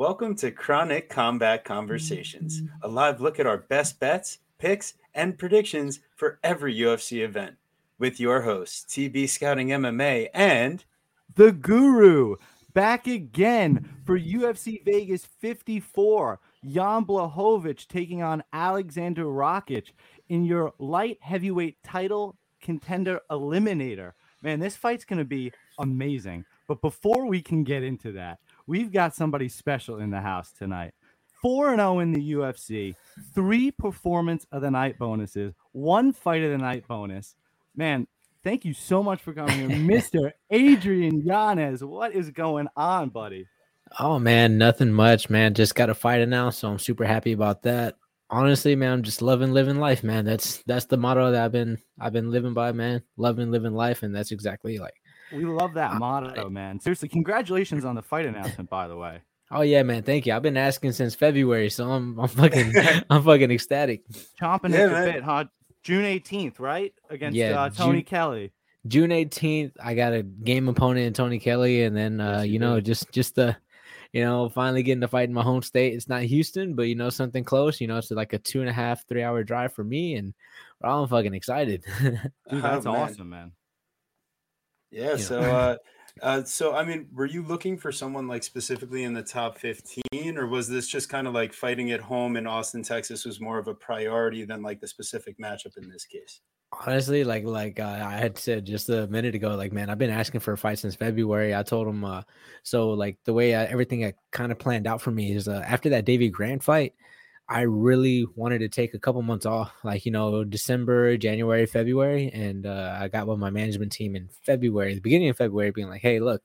Welcome to Chronic Combat Conversations, a mm-hmm. live look at our best bets, picks, and predictions for every UFC event. With your hosts, TB Scouting MMA and the Guru back again for UFC Vegas 54. Jan Blachowicz taking on Alexander Rakic in your light heavyweight title contender eliminator. Man, this fight's going to be amazing. But before we can get into that, we've got somebody special in the house tonight. 4 0 in the UFC, three performance of the night bonuses, one fight of the night bonus. Man, thank you so much for coming here, Mr. Adrian Yanez. What is going on, buddy? Oh man, nothing much, man. Just got a fight announced, so I'm super happy about that. Honestly, man, I'm just loving living life, man. That's that's the motto that I've been I've been living by, man. Loving living life, and that's exactly like we love that motto, man. Seriously, congratulations on the fight announcement, by the way. Oh yeah, man. Thank you. I've been asking since February, so I'm I'm fucking I'm fucking ecstatic. Chomping yeah, at the bit, huh? June 18th, right? Against yeah, uh, Tony June, Kelly. June 18th, I got a game opponent in Tony Kelly, and then uh, yes, you, you know, just just the you know, finally getting to fight in my home state. It's not Houston, but you know, something close. You know, it's like a two and a half, three hour drive for me, and I'm fucking excited. Dude, that's oh, man. awesome, man. Yeah. So, uh, uh, so I mean, were you looking for someone like specifically in the top 15, or was this just kind of like fighting at home in Austin, Texas was more of a priority than like the specific matchup in this case? Honestly, like like uh, I had said just a minute ago, like man, I've been asking for a fight since February. I told him, uh, so like the way I, everything I kind of planned out for me is uh, after that Davey Grant fight, I really wanted to take a couple months off, like you know, December, January, February, and uh, I got with my management team in February, the beginning of February, being like, "Hey, look,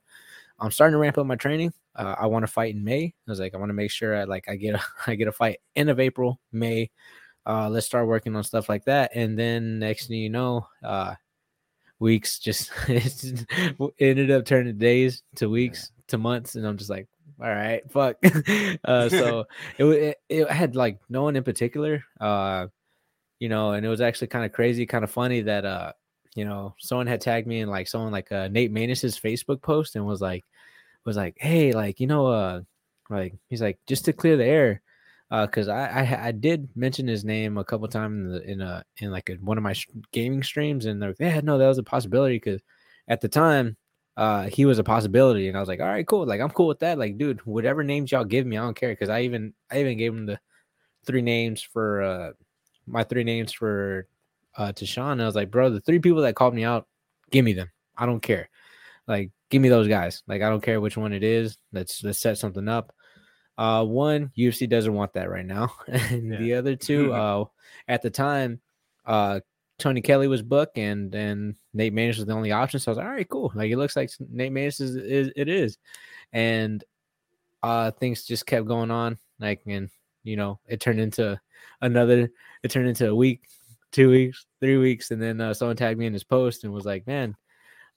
I'm starting to ramp up my training. Uh, I want to fight in May. I was like, I want to make sure I like I get a I get a fight end of April, May. Uh, let's start working on stuff like that, and then next thing you know, uh, weeks just ended up turning days to weeks to months, and I'm just like, all right, fuck. uh, so it, it it had like no one in particular, uh, you know, and it was actually kind of crazy, kind of funny that uh, you know, someone had tagged me in like someone like uh, Nate Maness's Facebook post and was like, was like, hey, like you know, uh, like he's like just to clear the air, uh, because I, I I did mention his name a couple times in the, in a in like a, one of my gaming streams, and they're like, yeah, no, that was a possibility because at the time uh he was a possibility and i was like all right cool like i'm cool with that like dude whatever names y'all give me i don't care because i even i even gave him the three names for uh my three names for uh to sean i was like bro the three people that called me out give me them i don't care like give me those guys like i don't care which one it is let's let's set something up uh one ufc doesn't want that right now and yeah. the other two uh at the time uh Tony Kelly was booked and then Nate Maness was the only option. So I was like, all right, cool. Like it looks like Nate Maness is, is it is. And uh things just kept going on. Like and you know, it turned into another it turned into a week, two weeks, three weeks, and then uh, someone tagged me in his post and was like, Man,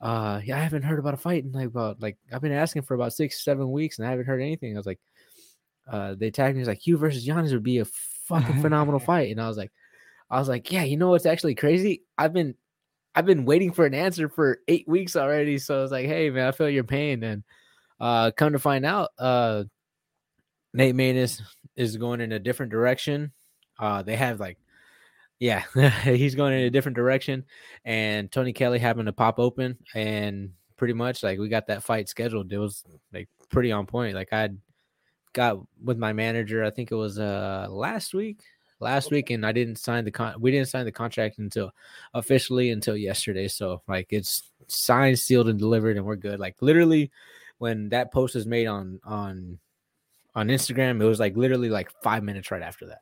uh yeah, I haven't heard about a fight in like about like I've been asking for about six, seven weeks and I haven't heard anything. I was like, uh they tagged me, was like, you versus Giannis would be a fucking phenomenal fight. And I was like, I was like, yeah, you know what's actually crazy? I've been I've been waiting for an answer for eight weeks already. So I was like, hey man, I feel your pain. And uh come to find out, uh Nate Maness is going in a different direction. Uh they have like yeah, he's going in a different direction. And Tony Kelly happened to pop open and pretty much like we got that fight scheduled. It was like pretty on point. Like I got with my manager, I think it was uh last week last week, and I didn't sign the con. We didn't sign the contract until officially until yesterday. So like it's signed, sealed, and delivered, and we're good. Like literally, when that post was made on on on Instagram, it was like literally like five minutes right after that.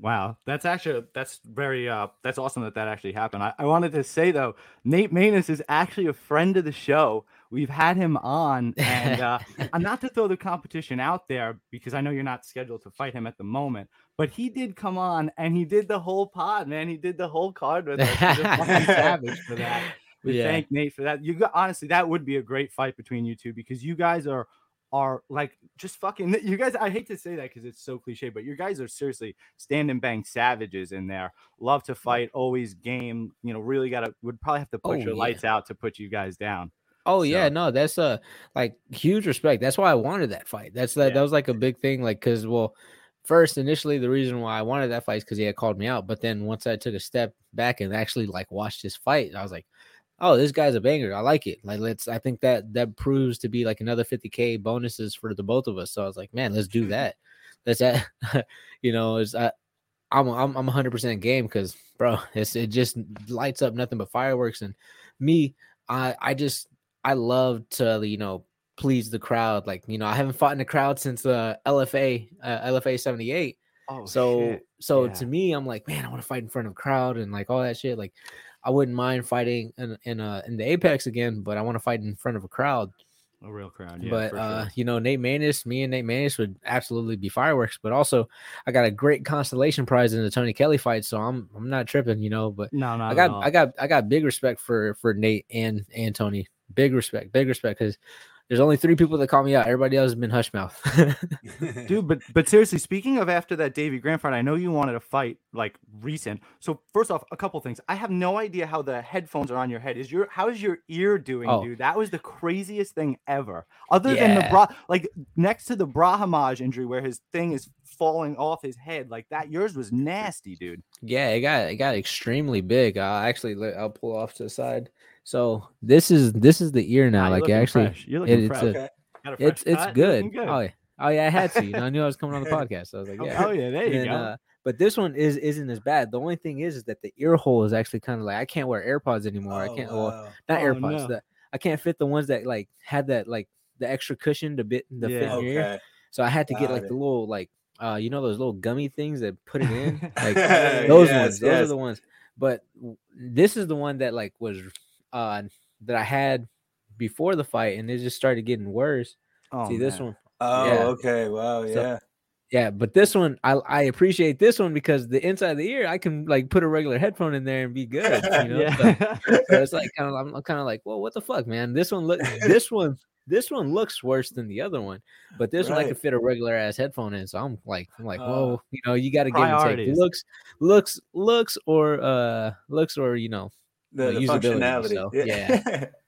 Wow, that's actually that's very uh that's awesome that that actually happened. I, I wanted to say though, Nate Maness is actually a friend of the show. We've had him on, and uh, not to throw the competition out there because I know you're not scheduled to fight him at the moment, but he did come on and he did the whole pod, man. He did the whole card with us. savage for that. We yeah. thank Nate for that. You got, honestly, that would be a great fight between you two because you guys are are like just fucking you guys i hate to say that because it's so cliche but you guys are seriously stand and bang savages in there love to fight always game you know really gotta would probably have to put oh, your yeah. lights out to put you guys down Oh so. yeah, no, that's a uh, like huge respect. That's why I wanted that fight. That's that. Yeah. That was like a big thing. Like, cause well, first initially the reason why I wanted that fight is because he had called me out. But then once I took a step back and actually like watched his fight, I was like, oh, this guy's a banger. I like it. Like, let's. I think that that proves to be like another 50k bonuses for the both of us. So I was like, man, let's do that. Let's that. you know, is I. I'm I'm I'm 100% game because bro, it's it just lights up nothing but fireworks and me. I I just I love to you know please the crowd. Like you know, I haven't fought in the crowd since uh, LFA uh, LFA seventy eight. Oh, so shit. so yeah. to me, I'm like, man, I want to fight in front of a crowd and like all that shit. Like, I wouldn't mind fighting in in uh in the Apex again, but I want to fight in front of a crowd. A real crowd, yeah. But uh, sure. you know, Nate Maness, me and Nate Maness would absolutely be fireworks. But also, I got a great constellation prize in the Tony Kelly fight, so I'm I'm not tripping, you know. But no, no, I got I got I got big respect for for Nate and and Tony big respect, big respect, because there's only three people that call me out. Everybody else has been hush mouth. Dude, but but seriously, speaking of after that Davey Grant fight, I know you wanted to fight like recent. So first off, a couple things. I have no idea how the headphones are on your head. Is your how's your ear doing, oh. dude? That was the craziest thing ever. Other yeah. than the bra like next to the Brahimaj injury where his thing is falling off his head like that, yours was nasty, dude. Yeah, it got it got extremely big. Uh, actually I'll pull off to the side. So this is this is the ear now. like actually, it, it's a, okay. it's it's good. good. Oh yeah, oh yeah, I had to. You know, I knew I was coming on the podcast. So I was like, yeah, oh yeah, there you go. Uh, but this one is isn't as bad. The only thing is, is that the ear hole is actually kind of like I can't wear AirPods anymore. Oh, I can't. Wow. Well, not oh, AirPods. No. The, I can't fit the ones that like had that like the extra cushion to bit the yeah. fit in okay. ear. So I had to Got get like it. the little like uh you know those little gummy things that put it in like those yes, ones. Those yes. are the ones. But this is the one that like was uh that I had before the fight, and it just started getting worse. Oh, See man. this one? Oh, yeah. okay. Wow. Yeah. So, yeah, but this one I I appreciate this one because the inside of the ear I can like put a regular headphone in there and be good. You know, yeah. so, so it's like kind of I'm, I'm kind of like, well, what the fuck, man? This one look this one this one looks worse than the other one, but this right. one I can fit a regular ass headphone in. So I'm like, I'm like, uh, whoa, you know, you got to give and take looks, looks, looks, or uh, looks, or you know, the, the functionality. So, yeah.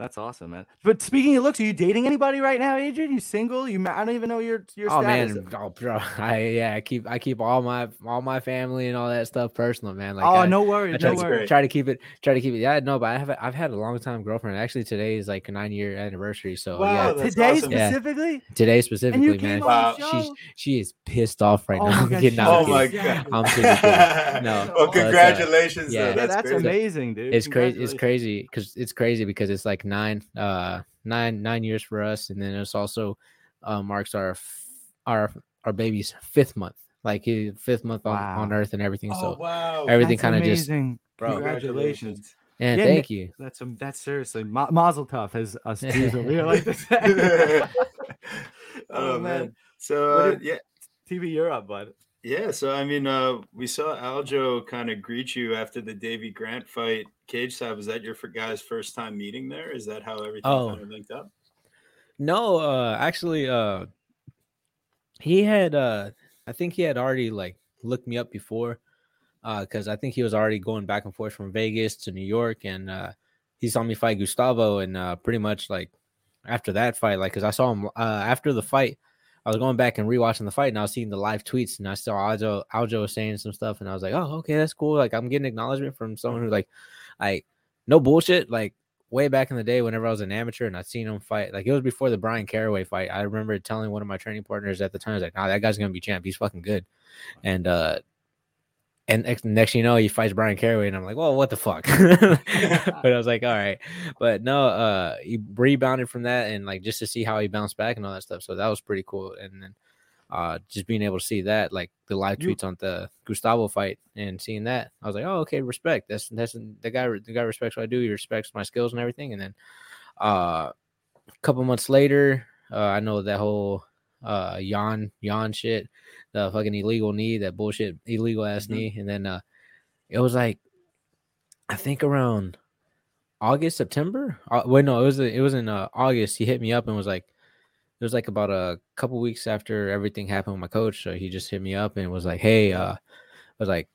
That's awesome, man. But speaking of looks, are you dating anybody right now, Adrian? You single? You? I don't even know your your. Oh status. man, oh bro, I yeah, I keep I keep all my all my family and all that stuff personal, man. Like, oh, I, no worries, I try, no worries. Try to keep it, try to keep it. Yeah, no, but I have I've had a long time girlfriend. Actually, today is like a nine year anniversary. So wow, yeah, today awesome. specifically. Yeah. Today specifically, man. Wow. She's she is pissed off right oh now. My God, oh my god, I'm kidding. No, well, congratulations. But, uh, yeah, that's, that's amazing, dude. It's crazy. It's crazy because it's crazy because it's like nine. uh nine nine years for us, and then it's also uh, marks our our our baby's fifth month, like his fifth month on, wow. on Earth and everything. Oh, so wow. everything kind of just bro. Congratulations. And yeah, thank you. That's um, that's seriously ma- Mazel Tov, as us Jews over here like to say. oh, oh man. So uh, yeah, TB Europe, bud. Yeah, so I mean, uh, we saw Aljo kind of greet you after the Davey Grant fight. Cage Side, was that your guys' first time meeting there? Is that how everything oh. kind of linked up? No, uh, actually, uh, he had, uh, I think he had already like looked me up before, uh, because I think he was already going back and forth from Vegas to New York, and uh, he saw me fight Gustavo, and uh, pretty much like after that fight, like, because I saw him uh, after the fight. I was going back and rewatching the fight, and I was seeing the live tweets, and I saw Aljo Aljo was saying some stuff, and I was like, "Oh, okay, that's cool." Like I'm getting acknowledgement from someone who like, I no bullshit. Like way back in the day, whenever I was an amateur and I'd seen him fight, like it was before the Bryan Caraway fight. I remember telling one of my training partners at the time, I was like, "Nah, that guy's gonna be champ. He's fucking good." And uh, and next, next you know, he fights Bryan Caraway, and I'm like, well, what the fuck? but I was like, all right, but no, uh, he rebounded from that, and like just to see how he bounced back and all that stuff, so that was pretty cool. And then, uh, just being able to see that, like the live tweets on the Gustavo fight, and seeing that, I was like, oh, okay, respect. That's that's the guy. The guy respects what I do. He respects my skills and everything. And then, uh, a couple months later, uh, I know that whole uh Yan Yan shit the fucking illegal knee, that bullshit illegal ass mm-hmm. knee, and then uh, it was like I think around August, September. Uh, wait, no, it was it was in uh, August. He hit me up and was like, it was like about a couple weeks after everything happened with my coach. So he just hit me up and was like, hey, uh, I was like,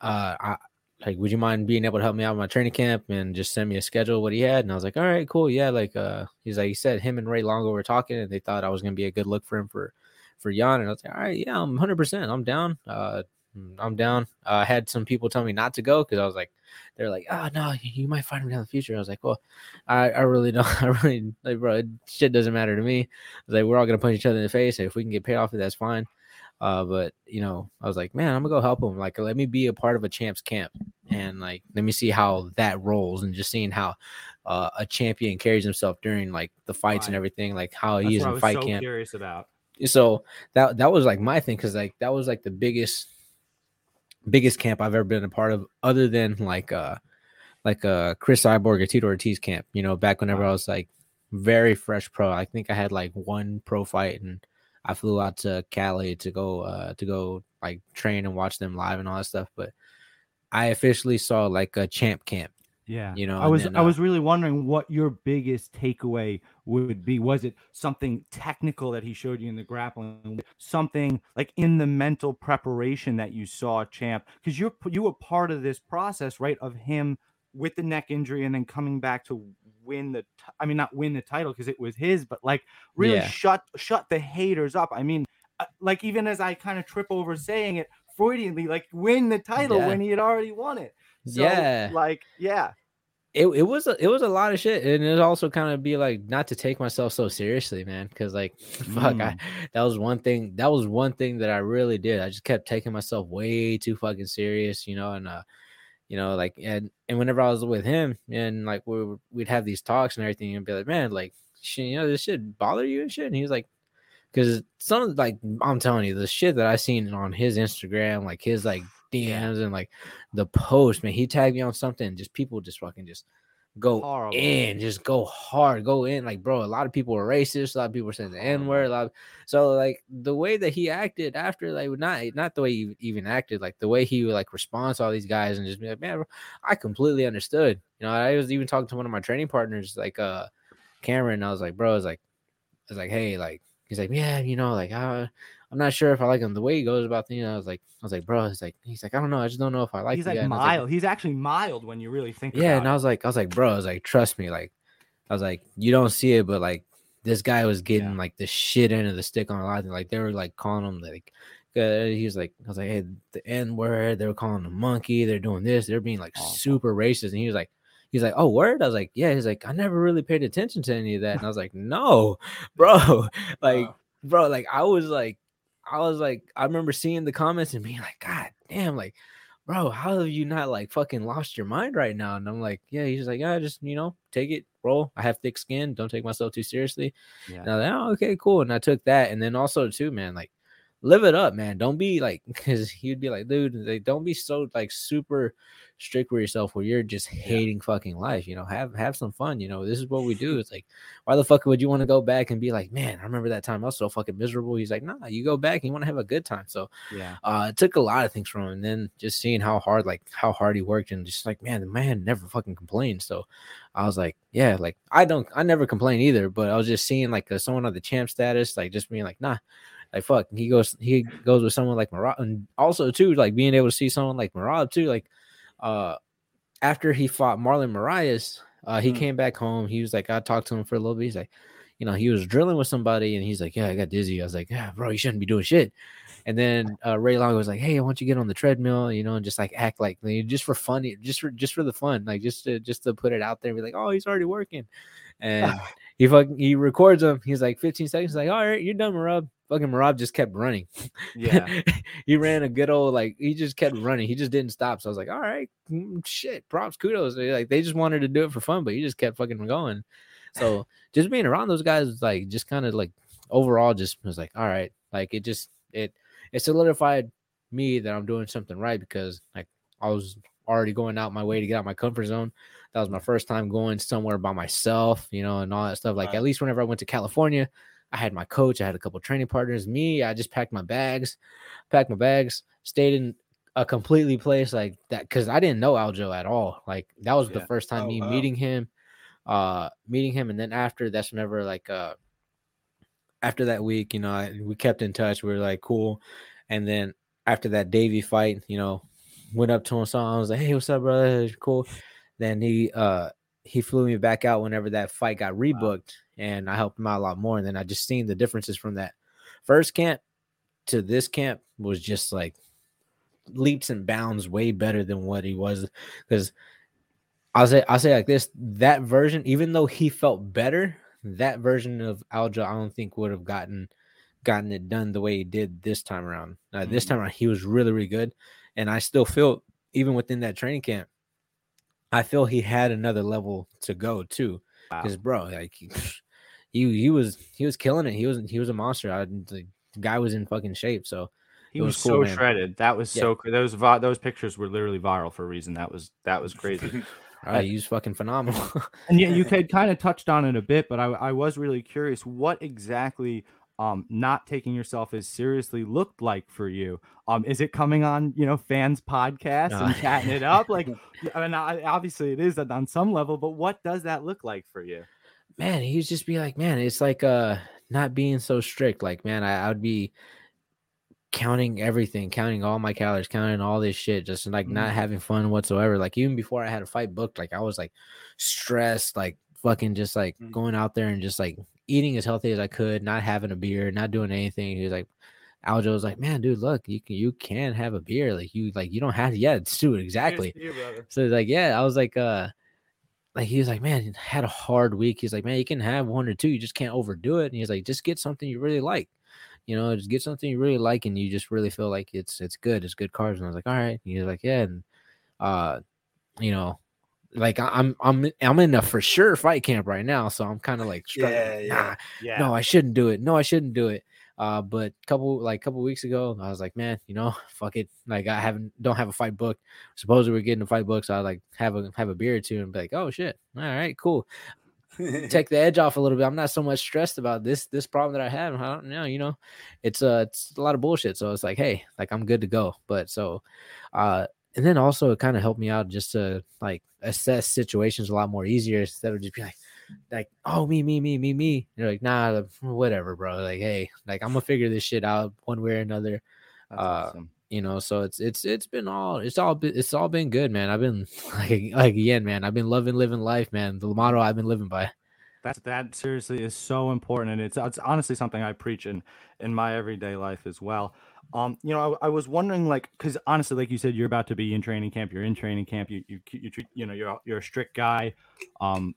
uh, I like, would you mind being able to help me out with my training camp and just send me a schedule what he had? And I was like, all right, cool, yeah. Like, uh, he's like, he said him and Ray Longo were talking, and they thought I was gonna be a good look for him for for Yan. And I was like, all right, yeah, I'm 100, percent I'm down. Uh, I'm down. Uh, I had some people tell me not to go because I was like, they're like, oh no, you might find me in the future. I was like, well, I, I really don't. I really like, bro, shit doesn't matter to me. like, we're all gonna punch each other in the face. If we can get paid off it, that's fine. Uh, but you know, I was like, man, I'm gonna go help him. Like, let me be a part of a champs camp, and like, let me see how that rolls, and just seeing how uh, a champion carries himself during like the fights right. and everything, like how That's he is in fight so camp. Curious about. So that that was like my thing because like that was like the biggest biggest camp I've ever been a part of, other than like uh like uh Cris Cyborg or Tito Ortiz camp. You know, back whenever. I was like very fresh pro. I think I had like one pro fight and I flew out to Cali to go uh to go like train and watch them live and all that stuff. But I officially saw like a champ camp. Yeah, you know, I was then, uh, I was really wondering what your biggest takeaway would be. Was it something technical that he showed you in the grappling? Something like in the mental preparation that you saw, champ? Because you're you were part of this process, right? Of him with the neck injury and then coming back to win the t- I mean not win the title because it was his but like really yeah. shut shut the haters up. I mean uh, like even as I kind of trip over saying it Freudianly like win the title yeah. when he had already won it. So, yeah. Like yeah. It, it was a, it was a lot of shit and it also kind of be like not to take myself so seriously man because like fuck mm. I that was one thing that was one thing that I really did I just kept taking myself way too fucking serious you know and uh you know, like and and whenever I was with him and like we we'd have these talks and everything and be like, man, like you know, this shit bother you and shit. And he was like, because some like I'm telling you, the shit that I seen on his Instagram, like his like DMs and like the post, man, he tagged me on something, just people just fucking just go Horrible. in, just go hard, go in. Like, bro, a lot of people are racist. A lot of people are saying the N word. A lot. Of, so, like, the way that he acted after, like, not not the way he even acted, like the way he would like respond to all these guys and just be like, man, bro, I completely understood. You know, I was even talking to one of my training partners, like uh Cameron. I was like, bro, I was like, I was like, hey, like, he's like, yeah, you know, like, uh, I'm not sure if I like him the way he goes about things. I was like, I was like, bro, he's like, he's like, I don't know, I just don't know if I like. He's like mild. Like, he's actually mild when you really think. About it. Yeah, and I was like, I was like, bro, I was like, trust me, like, I was like, you don't see it, but like, this guy was getting yeah. like the shit end of the stick on a lot. Of, like they were like calling him like. Uh, he was like, I was like, hey, the N word. They were calling him monkey. They're doing this. They're being like oh, super racist. And he was like, he's like, oh, word. I was like, yeah. He's like, I never really paid attention to any of that. And I was like, no, bro, like, bro, like I was like, I was like, I remember seeing the comments and being like, God damn, like, bro, how have you not like fucking lost your mind right now? And I'm like, yeah, he's like, yeah, just you know, take it, roll. I have thick skin, don't take myself too seriously. Yeah. And I was like, oh, okay, cool. And I took that, and then also too, man, like, live it up, man. Don't be like, because he'd be like, dude, like, don't be so like super strict with yourself where you're just hating yeah. fucking life. You know, have have some fun. You know, this is what we do. It's like, why the fuck would you want to go back and be like, man, I remember that time I was so fucking miserable. He's like, nah, you go back and you want to have a good time. So yeah, uh, it took a lot of things from him. And then just seeing how hard, like how hard he worked, and just like, man, the man never fucking complained. So I was like, yeah, like I don't, I never complain either. But I was just seeing like uh, someone on the champ status, like just being like, nah, like fuck, he goes he goes with someone like Merab, and also too like being able to see someone like Merab too, like uh after he fought Marlon Moraes, uh, he mm. came back home. He was like, I talked to him for a little bit. He's like, you know, he was drilling with somebody and he's like, Yeah, I got dizzy. I was like, Yeah, bro, you shouldn't be doing shit. And then uh, Ray Long was like, Hey, I want you to get on the treadmill, you know, and just like act like just for fun, just for just for the fun, like just to just to put it out there and be like, Oh, he's already working. And he fucking he records him. He's like 15 seconds, like, all right, you're done, Merab fucking Merab just kept running. Yeah. he ran a good old like he just kept running. He just didn't stop. So I was like, all right, mm, shit, props, kudos. Like they just wanted to do it for fun, but he just kept fucking going. So just being around those guys like just kind of like overall just was like, all right, like it just it it solidified me that I'm doing something right because like I was already going out my way to get out my comfort zone. That was my first time going somewhere by myself, you know, and all that stuff. Like at least whenever I went to California, I had my coach, I had a couple training partners. Me, I just packed my bags, packed my bags, stayed in a completely place like that because I didn't know Aljo at all. Like that was yeah. the first time oh, me wow. meeting him, uh, meeting him, and then after that's whenever like uh, after that week, you know, I, we kept in touch. We were like cool, and then after that Davey fight, you know, went up to him, saw him, I was like, "Hey, what's up, brother? Cool." Then he uh he flew me back out whenever that fight got rebooked, and I helped him out a lot more. And then I just seen the differences from that first camp to this camp was just like leaps and bounds way better than what he was because I'll say I'll say like this that version even though he felt better that version of Aljo I don't think would have gotten gotten it done the way he did this time around. Uh, mm-hmm. This time around he was really really good and I still feel even within that training camp I feel he had another level to go too because wow. bro like he, he was he was killing it he was he was a monster I, the guy was in fucking shape so he was, was cool, so man. shredded. That was yeah. so those those pictures were literally viral for a reason. That was that was crazy. Uh, he was fucking phenomenal. and yeah, you could kind of touched on it a bit, but I, I was really curious what exactly um not taking yourself as seriously looked like for you. Um, is it coming on you know fans podcast and chatting it up? Like, I mean, obviously it is on some level, but what does that look like for you? Man, he'd just be like, man, it's like uh not being so strict. Like, man, I, I would be counting everything, counting all my calories, counting all this shit, just like mm-hmm. not having fun whatsoever. Like even before I had a fight booked, like I was like stressed, like fucking just like mm-hmm. going out there and just like eating as healthy as I could, not having a beer, not doing anything. He was like, Aljo was like, man, dude, look, you can you can have a beer. Like you like you don't have to, yeah, do it exactly. You, so like, yeah, I was like, uh, like he was like, man, had a hard week. He's like, man, you can have one or two, you just can't overdo it. And he's like, just get something you really like you know, just get something you really like and you just really feel like it's it's good, it's good carbs. And I was like, all right. And he's like, yeah, and uh, you know, like I'm I'm I'm in a for sure fight camp right now, so I'm kind of like yeah, yeah, nah, yeah. No, I shouldn't do it. No, I shouldn't do it. Uh, but couple like couple weeks ago, I was like, man, you know, fuck it. Like I haven't don't have a fight book. Supposedly we're getting a fight book, so I like have a have a beer or two and be like, oh shit, all right, cool. take the edge off a little bit. I'm not so much stressed about this this problem that I have. I don't know, you know, it's uh it's a lot of bullshit. So it's like, hey, like I'm good to go. But so uh and then also it kind of helped me out just to like assess situations a lot more easier instead of just be like like oh me me me me me. You're like nah whatever bro. Like hey like i'm gonna figure this shit out one way or another. That's uh awesome. you know so it's it's it's been all it's all been it's all been good man. I've been like like again man i've been loving living life man. The motto i've been living by. That that seriously is so important and it's it's honestly something i preach in in my everyday life as well um you know i, I was wondering like because honestly like you said you're about to be in training camp you're in training camp you you you, you, know you're you're a strict guy um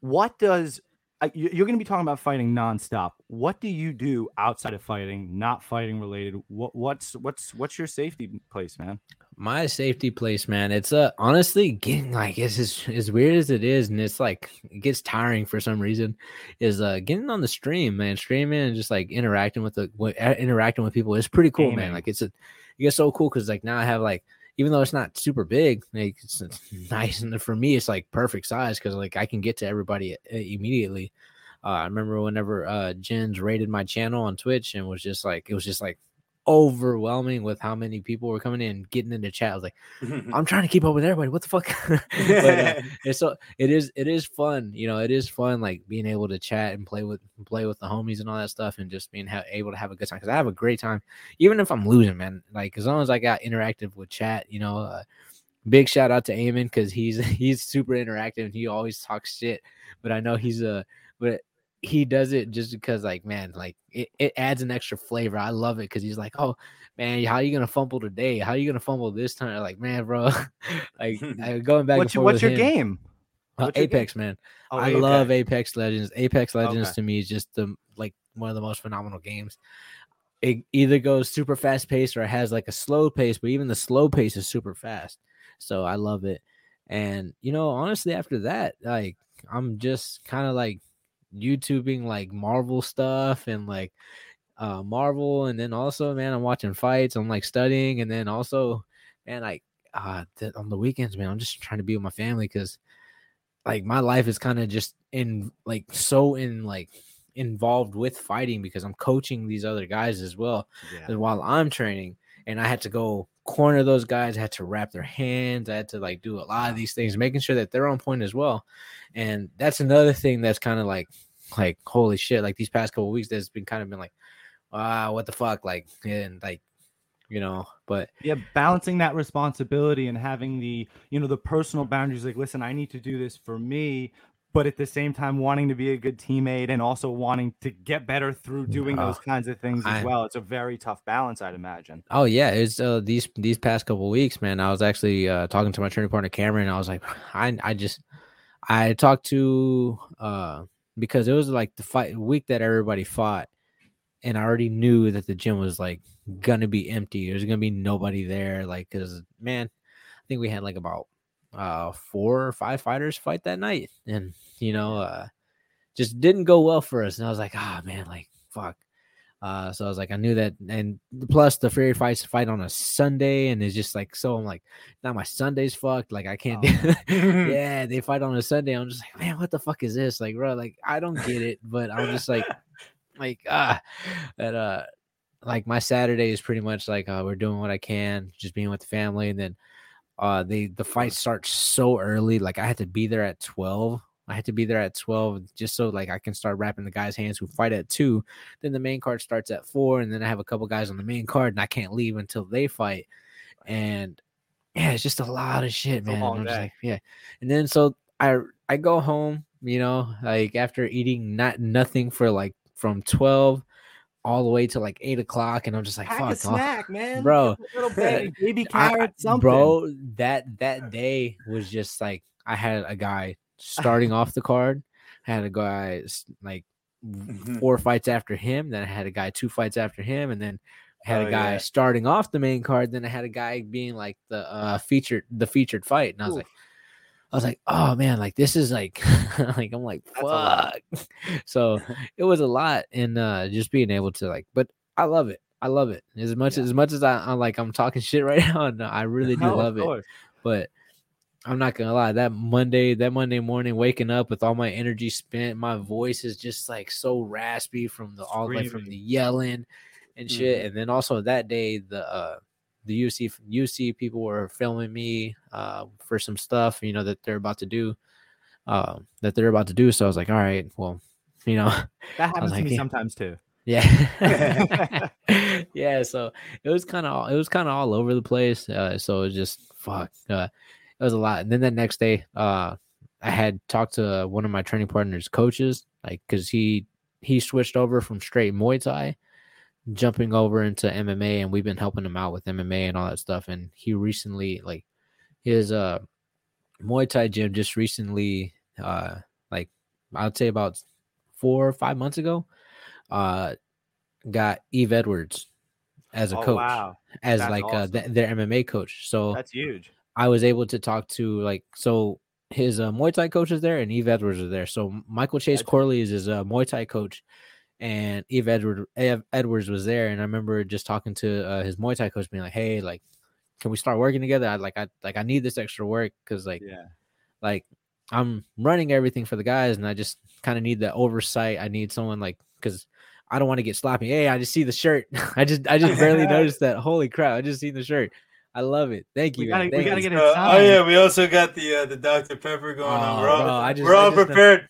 what does you're going to be talking about fighting nonstop. What do you do outside of fighting, not fighting related? What, what's what's what's your safety place, man? My safety place, man. It's uh honestly getting like it's as, as weird as it is, and it's like it gets tiring for some reason. Is uh getting on the stream, man, streaming and just like interacting with the interacting with people is pretty cool, Gaming. man. Like it's a it gets so cool because like now I have like even though it's not super big, like it's, it's nice. And for me, it's like perfect size because like I can get to everybody immediately. Uh, I remember whenever uh, Jens raided my channel on Twitch and was just like, it was just like overwhelming with how many people were coming in getting into chat. I was like, I'm trying to keep up with everybody. What the fuck? but, uh, it's so it is it is fun. You know, it is fun like being able to chat and play with play with the homies and all that stuff, and just being ha- able to have a good time. Because I have a great time, even if I'm losing, man. Like as long as I got interactive with chat, you know. Uh, big shout out to Eamon because he's he's super interactive and he always talks shit. But I know he's a but he does it just because like man like it, it adds an extra flavor. I love it because he's like oh man how are you gonna fumble today? How are you gonna fumble this time? Like man bro like going back what's, your, what's your him, game? Uh, apex game? man. Oh, i love apex legends. Apex legends okay. to me is just the like one of the most phenomenal games. It either goes super fast pace or it has like a slow pace but even the slow pace is super fast. So i love it. And you know honestly after that like i'm just kind of like YouTubing like Marvel stuff and like uh Marvel and then also man I'm watching fights I'm like studying and then also man like uh th- on the weekends man I'm just trying to be with my family cuz like my life is kind of just in like so in like involved with fighting because I'm coaching these other guys as well yeah. while I'm training and I had to go corner those guys, I had to wrap their hands, I had to like do a lot of these things, making sure that they're on point as well. And that's another thing that's kind of like like holy shit, like these past couple weeks, there's been kind of been like, wow, what the fuck, like and like you know. But yeah, balancing that responsibility and having the you know the personal boundaries. Like, listen, I need to do this for me, but at the same time wanting to be a good teammate and also wanting to get better through doing those kinds of things as I, well. It's a very tough balance, I'd imagine. Oh yeah, it's uh, these these past couple weeks, man. I was actually uh, talking to my training partner Cameron. I was like, I I just I talked to uh because it was like the fight week that everybody fought, and I already knew that the gym was like gonna be empty. There's gonna be nobody there, like because man, I think we had like about uh four or five fighters fight that night and you know uh just didn't go well for us and i was like ah oh, man like fuck uh so i was like i knew that and plus the fury fights fight on a sunday and it's just like so i'm like now my sunday's fucked like i can't oh. yeah they fight on a sunday i'm just like man what the fuck is this like bro like i don't get it but i'm just like like ah that uh like my saturday is pretty much like uh we're doing what i can just being with the family and then uh they the fight starts so early like i had to be there at 12 i had to be there at 12 just so like i can start wrapping the guys hands who fight at 2 then the main card starts at 4 and then i have a couple guys on the main card and i can't leave until they fight. And yeah it's just a lot of shit man like, yeah. And then so i i go home you know like after eating not nothing for like from 12 all the way to like eight o'clock, and I'm just like, Pack fuck, a snack, man, bro, little baby, baby carrot, something, bro. That that day was just like I had a guy starting off the card, I had a guy like mm-hmm. four fights after him, then I had a guy two fights after him, and then I had oh, a guy yeah. starting off the main card, then I had a guy being like the uh featured the featured fight, and I was Ooh. like. I was like, oh man, like this is like, like I'm like, fuck. so it was a lot, and uh just being able to like, but I love it. I love it as much yeah. as much as I, am like I'm talking shit right now. No, I really do no, love it. But I'm not gonna lie, that Monday, that Monday morning, waking up with all my energy spent, my voice is just like so raspy from the all like from the yelling and shit. Mm-hmm. And then also that day, the uh the UC UC people were filming me uh, for some stuff, you know, that they're about to do, uh, that they're about to do. So I was like, all right, well, you know, that happens to me yeah. sometimes too. Yeah, yeah. So it was kind of it was kind of all over the place. Uh, so it was just fuck. Uh, it was a lot. And then the next day, uh, I had talked to one of my training partners' coaches, like because he he switched over from straight Muay Thai jumping over into MMA and we've been helping him out with MMA and all that stuff. And he recently like his uh Muay Thai gym just recently uh like I'd say about four or five months ago, uh got Yves Edwards as a oh, coach. Wow. As that's like uh, awesome. uh th- their MMA coach. So that's huge. I was able to talk to like so his uh, Muay Thai coach is there and Yves Edwards is there. So Michael Chase Corley is his uh, Muay Thai coach and Yves Edward Yves Edwards was there, and I remember just talking to uh, his Muay Thai coach, being like, "Hey, like, can we start working together? I like, I like, I need this extra work because, like, yeah, like I'm running everything for the guys, and I just kind of need that oversight. I need someone like because I don't want to get sloppy. Hey, I just see the shirt. I just, I just barely noticed that. Holy crap! I just seen the shirt. I love it. Thank you. We gotta, we gotta get it. Uh, oh yeah, we also got the uh, the Dr Pepper going oh, on. We're all, bro, just, we're all prepared.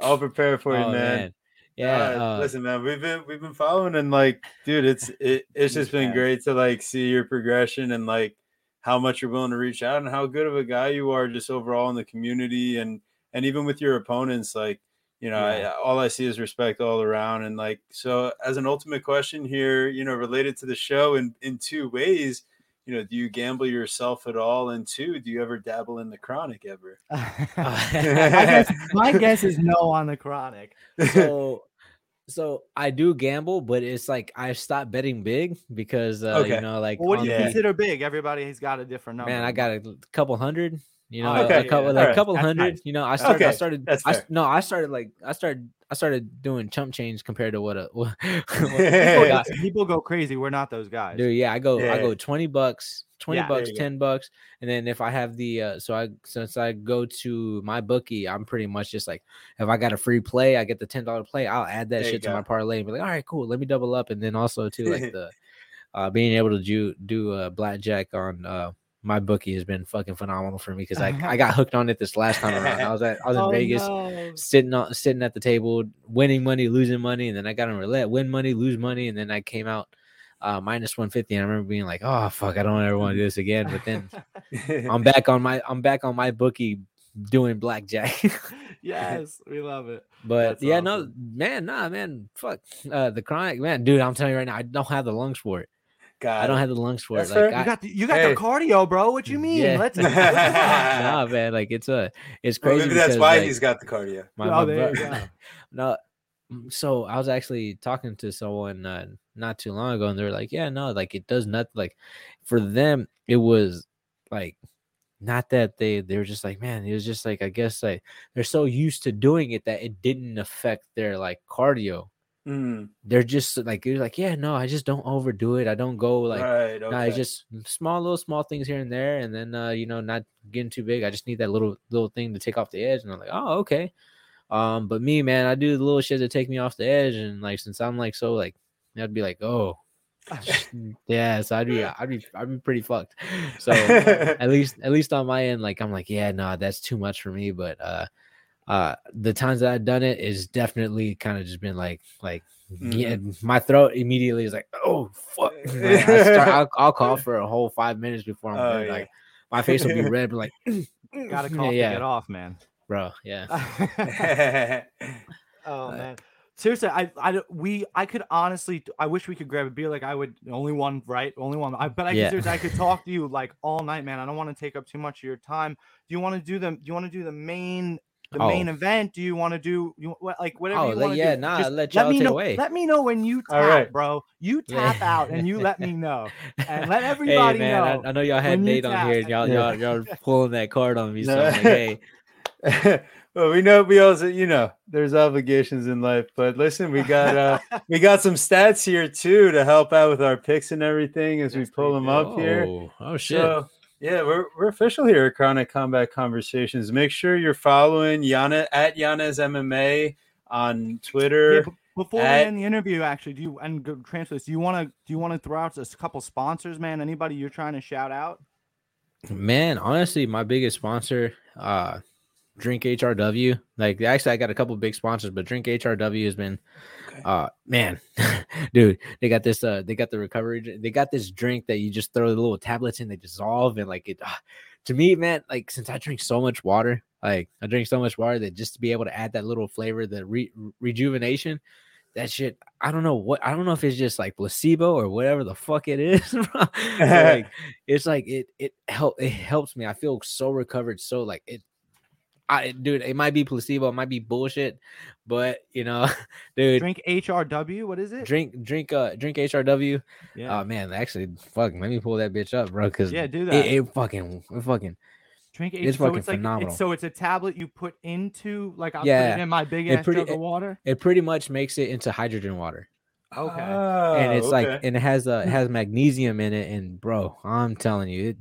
All prepared for oh, you, man. man. Yeah. Uh, listen, man, we've been we've been following and like, dude, it's it, it's just been great to like see your progression and like how much you're willing to reach out and how good of a guy you are just overall in the community and and even with your opponents, like you know, yeah. I, all I see is respect all around. And like, so as an ultimate question here, you know, related to the show in in two ways, you know, do you gamble yourself at all? And two, do you ever dabble in the chronic ever? guess, my guess is no on the chronic. So so I do gamble, but it's like I stopped betting big because uh, okay. you know, like well, what do you the, consider big? Everybody's got a different number. Man, I got a couple hundred. You know, okay, a couple, like a right. couple hundred. Nice. You know, I started. Okay. I started. I, no, I started like I started. I started doing chump change compared to what a what, what people, go crazy. We're not those guys, dude. Yeah, I go. Yeah. I go twenty bucks 20 yeah, bucks 10 go. bucks and then if i have the uh so i since i go to my bookie i'm pretty much just like if i got a free play i get the $10 play i'll add that there shit to my parlay and be like all right cool let me double up and then also too like the uh being able to do do a uh, blackjack on uh my bookie has been fucking phenomenal for me because I, I got hooked on it this last time around. I was at I was in oh, Vegas, no. sitting on sitting at the table, winning money, losing money, and then I got on roulette, win money, lose money, and then I came out uh, minus 150. And I remember being like, oh fuck, I don't ever want to do this again. But then I'm back on my I'm back on my bookie doing blackjack. yes, we love it. But That's yeah, no, man, nah, man, fuck uh, the chronic, man, dude. I'm telling you right now, I don't have the lungs for it. God, I don't have the lungs for That's it. fair. Like, You I, got the, you got Hey. the cardio, bro. What you mean? Yeah. Let's. nah, man, like it's a, it's Well, crazy. maybe that's because, why like, he's got the cardio. my, Oh, my there bro- you no, mm, so I was actually talking to someone uh, not too long ago, and they were like, "Yeah, no, like it does not like for them. It was like not that they they were just like, man, it was just like I guess like they're so used to doing it that it didn't affect their like cardio. Mm, They're just like you're like, yeah, no, I just don't overdo it. I don't go like." right. Okay. it's just small little small things here and there, and then uh, you know, not getting too big. I just need that little little thing to take off the edge, and I'm like, oh, okay. Um, but me, man, I do the little shit to take me off the edge, and like since I'm like so like, I'd be like, oh, yeah, so I'd be I'd be I'd be pretty fucked. So at least at least on my end, like I'm like, yeah, no, that's too much for me. But uh, uh, the times that I've done it is definitely kind of just been like like. Yeah, my throat immediately is like, oh fuck! Like, I start, I'll, I'll call for a whole five minutes before I'm Oh, yeah. Like my face will be red, but like, Got a yeah, cough yeah, to get off, man. bro, yeah. oh man. Seriously, I, I, we, I could honestly, I wish we could grab a beer. Like I would, only one, right? Only one. I, but I, yeah. I could talk to you like all night, man. I don't want to take up too much of your time. Do you want to do the, do you want to do the main, the main Oh. event? Do you want to do, you like whatever Oh, you like, want to yeah, do? nah, Just let y'all me know. away. Let me know when you tap, right. bro. You Yeah. tap out and you let me know, and let Hey everybody man, know. I, I know y'all had Nate on here, and y'all y'all y'all pulling that card on me. So like, hey, well, we know we also, you know, there's obligations in life, but listen, we got uh we got some stats here too to help out with our picks and everything as we pull them do. up here. oh, oh shit, So yeah, we're we're official here at Chronic Combat Conversations. Make sure you're following Yanez at Yanez MMA on Twitter. b- before at- we end the interview, actually, do you and go transfer this? Do you want to do you want to throw out a couple sponsors, man? Anybody you're trying to shout out? man. Honestly, my biggest sponsor, uh, Drink HRW. Like, actually, I got a couple big sponsors, but Drink HRW has been Okay. Uh man dude they got this uh they got the recovery they got this drink that you just throw the little tablets in they dissolve and like it ah, to me man like since i drink so much water like i drink so much water that just to be able to add that little flavor the re- rejuvenation that shit i don't know what i don't know if it's just like placebo or whatever the fuck it is like it's like it it help it helps me. I feel so recovered so like it I, dude, it might be placebo, it might be bullshit, but you know, dude, Drink HRW. What is it? drink drink uh drink HRW. yeah, Oh man, actually, fuck, let me pull that bitch up, bro. Because yeah, do that. it, it fucking it fucking Drink H. it's so fucking it's like phenomenal. it's, so it's a tablet you put into like I put Yeah, it in my big ass pretty- jug of water. it pretty much makes it into hydrogen water, Okay. and it's Oh, like and it has uh it has magnesium in it, and bro, I'm telling you, it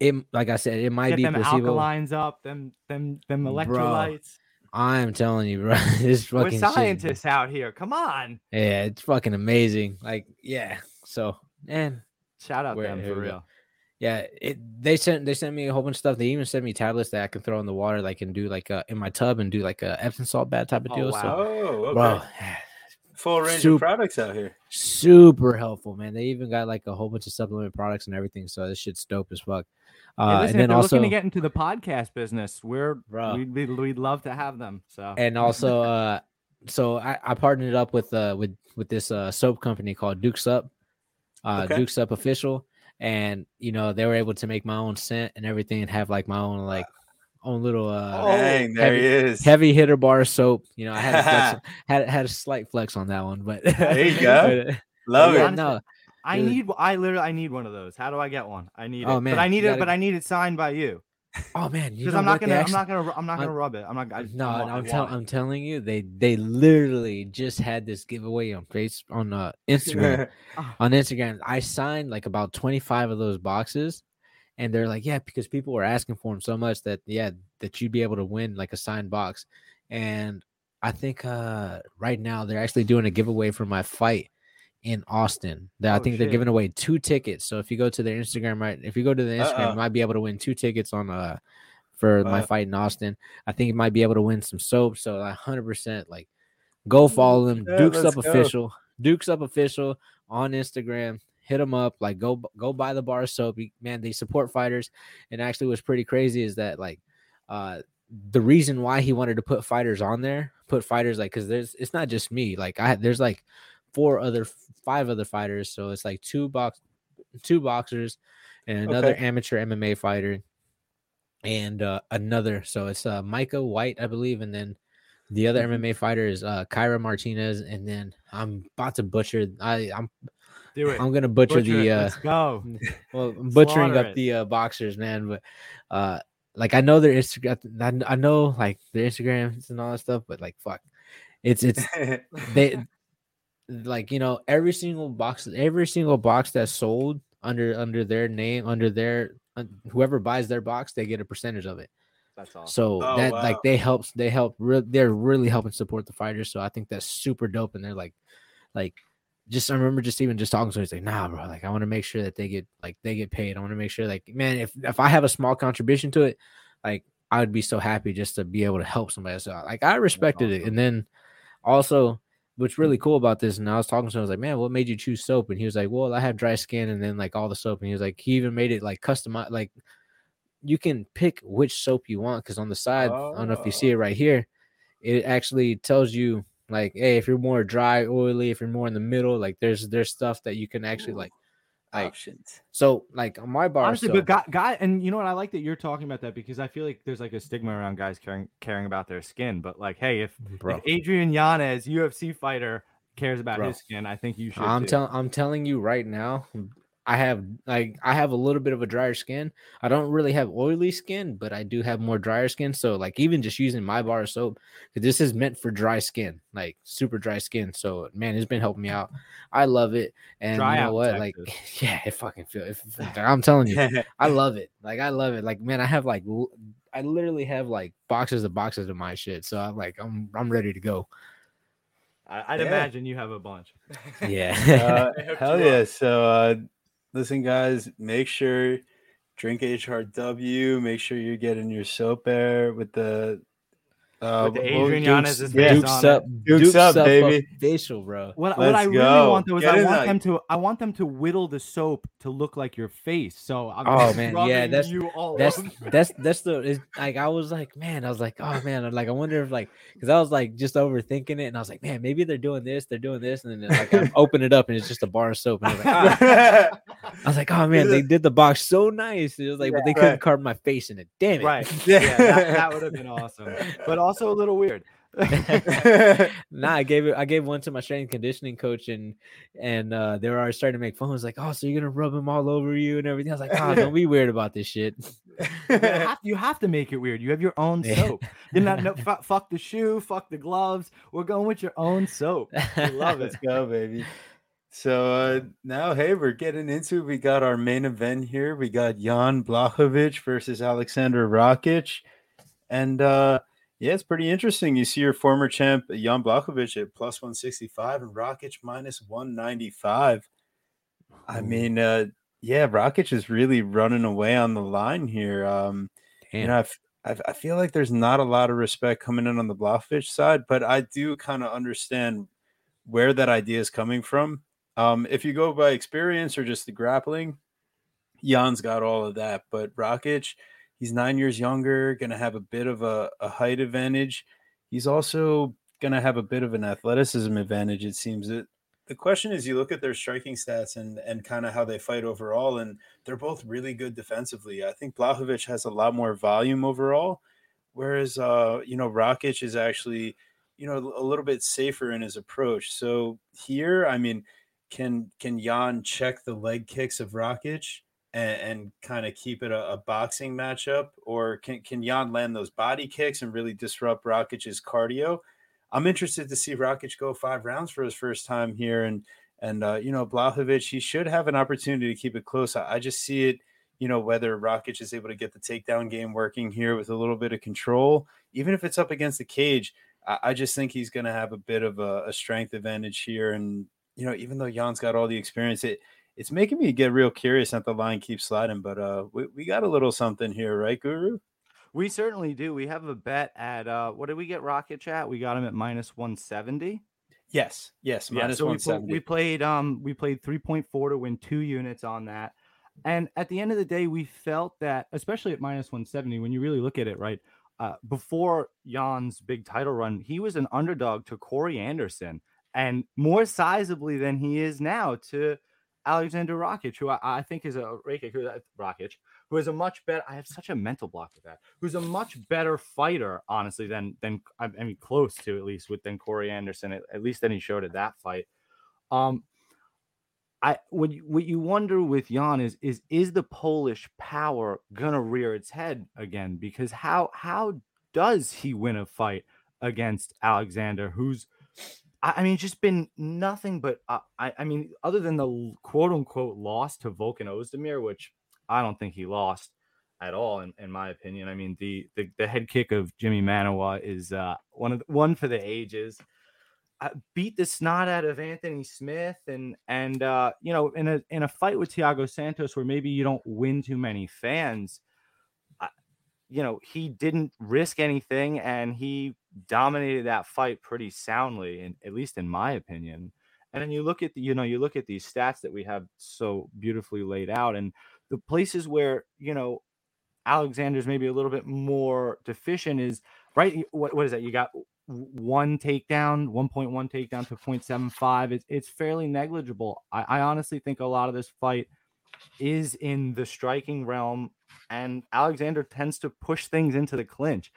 it like I said, it might Get be them placebo. alkalines up, them them them Bro, electrolytes. I'm telling you, bro, this fucking We're fucking shit- scientists out here. Come on. yeah, it's fucking amazing. Like, yeah, so man, Shout out them for real. Yeah, it they sent they sent me a whole bunch of stuff. They even sent me tablets that I can throw in the water, like and do like uh in my tub and do like a Epsom salt bath type of Oh, deal. wow. So, Oh, okay. bro, Full range Super- of products out here. super helpful, man. They even got like a whole bunch of supplement products and everything. So this shit's dope as fuck. Hey, Uh, listen, and then they're also, looking to get into the podcast business, we're Bro. we'd, we'd, we'd love to have them. So and also, uh, so I, I partnered up with uh with with this uh soap company called Dukes Up, uh Okay. Dukes Up Official, and you know they were able to make my own scent and everything and have like my own like own little uh Oh, Dang, there heavy- he is. heavy hitter bar soap. You know, I had a flex, had had a slight flex on that one, but There you go. but, uh, Love yeah, it. Honestly, no, I dude. need I literally I need one of those. How do I get one? I need Oh, it. man, but I need it, gotta- but I need it signed by you. oh man, Because I'm not gonna I'm not gonna I'm not gonna rub it. I'm not I, no, I, no, want- I I'm telling. I'm telling you, they they literally just had this giveaway on face on uh, Instagram. on Instagram. I signed like about 25 of those boxes, and they're like, yeah, because people were asking for them so much that yeah, that you'd be able to win like a signed box. And I think uh right now they're actually doing a giveaway for my fight in Austin. That I Oh, think they're giving away two tickets. So if you go to their Instagram, right, if you go to the Instagram, Uh-uh. you might be able to win two tickets on uh for my fight in Austin. I think you might be able to win some soap. So like 100% like go follow them. Yeah, Dukes Up go. official. Dukes Up Official on Instagram. Hit them up. Like go go buy the bar soap. Man, they support fighters. And actually, what's pretty crazy is that like uh the reason why he wanted to put fighters on there, put fighters like because there's it's not just me. Like I there's like four other five other fighters. So it's like two box two boxers and another okay. amateur MMA fighter and uh, another. So it's uh, Micah White, I believe, and then the other mm-hmm. MMA fighter is uh, Kyra Martinez, and then I'm about to butcher. I I'm do it. I'm gonna butcher, butcher the. Uh, Let's go. Well, butchering Slaughter up it. the uh, boxers, man. But uh, like I know their Instagram. I know like their Instagrams and all that stuff, but like fuck, it's it's they like you know every single box, every single box that's sold under under their name, under their uh, whoever buys their box, they get a percentage of it. That's awesome. So oh, that wow. like they helps they help re- they're really helping support the fighters. So I think that's super dope. And they're like, like just I remember just even just talking to him, he's like, nah, bro, like I want to make sure that they get like they get paid. I want to make sure like man, if if I have a small contribution to it, like I would be so happy just to be able to help somebody. So like I respected awesome. it. And then also what's really cool about this, and I was talking to him, I was like, man, what made you choose soap? And he was like, well, I have dry skin and then like all the soap. And he was like, he even made it like customized, like you can pick which soap you want because on the side, oh. I don't know if you see it oh. right here, it actually tells you like, hey, if you're more dry, oily, if you're more in the middle, like there's there's stuff that you can actually like like, options. So like on my bar, honestly, but guy, guy, and you know what? I like that you're talking about that because I feel like there's like a stigma around guys caring caring about their skin. But like, hey, if, if Adrian Yanez, UFC fighter, cares about Bro. his skin, I think you should. I'm telling I'm telling you right now, I have like I have a little bit of a drier skin. I don't really have oily skin, but I do have more drier skin. So like even just using my bar of soap, because this is meant for dry skin, like super dry skin. So man, it's been helping me out. I love it. And dry you know what? Texas. Like yeah, it fucking feels. I'm telling you, I love it. Like I love it. Like man, I have like I literally have like boxes of boxes of my shit. So I'm like I'm I'm ready to go. I'd yeah. imagine you have a bunch. Yeah. Uh, hell yeah. So uh listen, guys, make sure drink HRW. Make sure you're getting your soap air with the uh, with the Adrian Yanez is yeah. Dukes up, Dukes, Dukes up, up, baby. Facial, bro. What, what I really go. want though is Get I want that. them to I want them to whittle the soap to look like your face. So I'm oh man, yeah, that's that's that's that's the like I was like, man, I was like, oh man, I'm like I wonder if like because I was like just overthinking it, and I was like, man, maybe they're doing this, they're doing this, and then like I open it up and it's just a bar of soap, and I was like, ah. I was like, oh man, they did the box so nice. It was like, yeah, but they couldn't carve my face in it. Damn it. Right. Yeah, that, that would have been awesome. But also a little weird. nah, I gave it. I gave one to my strength conditioning coach, and and uh, they were already starting to make fun. I was like, "Oh, so you're gonna rub them all over you and everything?" I was like, "Oh, don't be weird about this shit." you, have, you have to make it weird. You have your own soap. You're not no, f- fuck the shoe, fuck the gloves. We're going with your own soap. I love it. Let's go, baby. So uh, now, hey, we're getting into. We got our main event here. We got Jan Blachowicz versus Alexander Rakic, and uh, yeah, it's pretty interesting. You see your former champ Jan Blachowicz at plus 165 and Rakic minus 195. I mean, uh, yeah, Rakic is really running away on the line here. Um, Damn. you know, I've, i feel like there's not a lot of respect coming in on the Blachowicz side, but I do kind of understand where that idea is coming from. Um, if you go by experience or just the grappling, Jan's got all of that, but Rakic – He's nine years younger, going to have a bit of a, a height advantage. He's also going to have a bit of an athleticism advantage, it seems. It, the question is you look at their striking stats and, and kind of how they fight overall, and they're both really good defensively. I think Blachowicz has a lot more volume overall, whereas, uh, you know, Rakic is actually, you know, a little bit safer in his approach. So here, I mean, can can Jan check the leg kicks of Rakic? And, and kind of keep it a, a, boxing matchup, or can can Jan land those body kicks and really disrupt Rakic's cardio? I'm interested to see Rakic go five rounds for his first time here, and and uh, you know Blachowicz, he should have an opportunity to keep it close. I, I just see it, you know, whether Rakic is able to get the takedown game working here with a little bit of control, even if it's up against the cage. I, I just think he's going to have a bit of a, a strength advantage here, and you know, even though Jan's got all the experience, it it's making me get real curious that the line keeps sliding. But uh, we, we got a little something here, right, Guru? We certainly do. We have a bet at uh, what did we get Rocket Chat? We got him at minus one seventy. Yes, yes, yeah. So we, we played um we played three point four to win two units on that, and at the end of the day, we felt that especially at minus one seventy, when you really look at it, right. Uh, before Jan's big title run, he was an underdog to Corey Anderson and more sizably than he is now to Alexander Rakic, who I, I think is a Rakic, who, uh, Rakic, who is a much better. I have such a mental block with that. Who's a much better fighter, honestly, than than I mean, close to at least with than Corey Anderson. At, at least than he showed at that fight. Um, I what you, what you wonder with Jan is is is the Polish power gonna rear its head again? Because how how does he win a fight against Alexander, who's I, mean, just been nothing but uh, I, I mean, other than the quote unquote loss to Volkan Ozdemir, which I don't think he lost at all, in, in my opinion. I mean, the, the the head kick of Jimmy Manuwa is uh, one of the, one for the ages. I beat the snot out of Anthony Smith, and and uh, you know, in a in a fight with Thiago Santos, where maybe you don't win too many fans, you know, he didn't risk anything and he dominated that fight pretty soundly, and at least in my opinion. And then you look at the, you know, you look at these stats that we have so beautifully laid out, and the places where you know Alexander's maybe a little bit more deficient is right. What, what is that? You got one takedown, 1.1 takedown to 0.75. It's, it's fairly negligible. I, I honestly think a lot of this fight is in the striking realm, and Alexander tends to push things into the clinch.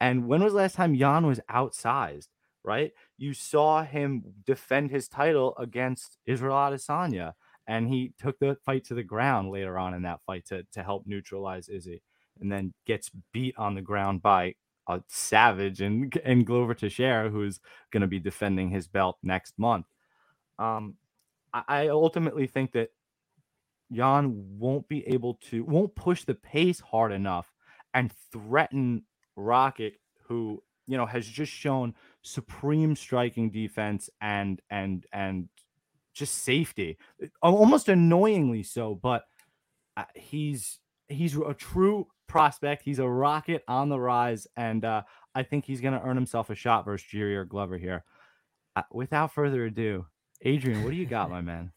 And when was the last time Jan was outsized? Right, you saw him defend his title against Israel Adesanya, and he took the fight to the ground later on in that fight to to help neutralize Izzy, and then gets beat on the ground by a savage and and Glover Teixeira, who's going to be defending his belt next month. Um, I, I ultimately think that Jan won't be able to, won't push the pace hard enough and threaten Rocket, who you know has just shown supreme striking defense and and and just safety, almost annoyingly so. But uh, he's he's a true prospect. He's a rocket on the rise, and uh, I think he's going to earn himself a shot versus Jiri or Glover here. Uh, without further ado, Adrian, what do you got, my man?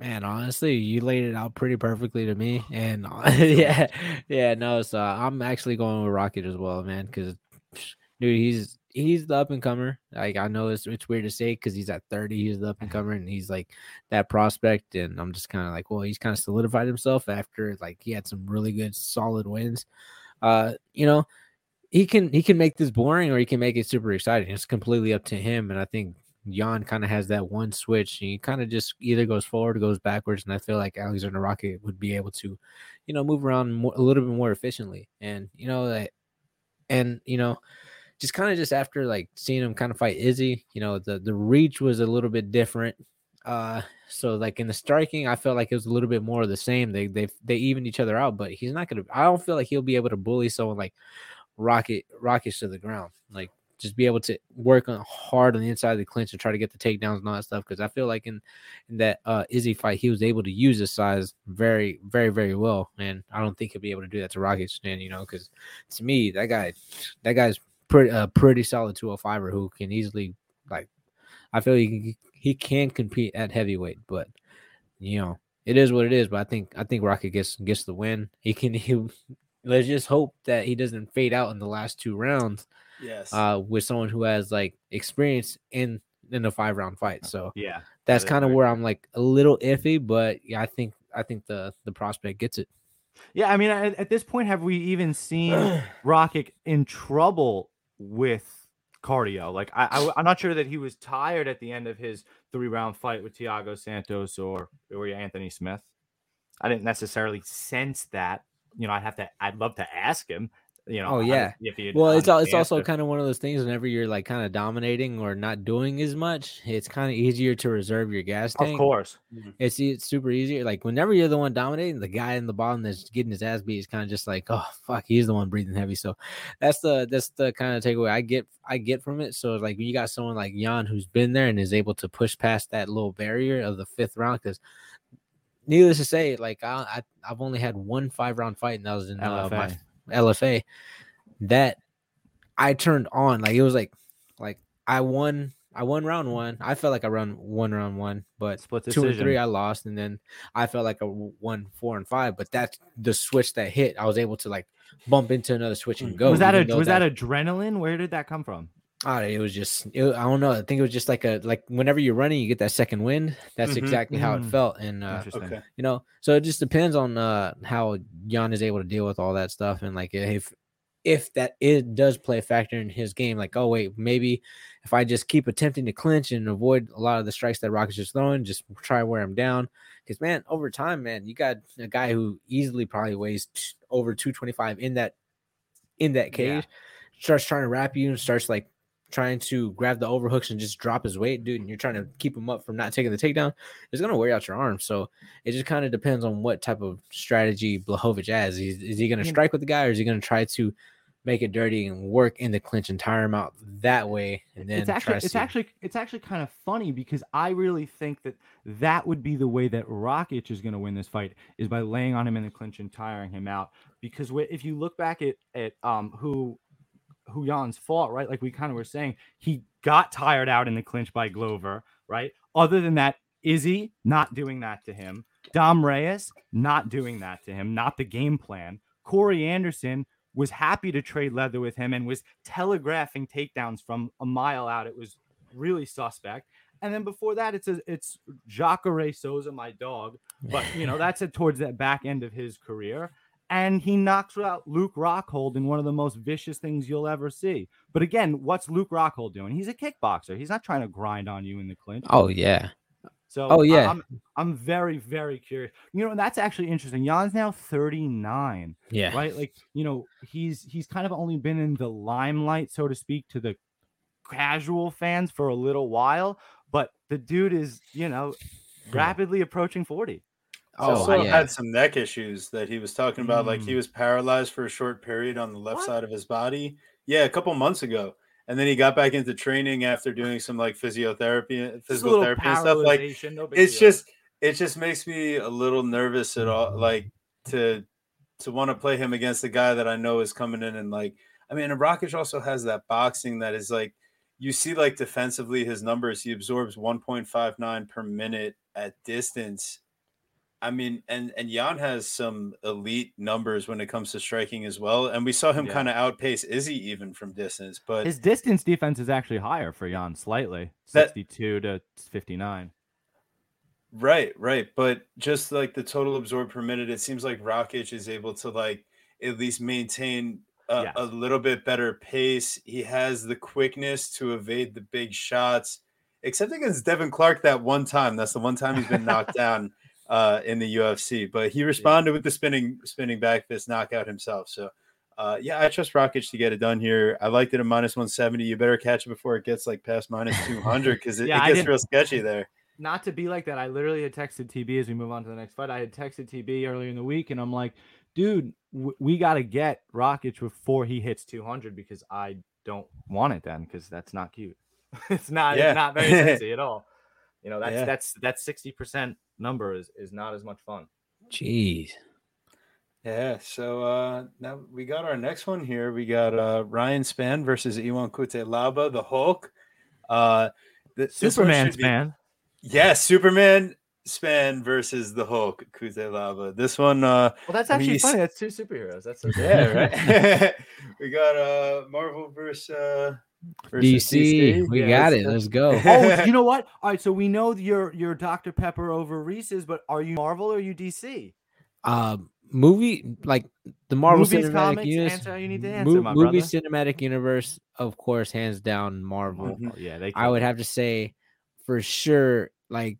Man, honestly, you laid it out pretty perfectly to me, and yeah, yeah, no. So I'm actually going with Rocket as well, man. Because dude, he's he's the up and comer. Like I know it's it's weird to say because he's at 30, he's the up and comer, and he's like that prospect. And I'm just kind of like, well, he's kind of solidified himself after like he had some really good solid wins. Uh, you know, he can he can make this boring or he can make it super exciting. It's completely up to him. And I think Jan kind of has that one switch. He kind of just either goes forward or goes backwards. And I feel like Alexander Rakic would be able to, you know, move around more, a little bit more efficiently. And, you know, that, and, you know, just kind of just after like seeing him kind of fight Izzy, you know, the, the reach was a little bit different. Uh, so like in the striking, I felt like it was a little bit more of the same. They they they evened each other out, but he's not gonna. I don't feel like he'll be able to bully someone like Rocket Rockets to the ground. Like just be able to work on hard on the inside of the clinch and try to get the takedowns and all that stuff. Because I feel like in in that uh, Izzy fight, he was able to use his size very, very, very well, and I don't think he'll be able to do that to Rocket. And you know, because to me, that guy, that guy's pretty uh, pretty solid 205er who can easily like. I feel he he can compete at heavyweight, but you know it is what it is. But I think I think Rocket gets gets the win. He can he. Let's just hope that he doesn't fade out in the last two rounds Yes. Uh, with someone who has like experience in in a five round fight. So yeah, that's kind of where I'm like a little iffy, but yeah, I think I think the the prospect gets it. Yeah, I mean, at, at this point, have we even seen Rakic in trouble with cardio? Like, I, I am not sure that he was tired at the end of his three round fight with Thiago Santos or or Anthony Smith. I didn't necessarily sense that. You know, I'd have to. I'd love to ask him you know. Oh yeah. well, it's it's also kind of one of those things. Whenever you're like kind of dominating or not doing as much, it's kind of easier to reserve your gas tank. Of course, mm-hmm. it's it's super easier. Like whenever you're the one dominating, the guy in the bottom that's getting his ass beat is kind of just like, oh fuck, he's the one breathing heavy. So that's the that's the kind of takeaway I get I get from it. So like when you got someone like Jan who's been there and is able to push past that little barrier of the fifth round, because needless to say, like I, I have only had one five round fight, and that was in uh, my LFA that I turned on. Like it was like like I won I won round one. I felt like I run one round one, but Split two and three I lost, and then I felt like I won four and five. But that's the switch that hit. I was able to like bump into another switch and mm. go. was that a was that adrenaline? Where did that come from? Ah, it was just it, I don't know. I think it was just like a like whenever you're running, you get that second wind. That's Mhm. exactly how it Mm. felt, and uh, Interesting. Okay. you know, so it just depends on uh how Jan is able to deal with all that stuff, and like if if that it does play a factor in his game, like oh wait, maybe if I just keep attempting to clinch and avoid a lot of the strikes that Rockets is just throwing, just try to wear him down. Because man, over time, man, you got a guy who easily probably weighs t- over two twenty five in that in that Yeah. cage, starts trying to wrap you and starts like trying to grab the overhooks and just drop his weight, dude, and you're trying to keep him up from not taking the takedown, it's gonna wear out your arm. So it just kind of depends on what type of strategy Blachowicz has. Is, is he gonna strike with the guy, or is he gonna try to make it dirty and work in the clinch and tire him out that way? And then it's actually to it's actually it's actually kind of funny because I really think that that would be the way that Rakic is going to win this fight is by laying on him in the clinch and tiring him out. Because if you look back at at um who who Jan's fought, right? Like we kind of were saying, he got tired out in the clinch by Glover, right? Other than that, Izzy not doing that to him. Dom Reyes not doing that to him, not the game plan. Corey Anderson was happy to trade leather with him and was telegraphing takedowns from a mile out. It was really suspect. And then before that, it's a, it's Jacare Souza, my dog. But you know, that's it towards that back end of his career. And he knocks out Luke Rockhold in one of the most vicious things you'll ever see. But again, what's Luke Rockhold doing? He's a kickboxer. He's not trying to grind on you in the clinch. Oh yeah, So Oh, yeah. I'm I'm very very curious. You know, that's actually interesting. Jan's now 39, yeah. right? Like, you know, he's he's kind of only been in the limelight, so to speak, to the casual fans for a little while, but the dude is, you know, rapidly approaching 40. Oh also yeah. had some neck issues that he was talking about. Like he Mm. was paralyzed for a short period on the left What? side of his body. Yeah, a couple months ago. And then he got back into training after doing some like physiotherapy, physical therapy and stuff. Like no it's deal. just it just makes me a little nervous at all like to to want to play him against a guy that I know is coming in and like I mean and Rakic also has that boxing that is like you see like defensively his numbers he absorbs 1.59 per minute at distance. I mean and and Jan has some elite numbers when it comes to striking as well and we saw him Yeah. kind of outpace Izzy even from distance but his distance defense is actually higher for Jan slightly, That- 62 to 59. Right, right. But just like the total absorbed per minute, it seems like Rakic is able to like at least maintain a, Yes. a little bit better pace. He has the quickness to evade the big shots, except against Devin Clark that one time. That's the one time he's been knocked down uh, in the UFC. But he responded with the spinning spinning back fist knockout himself. So uh, yeah, I trust Rakic to get it done here. I liked it at minus 170. You better catch it before it gets like past minus 200 because it, Yeah, it gets real sketchy there. not to be like that. I literally had texted TB as we move on to the next fight. I had texted TB earlier in the week, and I'm like, dude, w- we got to get Rakic before he hits 200 because I don't want it then because that's not cute. it's not. Yeah. It's not very sexy at all. You know, that's Yeah. that's that's 60 percent number is is not as much fun. Jeez. Yeah, so uh now we got our next one here. We got uh Ryan Spann versus Ion Cutelaba, the Hulk. Uh th- this one Superman should be- fan. Yes, Superman Spann versus the Hulk, Cutelaba. This one uh Well, that's I mean, actually you funny. That's two superheroes. That's so yeah, right. we got uh Marvel versus uh versus DC, we Yeah, got it. Let's go. oh, you know what? All right, so we know you're you're Dr. Pepper over Reese's, but are you Marvel or are you DC? um movie like the Marvel Movies, Cinematic comics, Universe. answer you need to answer, mo- my movie brother. Cinematic Universe, of course, hands down Marvel. Mhm. Oh, yeah, they. I would have to say for sure, like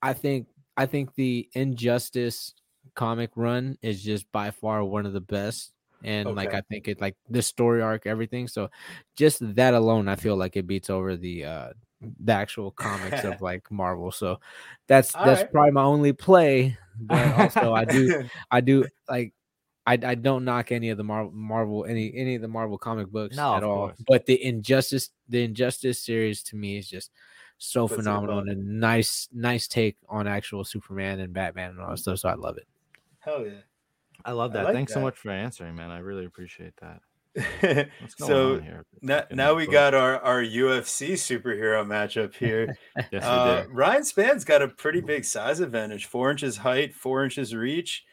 I think I think the Injustice comic run is just by far one of the best. And like I think it like the story arc, everything. So just that alone, I feel like it beats over the uh the actual comics of like Marvel. So that's All that's right. probably my only play. But also I do I do like I, I don't knock any of the Marvel Marvel any any of the Marvel comic books No, at all. course. But the Injustice the Injustice series to me is just so phenomenal and a nice nice take on actual Superman and Batman and all that stuff. So I love it. Hell yeah. I love I that. like Thanks so much for answering, man. I really appreciate that. so now, now we got our, our UFC superhero matchup here. yes, uh, Ryan Spann's got a pretty big size advantage four inches height, four inches reach.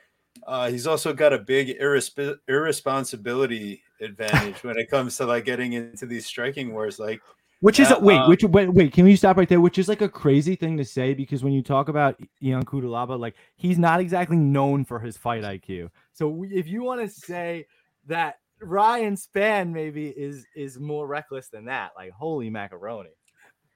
Uh, he's also got a big irresp- irresponsibility advantage when it comes to like getting into these striking wars. Like, which is uh, wait, which wait, wait, can we stop right there? Which is like a crazy thing to say because when you talk about Ion Cutelaba, like he's not exactly known for his fight IQ. So if you want to say that Ryan Spann maybe is is more reckless than that. Like holy macaroni.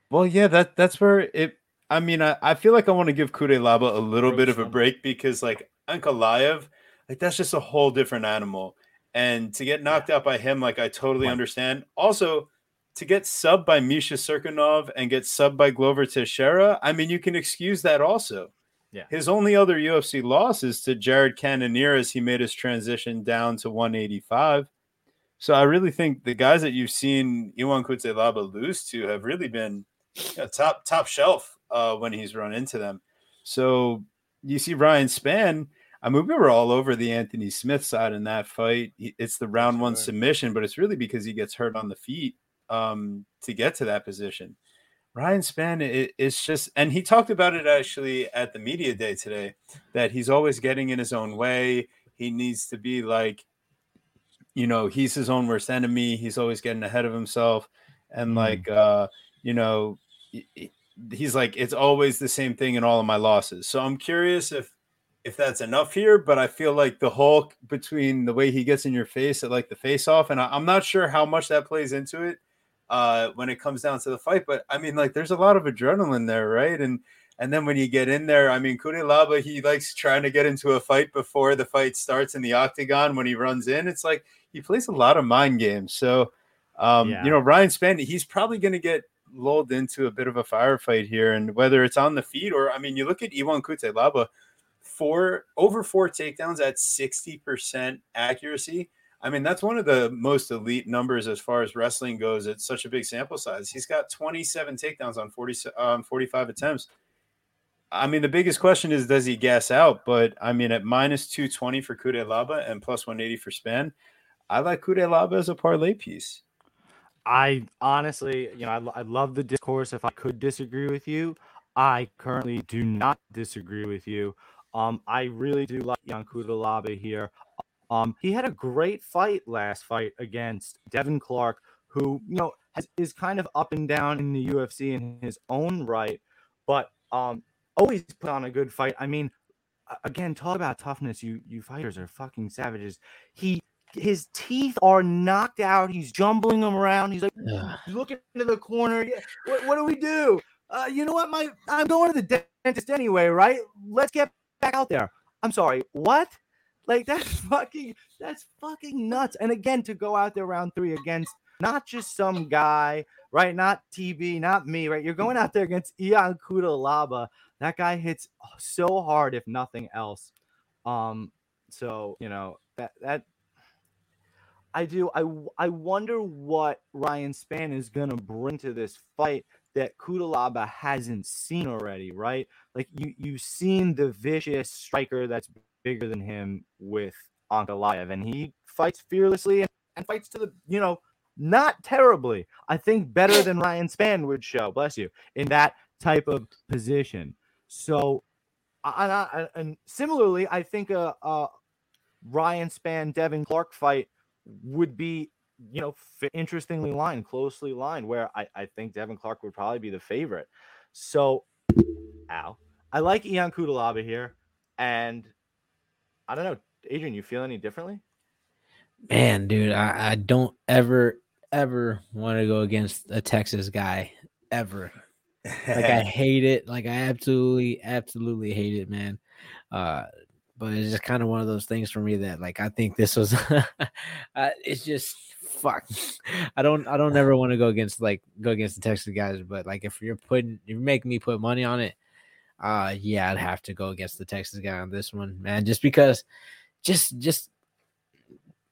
Well, yeah, that that's where it. I mean, I, I feel like I want to give Cutelaba a little bit of a break because like Ankalaev, like that's just a whole different animal. And to get knocked yeah. out by him, like I totally understand. Also, to get subbed by Misha Cirkunov and get subbed by Glover Teixeira, I mean, you can excuse that also. Yeah. His only other UFC loss is to Jared Cannonier as he made his transition down to 185. So I really think the guys that you've seen Ion Cutelaba lose to have really been you know, top top shelf uh, when he's run into them. So you see Ryan Spann. I mean, we were all over the Anthony Smith side in that fight. It's the round one submission, but it's really because he gets hurt on the feet um, to get to that position. Ryan Spann is just, and he talked about it actually at the media day today that he's always getting in his own way. He needs to be like you know, he's his own worst enemy. He's always getting ahead of himself. And mm. like, uh, you know, he's like, it's always the same thing in all of my losses. So I'm curious if, if that's enough here, but I feel like the Hulk between the way he gets in your face at like the face off, and I, am not sure how much that plays into it uh, when it comes down to the fight. But I mean, like, there's a lot of adrenaline there, right? And and then when you get in there, I mean, Cutelaba, he likes trying to get into a fight before the fight starts in the octagon. When he runs in, it's like he plays a lot of mind games. So, um, yeah. you know, Ryan Spandy, he's probably going to get lulled into a bit of a firefight here. And whether it's on the feet or, I mean, you look at Ion Cutelaba, four over four takedowns at 60% accuracy. I mean, that's one of the most elite numbers as far as wrestling goes. It's such a big sample size. He's got 27 takedowns on 40, um, 45 attempts. I mean, the biggest question is does he gas out? But I mean, at minus 220 for Cutelaba and plus 180 for Spann, I like Cutelaba as a parlay piece. I honestly, you know, I, I love the discourse. If I could disagree with you, I currently do not disagree with you. Um, I really do like Ion Cutelaba here. Um, he had a great fight last fight against Devin Clark, who you know has, is kind of up and down in the UFC in his own right, but um, always put on a good fight. I mean, again, talk about toughness. You you fighters are fucking savages. He his teeth are knocked out. He's jumbling them around. He's like he's looking into the corner. What, what do we do? Uh, you know what? My I'm going to the dentist anyway, right? Let's get back out there. I'm sorry. What? Like that's fucking that's fucking nuts. And again, to go out there round three against not just some guy, right? Not TB, not me, right? You're going out there against Ian Cutelaba. That guy hits so hard, if nothing else. Um, so you know that that I do. I I wonder what Ryan Spann is gonna bring to this fight that Cutelaba hasn't seen already, right? Like you you've seen the vicious striker that's bigger than him with Ankalaev, and he fights fearlessly and, fights to the you know not terribly. I think better than Ryan Spann would show. Bless you in that type of position. So, and, I, and similarly, I think a, a Ryan Spann Devin Clark fight would be, you know, interestingly lined, closely lined, where I, I think Devin Clark would probably be the favorite. So, Al, I like Ion Cutelaba here, and I don't know, Adrian, you feel any differently? Man, dude, I, I don't ever ever want to go against a Texas guy ever. like I hate it. Like I absolutely, absolutely hate it, man. Uh, but it's just kind of one of those things for me that like I think this was uh, it's just fuck. I don't I don't ever want to go against like go against the Texas guys, but like if you're putting if you're making me put money on it, uh yeah, I'd have to go against the Texas guy on this one, man. Just because just just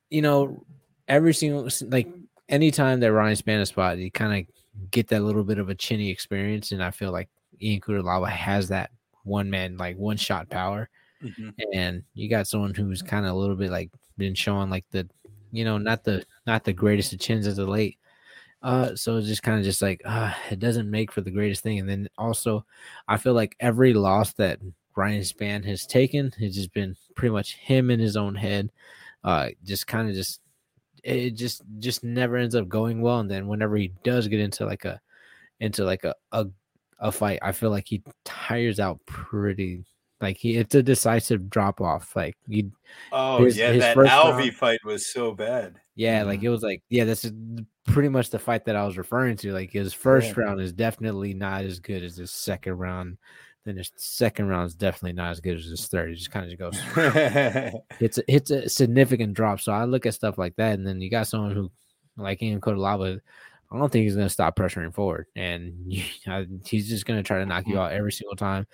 you know, every single like anytime that Ryan Spann spot, you kind of get that little bit of a chinny experience, and I feel like Ian Cutelaba has that one man like one shot power, mm-hmm. and you got someone who's kind of a little bit like been showing like the, you know, not the not the greatest of chins as of late. Uh, so it's just kind of just like uh, it doesn't make for the greatest thing. And then also, I feel like every loss that Ryan Spann has taken has just been pretty much him in his own head. Uh, just kind of just it just just never ends up going well. And then whenever he does get into like a into like a a, a fight, I feel like he tires out pretty. Like he, it's a decisive drop off. Like you, oh his, yeah, his that round, fight was so bad. Yeah, mm-hmm. like it was like yeah, that's pretty much the fight that I was referring to. Like his first yeah. round is definitely not as good as his second round then his second round is definitely not as good as his third. He just kind of goes. it's a, it's a significant drop. So I look at stuff like that, and then you got someone who, like Ian Cutelaba, I don't think he's going to stop pressuring forward, and he's just going to try to knock you out every single time.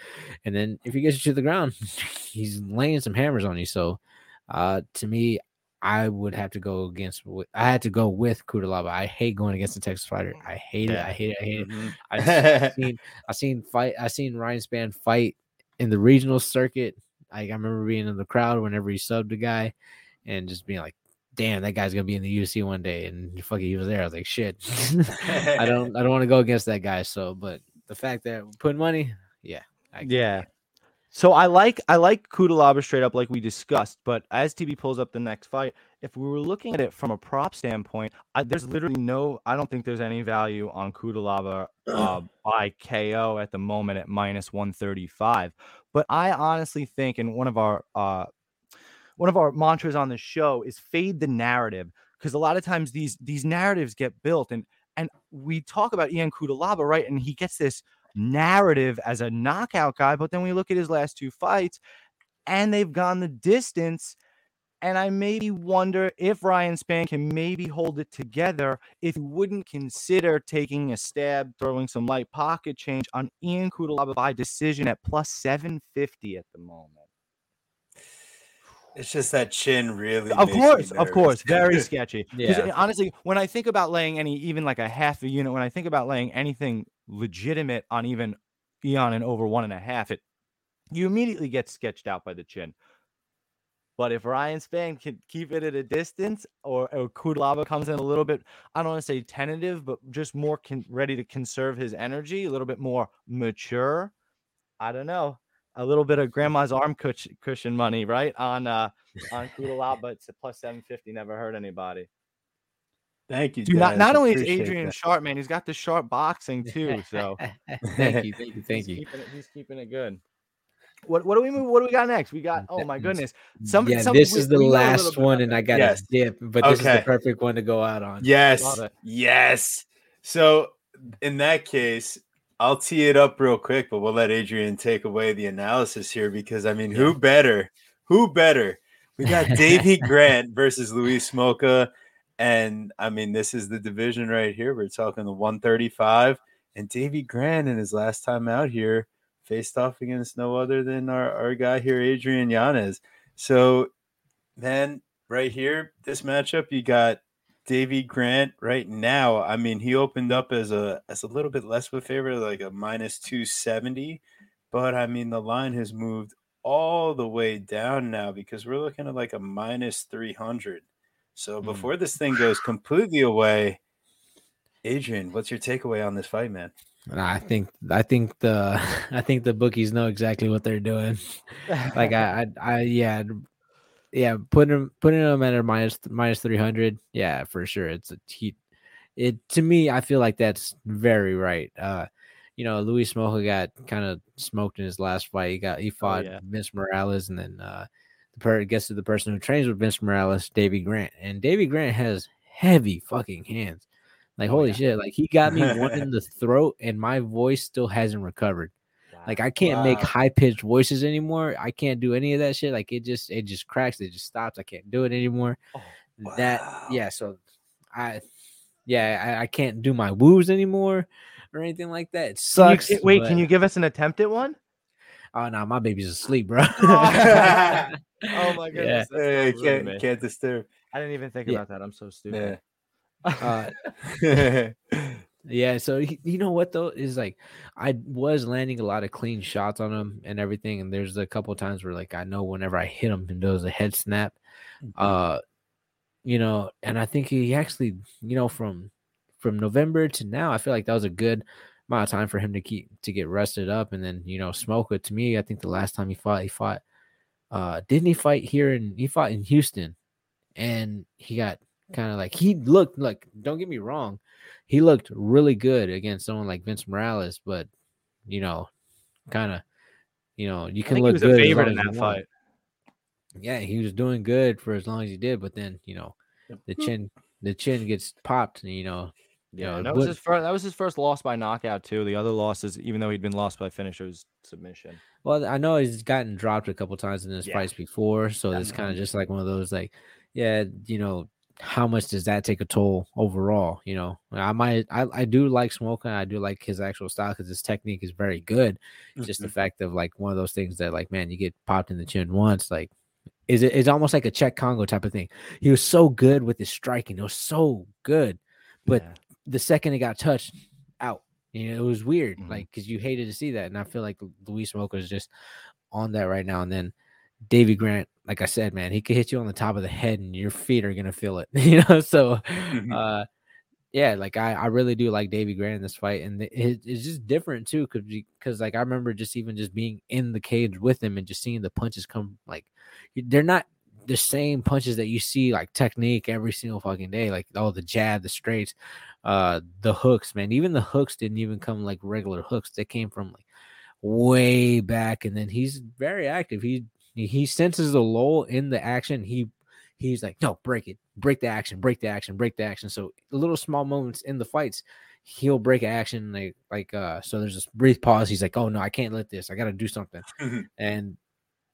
And then if he gets you to the ground, he's laying some hammers on you. So, uh, to me, I would have to go against. I had to go with Cutelaba. I hate going against the Texas fighter. I hate yeah. it. I hate it. I hate mm-hmm. it. I seen. I seen fight. I seen Ryan Spann fight in the regional circuit. I, I remember being in the crowd whenever he subbed a guy, and just being like, "Damn, that guy's gonna be in the UFC one day." And fucking, he was there. I was like, "Shit, I don't. I don't want to go against that guy." So, but the fact that putting money, yeah, I, yeah. So I like I like Cutelaba straight up like we discussed, but as TB pulls up the next fight, if we were looking at it from a prop standpoint, I, there's literally no I don't think there's any value on Cutelaba uh, by KO at the moment at minus 135. But I honestly think, and one of our uh, one of our mantras on the show is fade the narrative because a lot of times these these narratives get built and and we talk about Ian Cutelaba, right? And he gets this narrative as a knockout guy, but then we look at his last two fights and they've gone the distance. And I maybe wonder if Ryan Spann can maybe hold it together if he wouldn't consider taking a stab, throwing some light pocket change on Ian Cutelaba by decision at plus 750 at the moment. It's just that chin really. Of course, of course, very sketchy. yeah. Honestly, when I think about laying any, even like a half a unit, when I think about laying anything legitimate on even Ian and over one and a half, it you immediately get sketched out by the chin. But if Ryan Spann can keep it at a distance, or, or Cutelaba comes in a little bit, I don't want to say tentative, but just more con- ready to conserve his energy, a little bit more mature. I don't know a little bit of grandma's arm cushion money, right? On uh on Cutelaba, it's a plus 750. Never hurt anybody. Thank you. Dude, not, not only is Adrian that. sharp, man, he's got the sharp boxing too. So thank you, thank you, thank he's you. Keeping it, he's keeping it good. What what do we move? What do we got next? We got oh my goodness. Some, yeah, this we, is the last one, and I got yes. a dip, but this okay. is the perfect one to go out on. Yes, yes. So in that case, I'll tee it up real quick, but we'll let Adrian take away the analysis here because I mean, who better? Who better? We got Davey Grant versus Louis Smolka. And I mean, this is the division right here. We're talking the 135. And Davey Grant in his last time out here faced off against no other than our, our guy here, Adrian Yanez. So then right here, this matchup, you got Davey Grant right now, I mean, he opened up as a as a little bit less of a favorite, like a minus two seventy, but I mean the line has moved all the way down now because we're looking at like a minus three hundred. So mm. before this thing goes completely away, Adrian, what's your takeaway on this fight, man? I think I think the I think the bookies know exactly what they're doing. like I, I, I yeah, yeah, putting him putting him at a minus minus three hundred. Yeah, for sure. It's a he, it to me. I feel like that's very right. Uh, you know, Louis Smolka got kind of smoked in his last fight. He got he oh, fought oh, yeah. Vince Morales, and then uh, the per gets to the person who trains with Vince Morales, Davey Grant, and Davey Grant has heavy fucking hands. Like oh, holy yeah. shit! Like he got me one in the throat, and my voice still hasn't recovered. Like I can't wow. make high pitched voices anymore. I can't do any of that shit. Like it just it just cracks. It just stops. I can't do it anymore. Oh, wow. That yeah. So I yeah I, I, can't do my woos anymore or anything like that. It sucks. You, wait, but... can you give us an attempt at one? Oh no, my baby's asleep, bro. oh my goodness. Yeah. Hey, can't can't disturb. I didn't even think yeah. about that. I'm so stupid. Yeah. Uh, Yeah, so he, you know what though is like I was landing a lot of clean shots on him and everything, and there's a couple times where like I know whenever I hit him and does a head snap, mm-hmm. uh, you know, and I think he actually, you know, from from November to now, I feel like that was a good amount of time for him to keep to get rested up. And then, you know, Smolka to me, I think the last time he fought, he fought uh didn't he fight here and he fought in Houston and he got kind of like he looked like don't get me wrong, he looked really good against someone like Vince Morales, but you know, kind of you know, you can look he was good a favorite in that fight. Yeah, he was doing good for as long as he did, but then you know, the chin the chin gets popped, and you know, you Yeah, know, that was but- his first. That was his first loss by knockout too. The other losses, even though he'd been lost by finish, it was submission. Well, I know he's gotten dropped a couple times in his Yeah. fights before, so it's kind of just like one of those like, yeah, you know, how much does that take a toll overall? You know, I might, I, I do like Smoking, I do like his actual style because his technique is very good. It's just the Mhm. fact of like one of those things that like, man, you get popped in the chin once, like, is it? It's almost like a Czech Congo type of thing. He was so good with his striking, it was so good, but Yeah. the second it got touched, out. You know, it was weird, Mhm. like because you hated to see that, and I feel like Louis Smolka is just on that right now. And then Davey Grant, like I said, man, he could hit you on the top of the head, and your feet are gonna feel it. You know, so Mhm. uh, yeah, like I, I really do like Davey Grant in this fight, and it, it's just different too, because because like I remember just even just being in the cage with him and just seeing the punches come, like they're not the same punches that you see like technique every single fucking day, like oh the jab, the straights, uh, the hooks, man. Even the hooks didn't even come like regular hooks; they came from like way back, and then he's very active. He he senses the lull in the action. He he's like, no, break it, break the action, break the action, break the action. So little small moments in the fights, he'll break action like like uh. So there's this brief pause. He's like, oh no, I can't let this. I got to do something. Mhm. and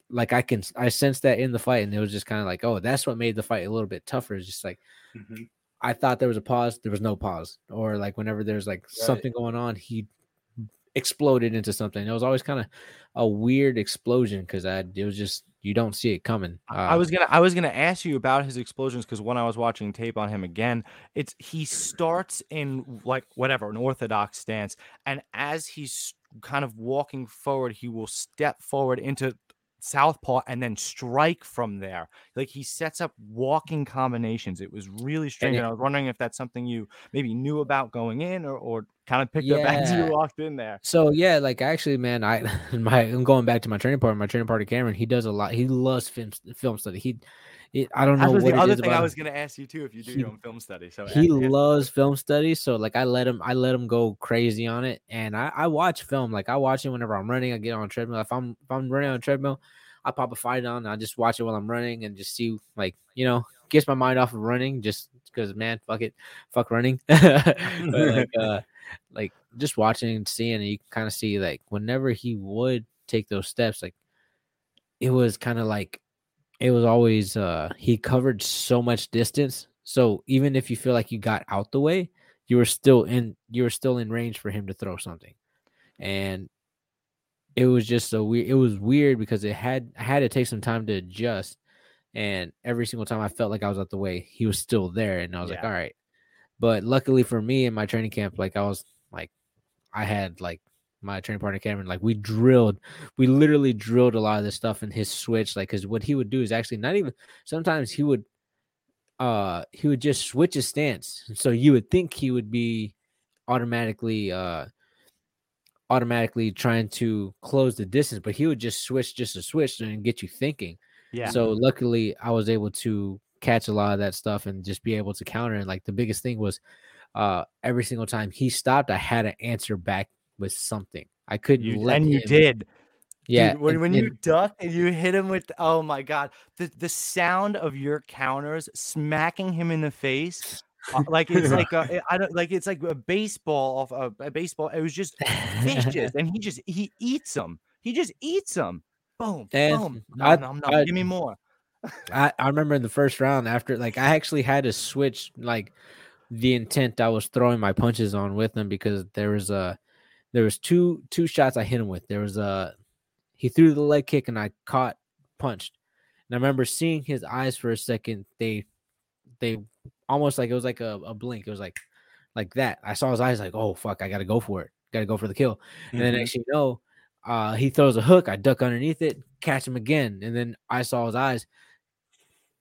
like I can I sense that in the fight, and it was just kind of like, oh, that's what made the fight a little bit tougher. It's just like Mhm. I thought there was a pause, there was no pause, or like whenever there's like something going on, he exploded into something. It was always kind of a weird explosion because I it was just you don't see it coming. I Uh, was gonna I was gonna ask you about his explosions because when I was watching tape on him again, it's he starts in like whatever an orthodox stance, and as he's kind of walking forward, he will step forward into southpaw and then strike from there. Like he sets up walking combinations. It was really strange, it- and I was wondering if that's something you maybe knew about going in or or kind of picked up as you walked in there. So yeah, like actually, man, I my I'm going back to my training partner. My training partner Cameron, he does a lot. He loves film film study. He, it, I don't know what the it other is thing I was gonna ask you too if you do He- your own film study. So he loves film study. so like i let him i let him go crazy on it and i i watch film like i watch it whenever i'm running i get on a treadmill if i'm if i'm running on a treadmill i pop a fight on and i just watch it while i'm running and just see like you know gets my mind off of running just because man fuck it fuck running but like uh like just watching and seeing and you can kind of see like whenever he would take those steps like it was kind of like it was always uh he covered so much distance so even if you feel like you got out the way you were still in you were still in range for him to throw something. And it was just so weird it was weird because it had I had to take some time to adjust and every single time I felt like I was out the way he was still there and I was like all right but luckily for me in my training camp like I was like I had like my training partner Cameron like we drilled we literally drilled a lot of this stuff in his switch like because what he would do is actually not even sometimes he would uh he would just switch his stance so you would think he would be automatically uh automatically trying to close the distance but he would just switch just a switch and get you thinking yeah. so luckily I was able to catch a lot of that stuff and just be able to counter and like the biggest thing was uh every single time he stopped I had to answer back with something I couldn't You, let and you did. yeah Dude, when, and- when and- you duck and you hit him with oh my god, the the sound of your counters smacking him in the face, uh, like it's like a, I don't like it's like a baseball off a, a baseball. It was just vicious, and he just he eats them. He just eats them. Boom, And boom. I- Nom, nom, nom. I- Give me more. I, I remember in the first round after like I actually had to switch like the intent I was throwing my punches on with him because there was a there was two two shots I hit him with. There was a he threw the leg kick and I caught punched. And I remember seeing his eyes for a second. They they almost like it was like a, a blink. It was like like that. I saw his eyes like, oh fuck, I gotta go for it. Gotta go for the kill. And then thing you know, uh, he throws a hook. I duck underneath it, catch him again, and then I saw his eyes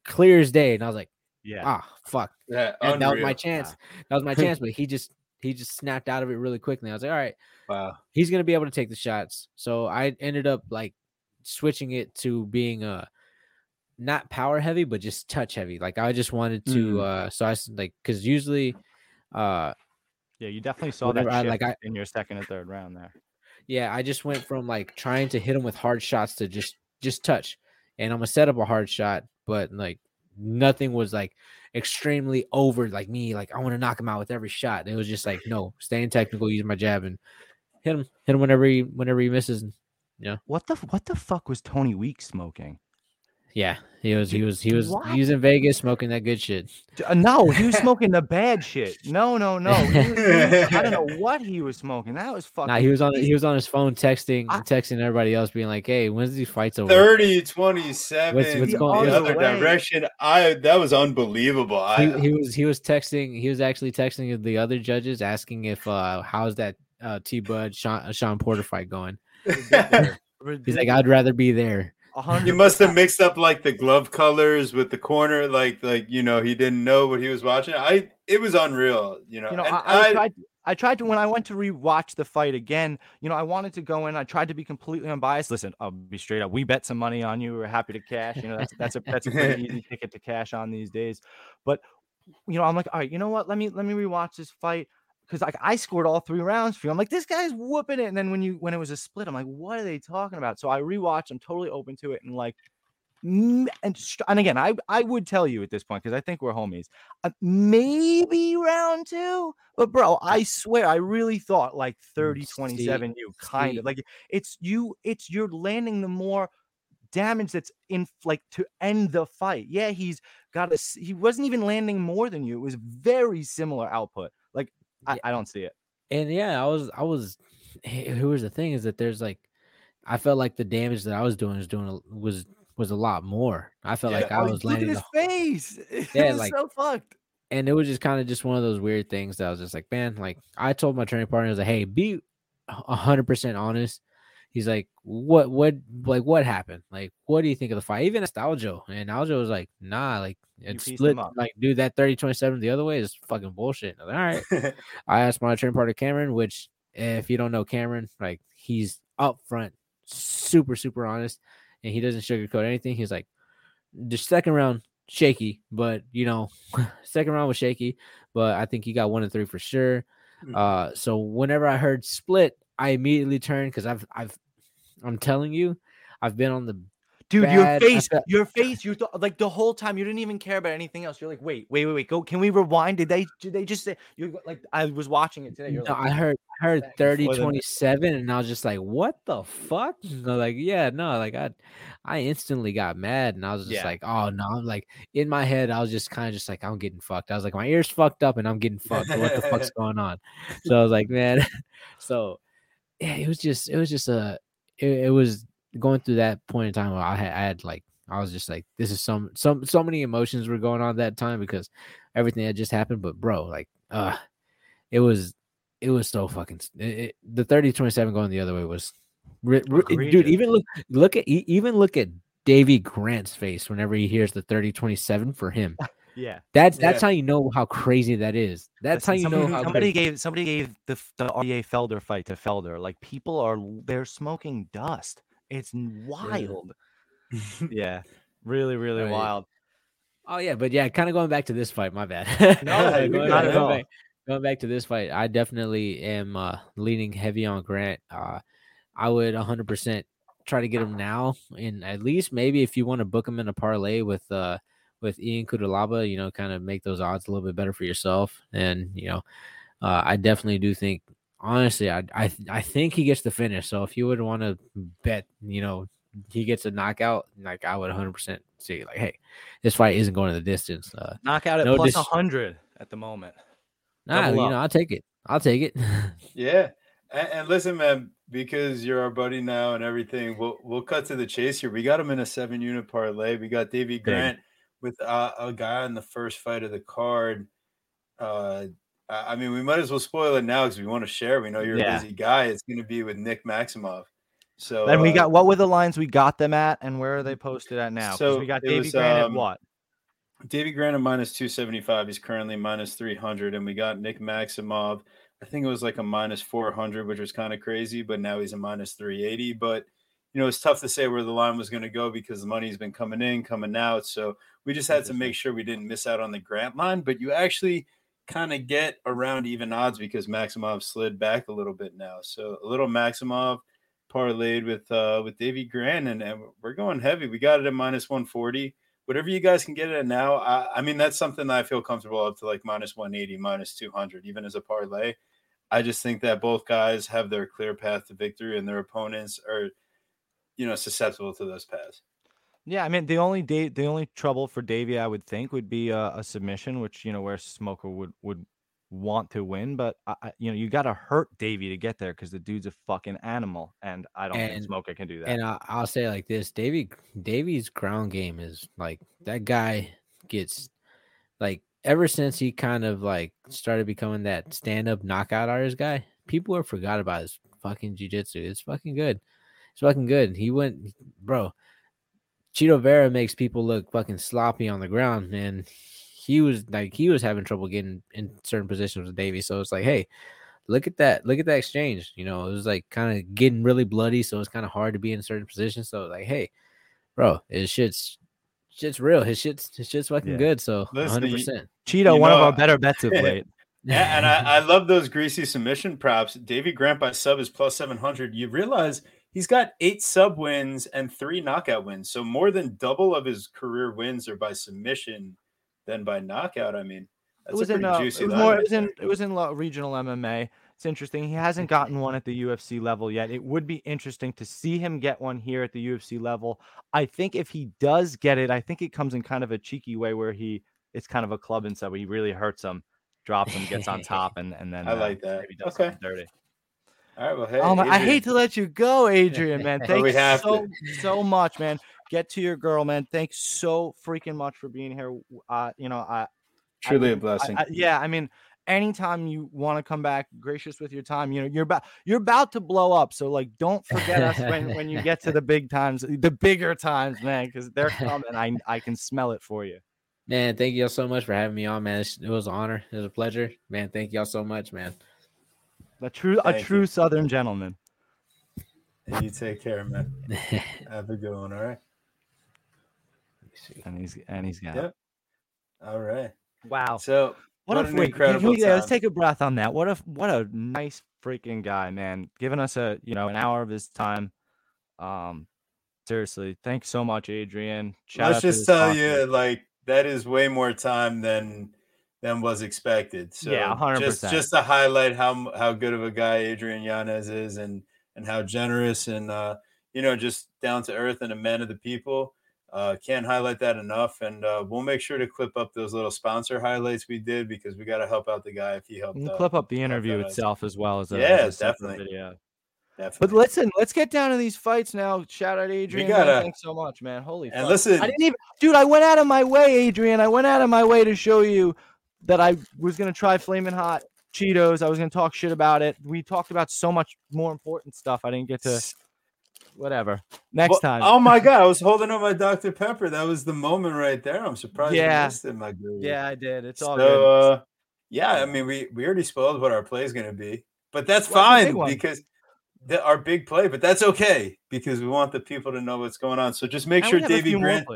clear as day, and I was like, Yeah. ah, fuck. Yeah, And that was my unreal. chance. That was my chance, but he just he just snapped out of it really quickly. I was like, all right, Wow. he's gonna be able to take the shots. So I ended up like switching it to being a not power heavy, but just touch heavy. Like I just wanted to Mm. uh so I s- like because usually uh Yeah, you definitely saw that Whenever I- like, I- in your second and third round there. yeah, I just went from like trying to hit him with hard shots to just just touch. And I'm gonna set up a hard shot, but like nothing was like extremely over like me, like I want to knock him out with every shot. It was just like, no, staying technical, using my jab and hit him, hit him whenever he whenever he misses. Yeah. What the what the fuck was Tony Weeks smoking? Yeah, he was he was he was What? he was in Vegas smoking that good shit. Uh, no, he was smoking the bad shit. No, no, no. he was- he was- I don't know what he was smoking. That was fucking. Nah, he was on he's- he was on his phone texting I- texting everybody else, being like, "Hey, when's these fights over?" 30 27 What's- what's the other Way. direction. I that was unbelievable. He, I, he was he was texting he was actually texting the other judges asking if uh how's that uh T Bud Sean, Sean Porter fight going. He's like, I'd rather be there. A hundred you must have mixed up like the glove colors with the corner, like like you know he didn't know what he was watching. I it was unreal, you know. You know, and I, I, I- tried. I tried to when I went to rewatch the fight again. You know, I wanted to go in. I tried to be completely unbiased. Listen, I'll be straight up. We bet some money on you. We're happy to cash. You know, that's that's a that's a pretty easy ticket to cash on these days. But you know, I'm like, all right, you know what? Let me let me rewatch this fight because like I scored all three rounds for you. I'm like, this guy's whooping it. And then when you when it was a split, I'm like, what are they talking about? So I rewatched. I'm totally open to it and like. mm, And, and again, I, I would tell you at this point because I think we're homies. Uh, maybe round two, but bro, I swear, I really thought like 30 see- 27, you kind see- of like it's you, it's you're landing the more damage that's in like to end the fight. Yeah, he's got a he wasn't even landing more than you. It was very similar output. I, Yeah. I don't see it. And yeah, I was I was who was the thing is that there's like I felt like the damage that I was doing was doing a- was was a lot more. I felt Yeah. like I Oh, was look at landing his the face. It Yeah, was like- so fucked. and it was just kind of just one of those weird things that I was just like, man, like I told my training partner, I was like, hey, be a hundred percent honest. He's like, what, what, like, what happened? Like, what do you think of the fight? Even asked Aljo, and Aljo was like, nah, like, it split, like, dude, that 30 27 the other way is fucking bullshit. Like, All right. I asked my training partner, Cameron, which, if you don't know Cameron, like, he's up front, super, super honest, and he doesn't sugarcoat anything. He's like, the second round, shaky, but you know, second round was shaky, but I think he got one and three for sure. Mhm. Uh, so whenever I heard split, I immediately turned because I've, I've, I'm telling you, I've been on the Dude, bad. your face, your face, you thought like the whole time you didn't even care about anything else. You're like, wait, wait, wait, wait, go. Can we rewind? Did they did they just say you like I was watching it today? You're No, like, I heard I heard back and 30 27 and I was just like what the fuck like yeah no like I I instantly got mad and I was just Yeah. like oh no I'm like in my head I was just kind of just like I'm getting fucked I was like my ears fucked up and I'm getting fucked what the fuck's going on so I was like man so yeah it was just it was just a it, it was going through that point in time where I had, I had like I was just like this is some some so many emotions were going on that time because everything had just happened but bro like uh it was it was so fucking it, it- the 30 27 going the other way was ri- ri- dude even look look at even look at Davey Grant's face whenever he hears the 30 27 for him yeah. that's that's Yeah. how you know how crazy that is that's how Listen, you know somebody, how somebody crazy- gave somebody gave the the RDA Felder fight to Felder. Like people are they're smoking dust. It's n- wild. Yeah, really, really Right. wild. Oh yeah, but yeah, kind of going back to this fight. My bad. No, you going, got back, it going all. back- going back to this fight, I definitely am uh, leaning heavy on Grant. Uh, I would 100% try to get him now, and at least maybe if you want to book him in a parlay with uh with Ion Cutelaba, you know, kind of make those odds a little bit better for yourself. And you know, uh, I definitely do think. Honestly, I I I think he gets the finish. So if you would want to bet, you know, he gets a knockout, like I would 100% say, like, hey, this fight isn't going to the distance. Uh, Knockout at No plus dis- hundred at the moment. nah, Double you up. know, I'll take it. I'll take it. Yeah. And, and listen, man, because you're our buddy now and everything, we'll we'll cut to the chase here. We got him in a seven unit parlay. We got Davey Grant with uh, a guy in the first fight of the card. Uh, I mean, we might as well spoil it now because we want to share. We know you're Yeah. a busy guy. It's going to be with Nick Maximov. So Then we uh, got what were the lines we got them at, and where are they posted at now? So we got Davey was, Grant at um, what? Davey Grant at minus 275. He's currently minus 300. And we got Nick Maximov. I think it was like a minus 400, which was kind of crazy, but now he's a minus 380. But, you know, it's tough to say where the line was going to go because the money's been coming in, coming out. So we just had to make sure we didn't miss out on the Grant line. But you actually kind of get around even odds because Maximov slid back a little bit now. So a little Maximov parlayed with uh with Davey Grant and, and we're going heavy. We got it at minus 140 whatever you guys can get it at now. I, I, mean, that's something that I feel comfortable up to like minus 180, minus 200, even as a parlay. I just think that both guys have their clear path to victory and their opponents are, you know, susceptible to those paths. Yeah, I mean the only day the only trouble for Davey I would think would be a, a submission, which you know where Smolka would would want to win, but I, you know you got to hurt Davey to get there because the dude's a fucking animal, and I don't and, think Smolka can do that. And I, will say like this: Davey Davey's ground game is like that guy gets like ever since he kind of like started becoming that stand up knockout artist guy, people have forgot about his fucking jujitsu. It's fucking good. It's fucking good. He went, bro. Chito Vera makes people look fucking sloppy on the ground, man he was like he was having trouble getting in certain positions with Davey. So it's like, hey, look at that, look at that exchange. You know, it was like kind of getting really bloody, so it's kind of hard to be in certain positions. So like, hey, bro, his shit's shit's real. His shit's his shit's fucking yeah. good. So 100 percent. Chito, one know, of our better bets of late. yeah, and I, I love those greasy submission props. Davey Grant by sub is plus seven hundred. You realize he's got eight sub wins and three knockout wins, so more than double of his career wins are by submission than by knockout. I mean, it was in uh, it was more. It was in it was in regional MMA. It's interesting. He hasn't gotten one at the UFC level yet. It would be interesting to see him get one here at the UFC level. I think if he does get it, I think it comes in kind of a cheeky way where he it's kind of a club and so he really hurts him, drops him, gets on top, and and then I uh, like uh, that. Maybe does okay. dirty. All right. Well, hey, um, I hate to let you go, Adrian. Man, thanks so so much, man get to your girl, man. Thanks so freaking much for being here. Uh, you know, I truly a blessing. I, I, yeah, I mean, anytime you want to come back, gracious with your time. You know, you're about you're about to blow up. So like, don't forget us when when you get to the big times, the bigger times, man, because they're coming. I I can smell it for you. Man, thank you all so much for having me on, man. It was an honor. It was a pleasure, man. Thank you all so much, man. A true a true you. Southern gentleman. And you take care, man. Have a good one. All right. And he's and he's got. Yep. All right. Wow. So what, what a wait, incredible. yeah, let's take a breath on that. What a what a nice freaking guy, man. Giving us a you know an hour of his time. Um, seriously, thanks so much, Adrian. Shout let's just tell you, like that is way more time than than was expected. So yeah, hundred Just just to highlight how how good of a guy Adrian Yanez is, and and how generous and uh, you know just down to earth and a man of the people. Uh, can't highlight that enough, and uh, we'll make sure to clip up those little sponsor highlights we did because we got to help out the guy if he helped. Uh, clip up the interview itself as well as a, yeah, as a definitely. Video. Definitely. But listen, let's get down to these fights now. Shout out Adrian. Gotta, Thanks so much, man. Holy and fuck. listen, I didn't even, dude. I went out of my way, Adrian. I went out of my way to show you that I was gonna try flaming hot Cheetos. I was gonna talk shit about it. We talked about so much more important stuff. I didn't get to whatever. Next well, time. Oh my god, I was holding up my Dr. Pepper. That was the moment right there. I'm surprised yeah. you missed it, my dude. Yeah, I did. It's all so, good. Uh, yeah, I mean, we we already spoiled what our play is going to be, but that's fine because the, our big play. But that's okay because we want the people to know what's going on. So just make sure Davey Grant.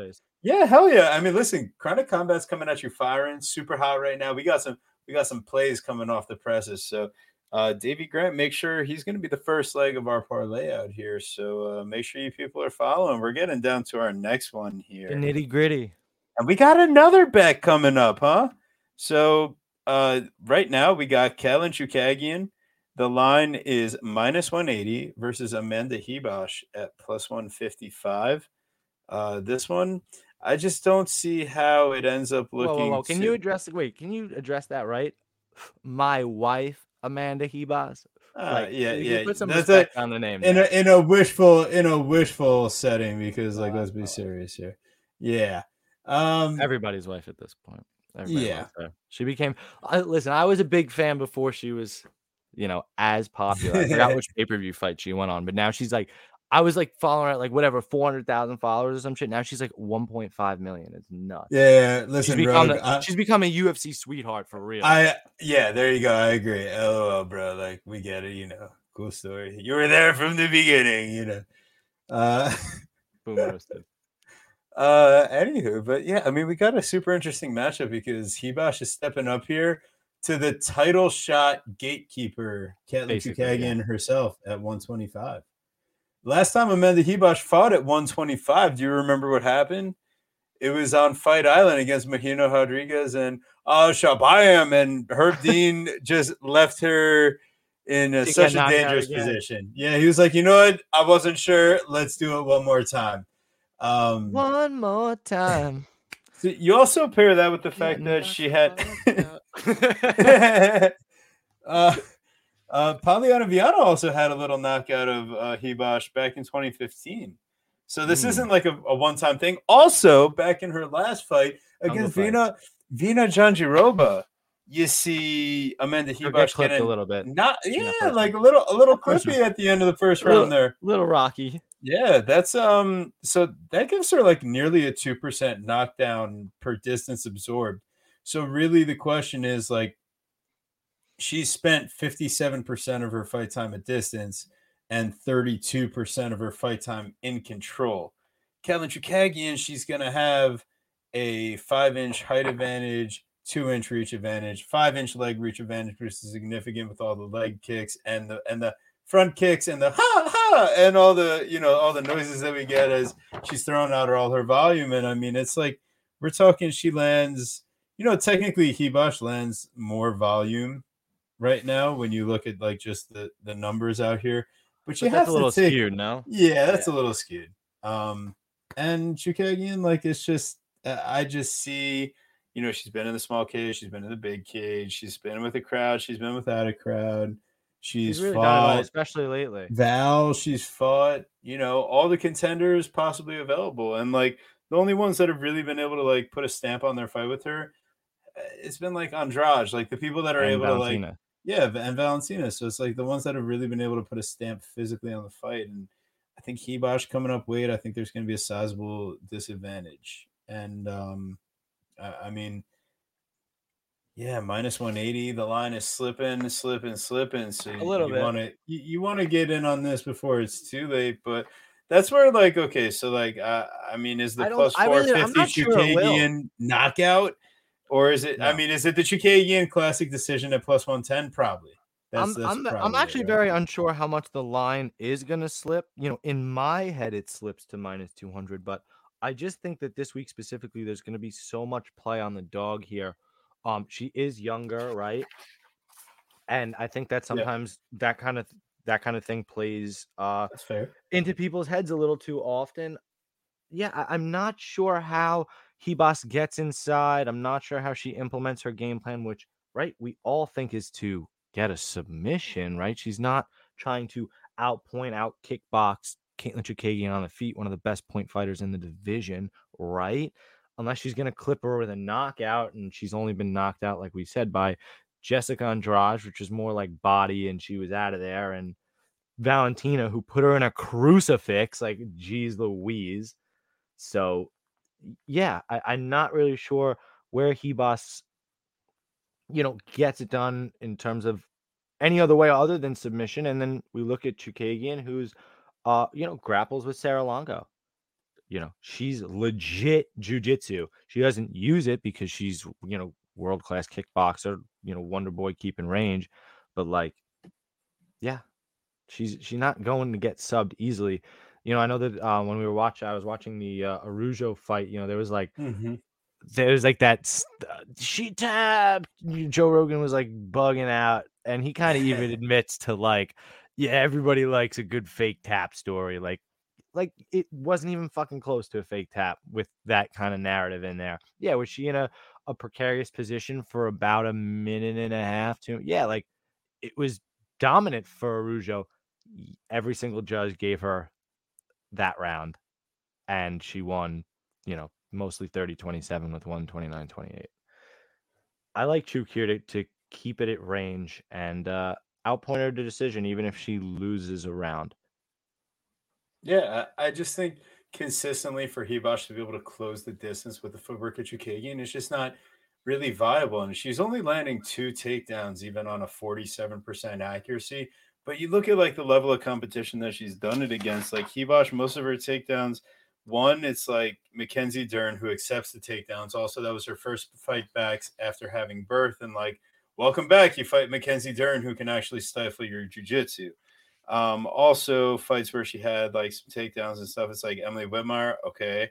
Yeah, hell yeah. I mean, listen, Chronic Combat's coming at you firing, super hot right now. We got some we got some plays coming off the presses. So uh, Davey Grant, make sure he's going to be the first leg of our parlay out here. So uh, make sure you people are following. We're getting down to our next one here. The nitty gritty. And we got another bet coming up, huh? So uh, right now we got Katlyn Chookagian. The line is minus 180 versus Amanda Ribas at plus 155. Uh, this one, I just don't see how it ends up looking. Whoa, whoa, whoa. Can to... you address? Wait, can you address that right? My wife Amanda Ribas. Uh, like, yeah, yeah. Put some That's respect on the name. In a in a wishful in a wishful setting because like uh, let's be serious here. Yeah. Um everybody's wife at this point. Everybody yeah. She became uh, listen, I was a big fan before she was, you know, as popular. I forgot which pay-per-view fight she went on, but now she's like I was like following her like whatever, 400,000 followers or some shit. Now she's like 1.5 million. It's nuts. Yeah, listen, she's become, a, I, she's become a UFC sweetheart for real. I yeah, there you go. I agree. LOL, bro. Like we get it, you know. Cool story. You were there from the beginning, you know. Uh Boom roasted. Uh anywho, but yeah, I mean we got a super interesting matchup because Ribas is stepping up here to the title shot gatekeeper, Katlyn Basically, Chookagian herself at 125. Last time Amanda Ribas fought at 125, do you remember what happened? It was on Fight Island against Marina Rodriguez and uh Shabayam and Herb Dean just left her in a, such a got knocked out dangerous position. Yeah, he was like, you know what? I wasn't sure. Let's do it one more time. Um One more time. so you also pair that with the fact Yeah, that she had uh uh Polyana Viana also had a little knockout of uh Ribas back in 2015. So this Hmm. isn't like a, a one-time thing. Also, back in her last fight against. Vina Virna Jandiroba, you see Amanda Ribas clipped a little bit. not yeah, like a little a little clippy at the end of the first Little- round there. Little rocky. Yeah, that's um so that gives her like nearly a 2% knockdown per distance absorbed. So really the question is like she spent 57% of her fight time at distance and 32% of her fight time in control. Katlyn Chookagian, she's going to have a 5-inch height advantage, 2-inch reach advantage, 5-inch leg reach advantage, which is significant with all the leg kicks and the and the front kicks and the ha ha and all the you know all the noises that we get as she's throwing out all her volume and i mean it's like we're talking she lands you know technically Ribas lands more volume right now when you look at like just the the numbers out here but you But that's a little take, skewed, no? yeah that's a little skewed um and Chookagian, like it's just i just see you know she's been in the small cage she's been in the big cage she's been with a crowd she's been without a crowd she's She's really fought especially lately. Val, she's fought, you know, all the contenders possibly available. And like the only ones that have really been able to like put a stamp on their fight with her, uh, it's been like Andrade, like the people that are And able to like, Valentina. Yeah, and Valentina. So it's like the ones that have really been able to put a stamp physically on the fight. And I think Ribas coming up weight, I think there's going to be a sizable disadvantage. And um, I, I mean, yeah, minus 180. The line is slipping, slipping, slipping. So you, little you bit. want to you, you want to get in on this before it's too late. But that's where like okay, so like uh, I mean, is the plus I really- I'm 450 not sure. Chookagian knockout, or is it? I mean, is it the Chookagian classic decision at plus 110? Probably. I'm, that's I'm, I'm actually right? very unsure how much the line is going to slip. You know, in my head, it slips to minus 200, but I just think that this week specifically, there's going to be so much play on the dog here. Um, she is younger, right? And I think that sometimes that kind of that kind of thing plays uh That's fair. into people's heads a little too often. Yeah, I, I'm not sure how Ribas gets inside. I'm not sure how she implements her game plan, which right we all think is to get a submission. Right? She's not trying to outpoint, out kickbox Katlyn Chookagian on the feet, one of the best point fighters in the division. Right? Unless she's gonna clip her with a knockout, and she's only been knocked out, like we said, by Jessica Andrade, which is more like body, and she was out of there, and Valentina, who put her in a crucifix, like geez Louise. So yeah, I, I'm not really sure where Ribas, you know, gets it done in terms of any other way other than submission. And then we look at Chookagian, who's uh, you know, grapples with Serra-Longo. You know, she's legit jujitsu. She doesn't use it because she's, you know, world class kickboxer, you know, Wonder Boy keeping range. But like, yeah, she's she's not going to get subbed easily. You know, I know that uh, when we were watching, I was watching the uh, Araujo fight. You know, there was like Mhm. there's like that uh, she tapped. Joe Rogan was like bugging out, and he kind of even admits to like, yeah, everybody likes a good fake tap story. Like, like it wasn't even fucking close to a fake tap with that kind of narrative in there. Yeah, was she in a a precarious position for about a minute and a half? To yeah, like it was dominant for Araujo. Every single judge gave her that round, and she won. You know, mostly 30 27 with 129 28. I like Chuk here to, to keep it at range and uh, outpoint her to decision, even if she loses a round. Yeah, I just think consistently for Ribas to be able to close the distance with the footwork of Chookagian is just not really viable. And she's only landing two takedowns, even on a 47% accuracy. But you look at like the level of competition that she's done it against, like Ribas, most of her takedowns, one, it's like Mackenzie Dern who accepts the takedowns. Also, that was her first fight back after having birth. And like, welcome back. You fight Mackenzie Dern who can actually stifle your jujitsu. Um, also fights where she had like some takedowns and stuff. It's like Emily Whitmire, okay,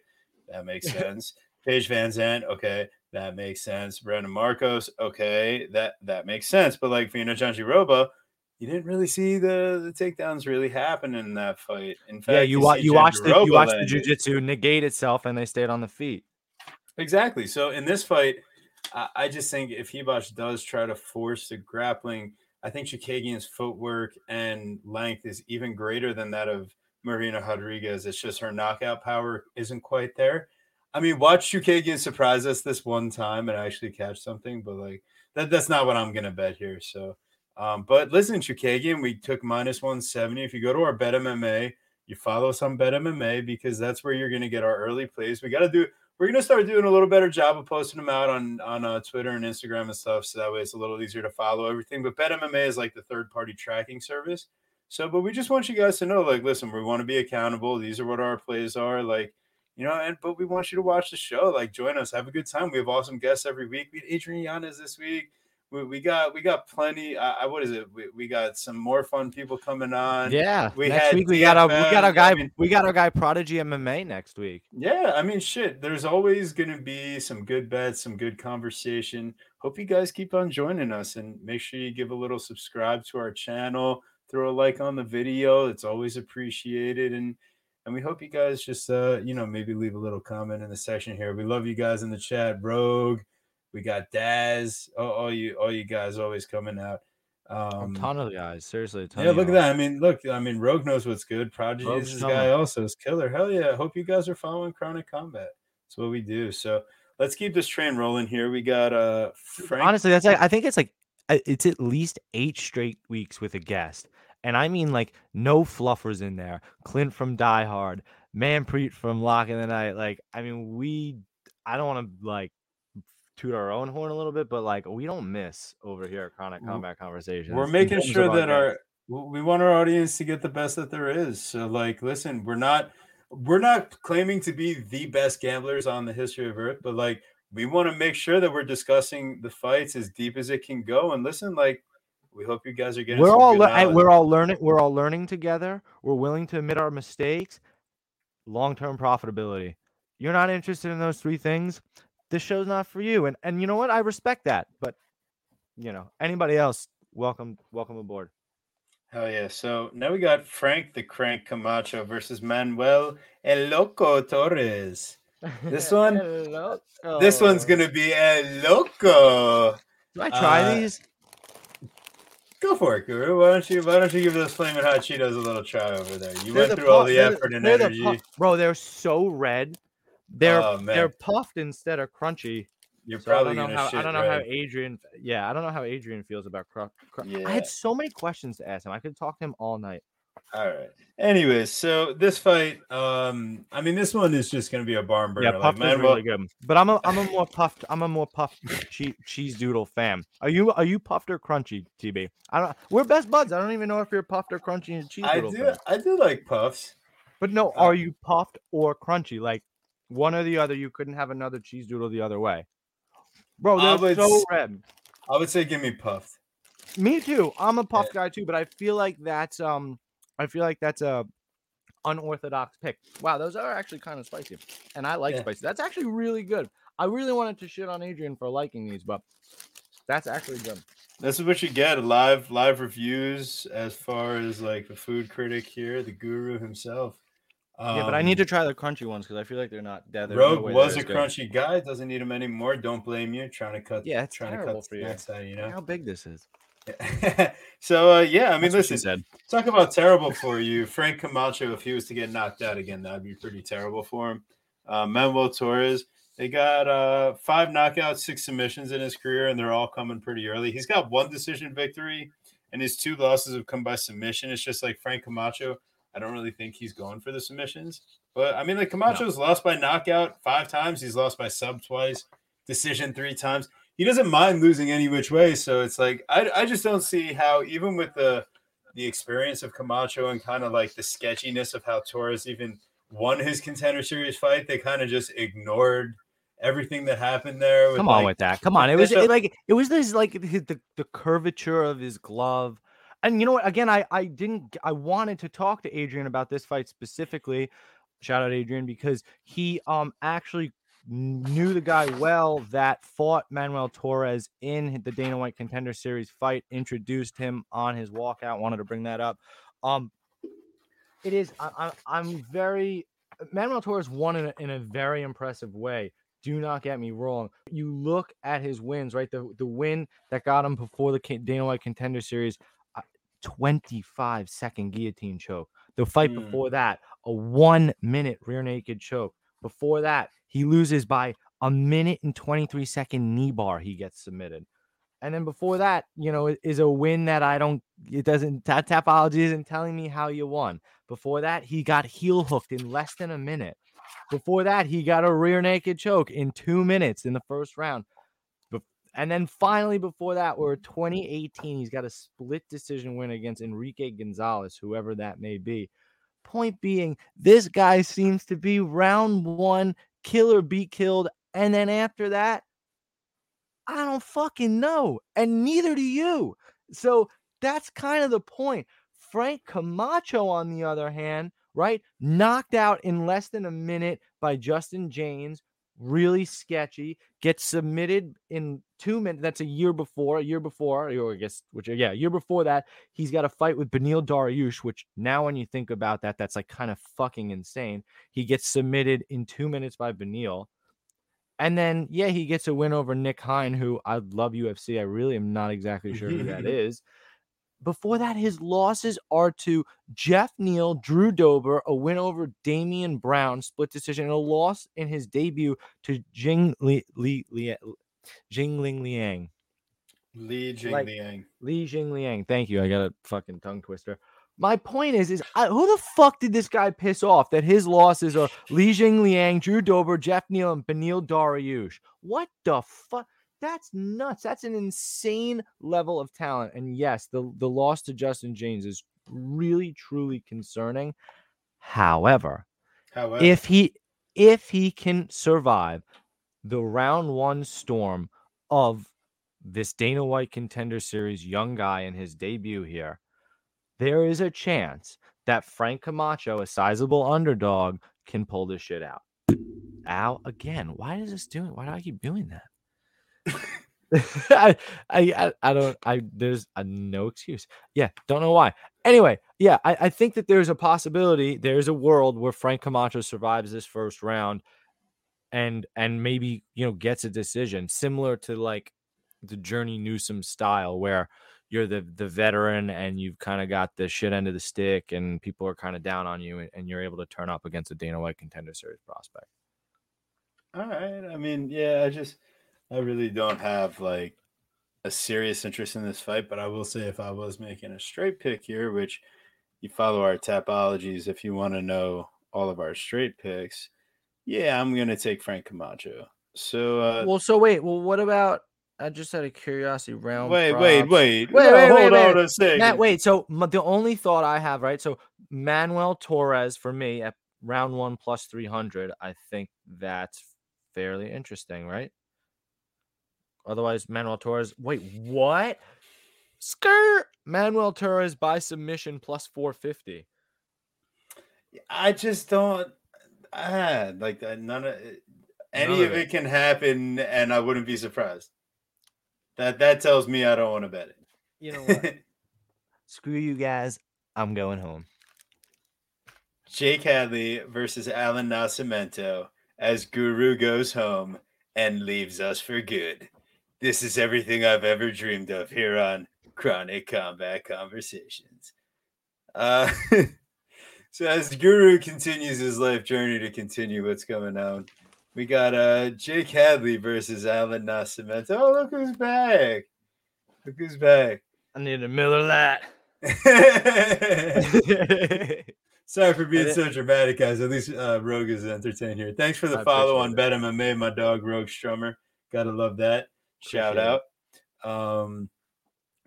that makes sense. Paige VanZant, okay, that makes sense. Randa Markos, okay, that that makes sense. But like Virna Jandiroba, you didn't really see the the takedowns really happen in that fight. In fact, yeah, you, you, you watched the you watched the jujitsu negate itself, and they stayed on the feet. Exactly. So in this fight, I, I just think if Ribas does try to force the grappling I think Chookagian's footwork and length is even greater than that of Marina Rodriguez. It's just her knockout power isn't quite there. I mean, watch Chookagian surprise us this one time and actually catch something, but like that, that's not what I'm gonna bet here. So, um, but listen, Chookagian, we took minus 170. If you go to our Bet MMA, you follow us on Bet MMA because that's where you're gonna get our early plays. We got to do we're gonna start doing a little better job of posting them out on on uh, Twitter and Instagram and stuff, so that way it's a little easier to follow everything. But BetMMA is like the third party tracking service. So, but we just want you guys to know, like, listen, we want to be accountable. These are what our plays are, like, you know, and but we want you to watch the show, like, join us, have a good time. We have awesome guests every week. We had Adrian Yanez this week we, we got we got plenty. Uh, what is it? We, we got some more fun people coming on. Yeah, we next week we got our we got our guy I mean, we got our guy Prodigy MMA next week. Yeah, I mean, shit. There's always gonna be some good bets, some good conversation. Hope you guys keep on joining us and make sure you give a little subscribe to our channel. Throw a like on the video. It's always appreciated and. And we hope you guys just, uh, you know, maybe leave a little comment in the section here. We love you guys in the chat. Rogue, we got Daz. Oh, all you, all you guys always coming out. Um, a ton of guys, seriously. yeah, look at that. I mean, look. I mean, Rogue knows what's good. Prodigy Rogue's this guy also is killer. Hell yeah! I hope you guys are following Chronic Combat. That's what we do. So let's keep this train rolling here. We got uh Frank. Honestly, that's like I think it's like it's at least eight straight weeks with a guest, and I mean like no fluffers in there. Clint from Die Hard, Manpreet from Lock in the Night. Like I mean, we. I don't want to like toot our own horn a little bit, but like we don't miss over here at Chronic Combat Conversations. We're making sure that our we want our audience to get the best that there is. So like listen, we're not we're not claiming to be the best gamblers on the history of Earth, but like we want to make sure that we're discussing the fights as deep as it can go. And listen, like we hope you guys are getting. We're all le- we're all learning. We're all learning together. We're willing to admit our mistakes. Long term profitability. You're not interested in those three things this show's not for you. And and you know what? I respect that. But you know, anybody else, welcome, welcome aboard. Hell yeah. So now we got Frank the Crank Camacho versus Manuel El Loco Torres. This one this one's gonna be El Loco. Do I try uh, these? Go for it, Guru. Why don't you why don't you give those flaming hot Cheetos a little try over there? You they're went the through all the effort and energy. The bro, they're so red. They're oh, they're puffed instead of crunchy. You're so probably I don't know how I don't know right. how Adrian. Yeah, I don't know how Adrian feels about cr- cr- yeah. I had so many questions to ask him. I could talk to him all night. All right. Anyways, so this fight, um, I mean, this one is just going to be a barn burner. Yeah, puffed like, is really good. But I'm a I'm a more puffed I'm a more puffed cheese, cheese doodle fan. Are you are you puffed or crunchy, TB? I don't. We're best buds. I don't even know if you're puffed or crunchy and cheese doodle. I do. Fan. I do like puffs. But no, uh, are you puffed or crunchy? Like one or the other. You couldn't have another cheese doodle the other way. Bro, they're would, so red. I would say give me puffed. Me too. I'm a puffed yeah. guy too, but I feel like that's um I feel like that's a unorthodox pick. Wow, those are actually kind of spicy. And I like yeah. spicy. That's actually really good. I really wanted to shit on Adrian for liking these, but that's actually good. This is what you get live live reviews as far as like the food critic here, the guru himself. Um, yeah, but I need to um, try the crunchy ones because I feel like they're not dead. Rogue no was a good. crunchy guy. Doesn't need them anymore. Don't blame you. Trying to cut. Yeah, it's trying to cut for you. Out, you know how big this is. so uh, yeah, I mean, That's listen. Talk about terrible for you, Frank Camacho. If he was to get knocked out again, that'd be pretty terrible for him. Uh, Manuel Torres. They got uh, five knockouts, six submissions in his career, and they're all coming pretty early. He's got one decision victory, and his two losses have come by submission. It's just like Frank Camacho I don't really think he's going for the submissions. But I mean, like Camacho's no. lost by knockout five times. He's lost by sub twice, decision three times. He doesn't mind losing any which way. So it's like I, I just don't see how even with the the experience of Camacho and kind of like the sketchiness of how Torres even won his contender series fight, they kind of just ignored everything that happened there. Come on like, with that. Come on. It was it, like it was this like the, the curvature of his glove. And you know what? Again, I I didn't I wanted to talk to Adrian about this fight specifically. Shout out Adrian because he um actually knew the guy well that fought Manuel Torres in the Dana White Contender Series fight, introduced him on his walkout. Wanted to bring that up. Um, it is. I, am very Manuel Torres won in a, in a very impressive way. Do not get me wrong. You look at his wins, right? The the win that got him before the Dana White Contender Series, 25 second guillotine choke. The fight mm. before that, a one minute rear naked choke. Before that, he loses by a minute and 23 second knee bar. He gets submitted. And then before that, you know, is a win that I don't, it doesn't, Tapology isn't telling me how you won. Before that, he got heel hooked in less than a minute. Before that, he got a rear naked choke in two minutes in the first round. And then finally, before that, we're mm-hmm. 2018. He's got a split decision win against Enrique Gonzalez, whoever that may be. Point being, this guy seems to be round one, kill or be killed. And then after that, I don't fucking know. And neither do you. So that's kind of the point. Frank Camacho, on the other hand, right, knocked out in less than a minute by Justin Jaynes, really sketchy. Gets submitted in two minutes. That's a year before. A year before, or I guess, which yeah, a year before that, he's got a fight with Beneil Dariush. Which now, when you think about that, that's like kind of fucking insane. He gets submitted in two minutes by Beneil. And then, yeah, he gets a win over Nick Hein, who I love UFC. I really am not exactly sure who that is. Before that, his losses are to Jeff Neal, Drew Dober, a win over Damian Brown, split decision, and a loss in his debut to Jing Li, Li, Li, Jingliang Liang. Li Jingliang. Like, Li Jingliang. Thank you. I got a fucking tongue twister. My point is, is I, who the fuck did this guy piss off that his losses are Li Jingliang, Drew Dober, Jeff Neal, and Beneil Dariush? What the fuck? That's nuts. That's an insane level of talent. And yes, the, the loss to Justin Jaynes is really, truly concerning. However, However, if he if he can survive the round one storm of this Dana White contender series young guy in his debut here, there is a chance that Frank Camacho, a sizable underdog, can pull this shit out. Ow, again, why is this doing? Why do I keep doing that? I, I I don't I there's a no excuse. Yeah, don't know why. Anyway, yeah, I, I think that there's a possibility, there's a world where Frank Camacho survives this first round and and maybe you know gets a decision similar to like the Journey Newson style where you're the the veteran and you've kind of got the shit end of the stick and people are kind of down on you and, and you're able to turn up against a Dana White contender series prospect. All right. I mean, yeah, I just I really don't have like a serious interest in this fight, but I will say if I was making a straight pick here, which you follow our tapologies if you want to know all of our straight picks, yeah, I'm gonna take Frank Camacho. So uh well, so wait, well, what about I just had a curiosity round. Wait, wait, wait, wait, wait, wait, hold wait, on wait. a second. Matt, wait. So the only thought I have, right? So Manuel Torres for me at round one plus three hundred. I think that's fairly interesting, right? Otherwise, Manuel Torres. Wait, what? Skirt Manuel Torres by submission plus 450. I just don't. Ah, like none of any none of, of it. it can happen, and I wouldn't be surprised. That that tells me I don't want to bet it. You know what? Screw you guys. I'm going home. Jake Hadley versus Allan Nascimento as Guru goes home and leaves us for good. This is everything I've ever dreamed of here on Chronic Combat Conversations. Uh, so as Guru continues his life journey to continue what's going on, we got uh Jake Hadley versus Allan Nascimento. Oh, look who's back! Look who's back! I need a Miller Lite. Sorry for being so dramatic, guys. At least uh, Rogue is entertained here. Thanks for the I follow on Bet MMA, my dog Rogue Strummer. Gotta love that. Shout out. Um,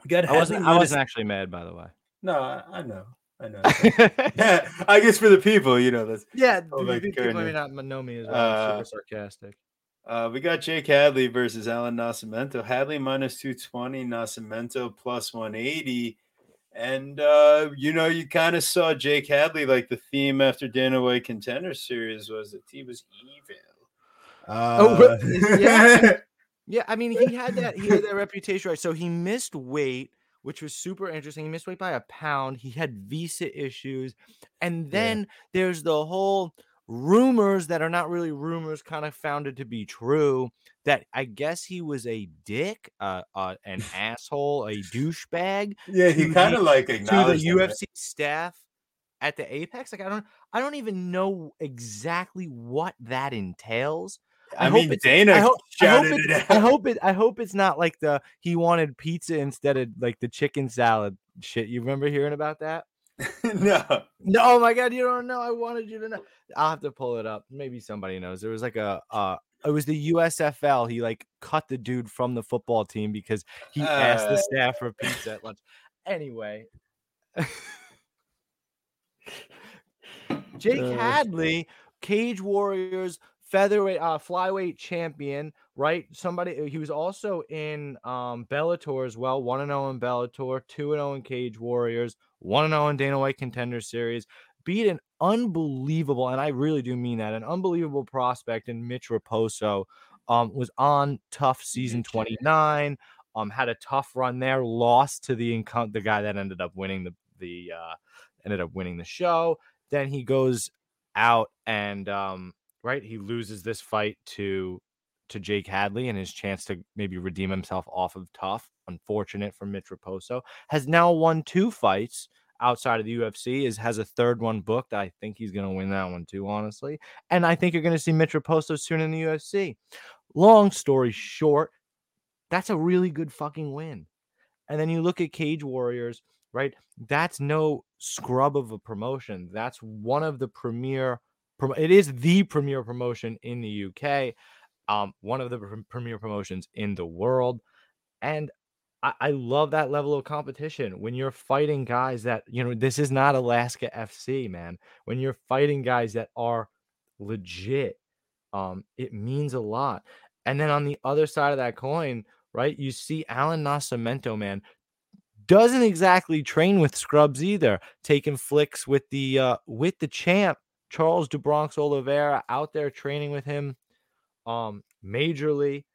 we got. I wasn't. I wasn't actually mad, by the way. No, I, I know. I know. yeah, I guess for the people, you know, that's yeah. Oh, people may not know me as well. Uh, super sarcastic. Uh, we got Jake Hadley versus Allan Nascimento. Hadley minus 220, Nascimento plus 180. And uh, you know, you kind of saw Jake Hadley like the theme after Dana White Contender Series was that he was evil. Oh, uh, oh, yeah. yeah, I mean, he had that he had that reputation, right? So he missed weight which was super interesting. He missed weight by a pound. He had visa issues. And then yeah. there's the whole rumors that are not really rumors, kind of founded to be true. That I guess he was a dick, uh, uh an asshole, a douchebag. Yeah, he kind of like to the UFC staff at the Apex. Like I don't, I don't even know exactly what that entails. I, I mean, Dana I hope, shouted I it, it I hope it. I hope it's not like the he wanted pizza instead of like the chicken salad shit. You remember hearing about that? no. No. Oh my god, you don't know. I wanted you to know. I'll have to pull it up. Maybe somebody knows. There was like a uh it was the USFL. He like cut the dude from the football team because he uh, asked the uh. staff for pizza at lunch. Anyway. Jake uh, Hadley, Cage Warriors featherweight uh flyweight champion, right? Somebody uh, he was also in um Bellator as well, 1 0 in Bellator, 2 0 in Cage Warriors, 1 0 in Dana White Contender Series, beat an unbelievable, and I really do mean that, an unbelievable prospect in Mitch Raposo. Um, was on tough season 29. Um, had a TUF run there, lost to the income the guy that ended up winning the the uh ended up winning the show. Then he goes out and um right? He loses this fight to to Jake Hadley and his chance to maybe redeem himself off of TUF. Unfortunate for Mitch Raposo. Has now won two fights outside of the UFC. Is has a third one booked. I think he's going to win that one too, honestly. And I think you're going to see Mitch Raposo soon in the UFC. Long story short, that's a really good fucking win. And then you look at Cage Warriors, right? That's no scrub of a promotion. That's one of the premier it is the premier promotion in the UK, um, one of the premier promotions in the world, and I, I love that level of competition when you're fighting guys that you know this is not Alaska FC, man. When you're fighting guys that are legit, um, it means a lot. And then on the other side of that coin, right, you see Allan Nascimento, man, doesn't exactly train with scrubs either, taking flicks with the uh with the champ Charles do Bronx Oliveira out there training with him um majorly.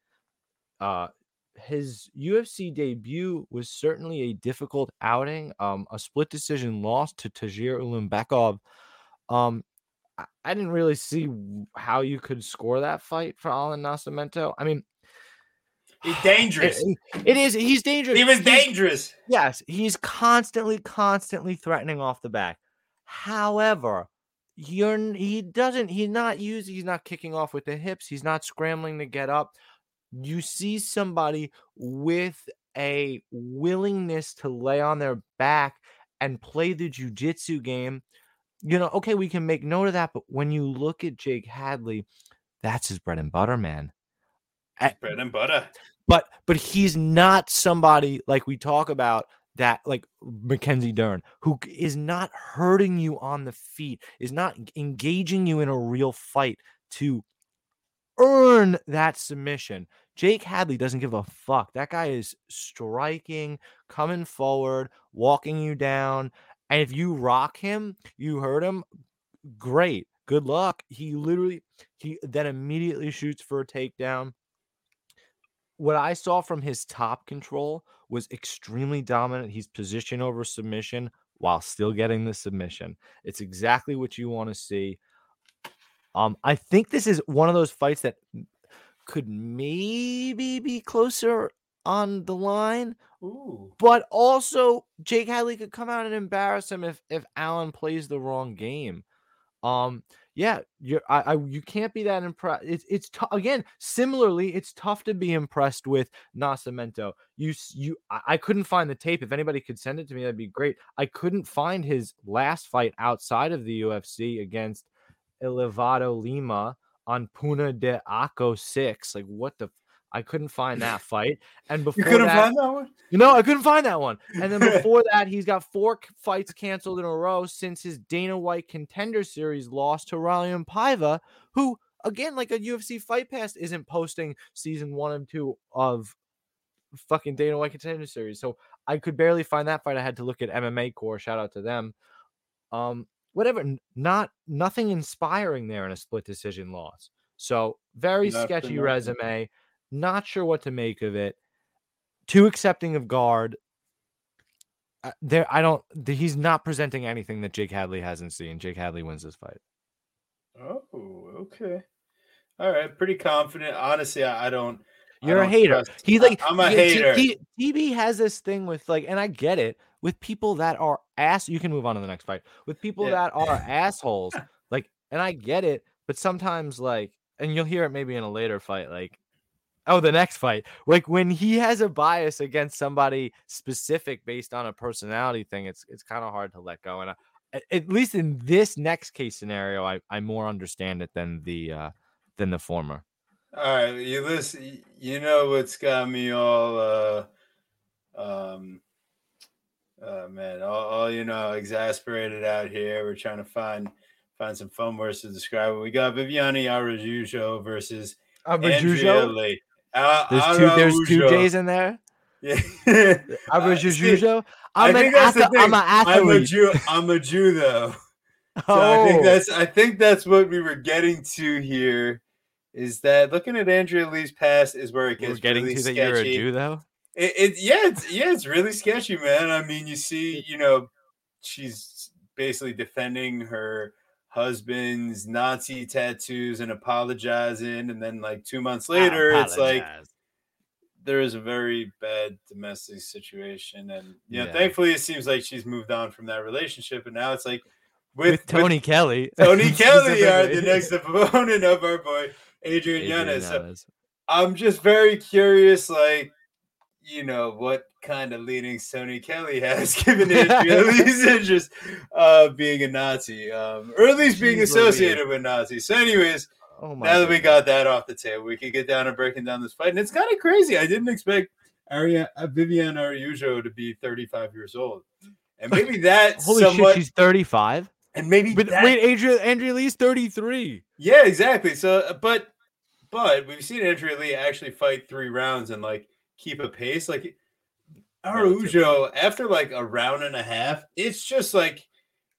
Uh his UFC debut was certainly a difficult outing. Um, a split decision loss to Tagir Ulanbekov. Um, I, I didn't really see how you could score that fight for Allan Nascimento. I mean, He's dangerous. It, it is. He's dangerous. He was dangerous. yes, he's constantly, constantly threatening off the back. However, you're he doesn't he's not using he's not kicking off with the hips he's not scrambling to get up. You see somebody with a willingness to lay on their back and play the jujitsu game you know okay we can make note of that but when you look at jake hadley that's his bread and butter man. Bread and butter. But but he's not somebody like we talk about that like Mackenzie Dern, who is not hurting you on the feet, is not engaging you in a real fight to earn that submission. Jake Hadley doesn't give a fuck. That guy is striking, coming forward, walking you down. And if you rock him, you hurt him, great. Good luck. He literally he then immediately shoots for a takedown. What I saw from his top control was extremely dominant. He's position over submission while still getting the submission. It's exactly what you want to see. Um, I think this is one of those fights that could maybe be closer on the line. Ooh. But also Jake Hadley could come out and embarrass him if if Allan plays the wrong game. Um, yeah, you're I, I you can't be that impressed. It's it's t- again similarly, it's tough to be impressed with Nascimento. You you I, I couldn't find the tape. If anybody could send it to me, that'd be great. I couldn't find his last fight outside of the UFC against Elevado Lima on Punho de Aço six. Like what the I couldn't find that fight. And before you couldn't that, find that one. you know, I couldn't find that one. And then before that, he's got four fights canceled in a row since his Dana White Contender Series loss to Raulian Paiva, who again, like a UFC Fight Pass, isn't posting season one and two of fucking Dana White Contender Series. So I could barely find that fight. I had to look at MMA Core. Shout out to them. Um, whatever. Not nothing inspiring there in a split decision loss. So very sketchy resume. Not sure what to make of it. Too accepting of guard. Uh, There, I don't. He's not presenting anything that Jake Hadley hasn't seen. Jake Hadley wins this fight. Oh, okay. All right, pretty confident. Honestly, I, I don't. You're a don't hater. trust- He's like I'm a yeah, T- hater. TB has this thing with like, and I get it with people that are ass. You can move on to the next fight with people Yeah. that are assholes. Like, and I get it, but sometimes like, and you'll hear it maybe in a later fight. Like, oh, the next fight, like when he has a bias against somebody specific based on a personality thing, it's it's kind of hard to let go. And I, at, at least in this next case scenario, I I more understand it than the uh than the former. All right, you listen. You know what's got me all, uh, um, uh, man, all, all you know, exasperated out here. We're trying to find find some fun words to describe what We got Viviane Araújo versus Andrea? Lee. Uh, There's two. There's two J's in there. Yeah. Uh, see. I I'm an that's the athlete. I'm an I'm a. Jew. I'm a Jew, though. So I Oh, think that's I think that's what we were getting to here. Is that looking at Andrea Lee's past is where it gets we're getting really to that sketchy. you're a Jew, though. It, it yeah, it's yeah, it's really sketchy, man. I mean, you see, you know, she's basically defending her husband's Nazi tattoos and apologizing, and then like two months later, it's like there is a very bad domestic situation, and you know, Yeah. thankfully, it seems like she's moved on from that relationship, and now it's like with, with, Tony Kelly. Tony Kelly, are the next opponent of our boy Adrian, Adrian Yanez. So I'm just very curious, like, you know, what kind of leanings Tony Kelly has given Adrian Lee's interest uh being a Nazi, um, or at least being Jeez associated with Nazis. So, anyways, Oh now that we got that off the table, we could get down to breaking down this fight. And it's kind of crazy. I didn't expect Aria, uh, Vivian Araújo to be 35 years old. And maybe that's Holy somewhat, shit, she's 35. and maybe But that- wait, Adrian Andrea Lee's 33. Yeah, exactly. So, uh, but but we've seen Andrea Lee actually fight three rounds and like keep a pace. Like Araujo, after like a round and a half, it's just like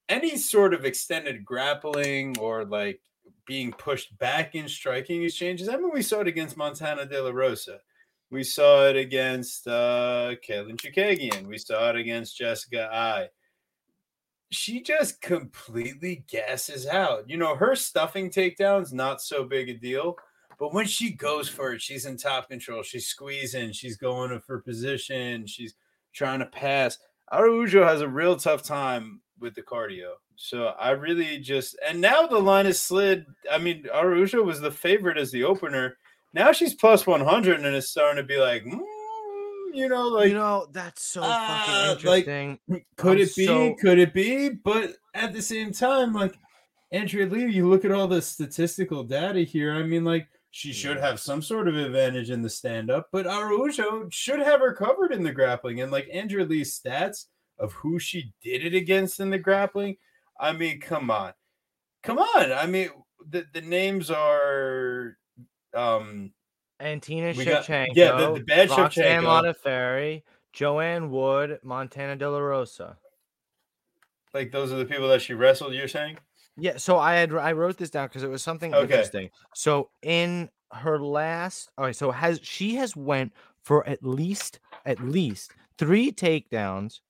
any sort of extended grappling or like being pushed back in striking exchanges. I mean, we saw it against Montana De La Rosa. We saw it against uh Katlyn Chookagian. We saw it against Jessica Eye. She just completely gasses out. You know, her stuffing takedowns, not so big a deal. But when she goes for it, she's in top control. She's squeezing. She's going for position. She's trying to pass. Araujo has a real tough time with the cardio. So I really just and now the line has slid. I mean, Araujo was the favorite as the opener. Now she's plus 100 and it's starting to be like, mm, you know, like you know, that's so uh, fucking like, interesting. could I'm it be? so- Could it be? But at the same time, like Andrea Lee, you look at all the statistical data here. I mean, like she should have some sort of advantage in the stand up, but Araujo should have her covered in the grappling. And like Andrea Lee's stats of who she did it against in the grappling, I mean, come on, come on. I mean, the the names are. um Antina We got- Shevchenko, yeah, the- the bad Roxanne Shevchenko. Modafferi, Joanne Wood, Montana De La Rosa. like those are the people that she wrestled. You're saying? Yeah, so I had I wrote this down because it was something Okay. interesting. So in her last, all right, so has she has went for at least at least three takedowns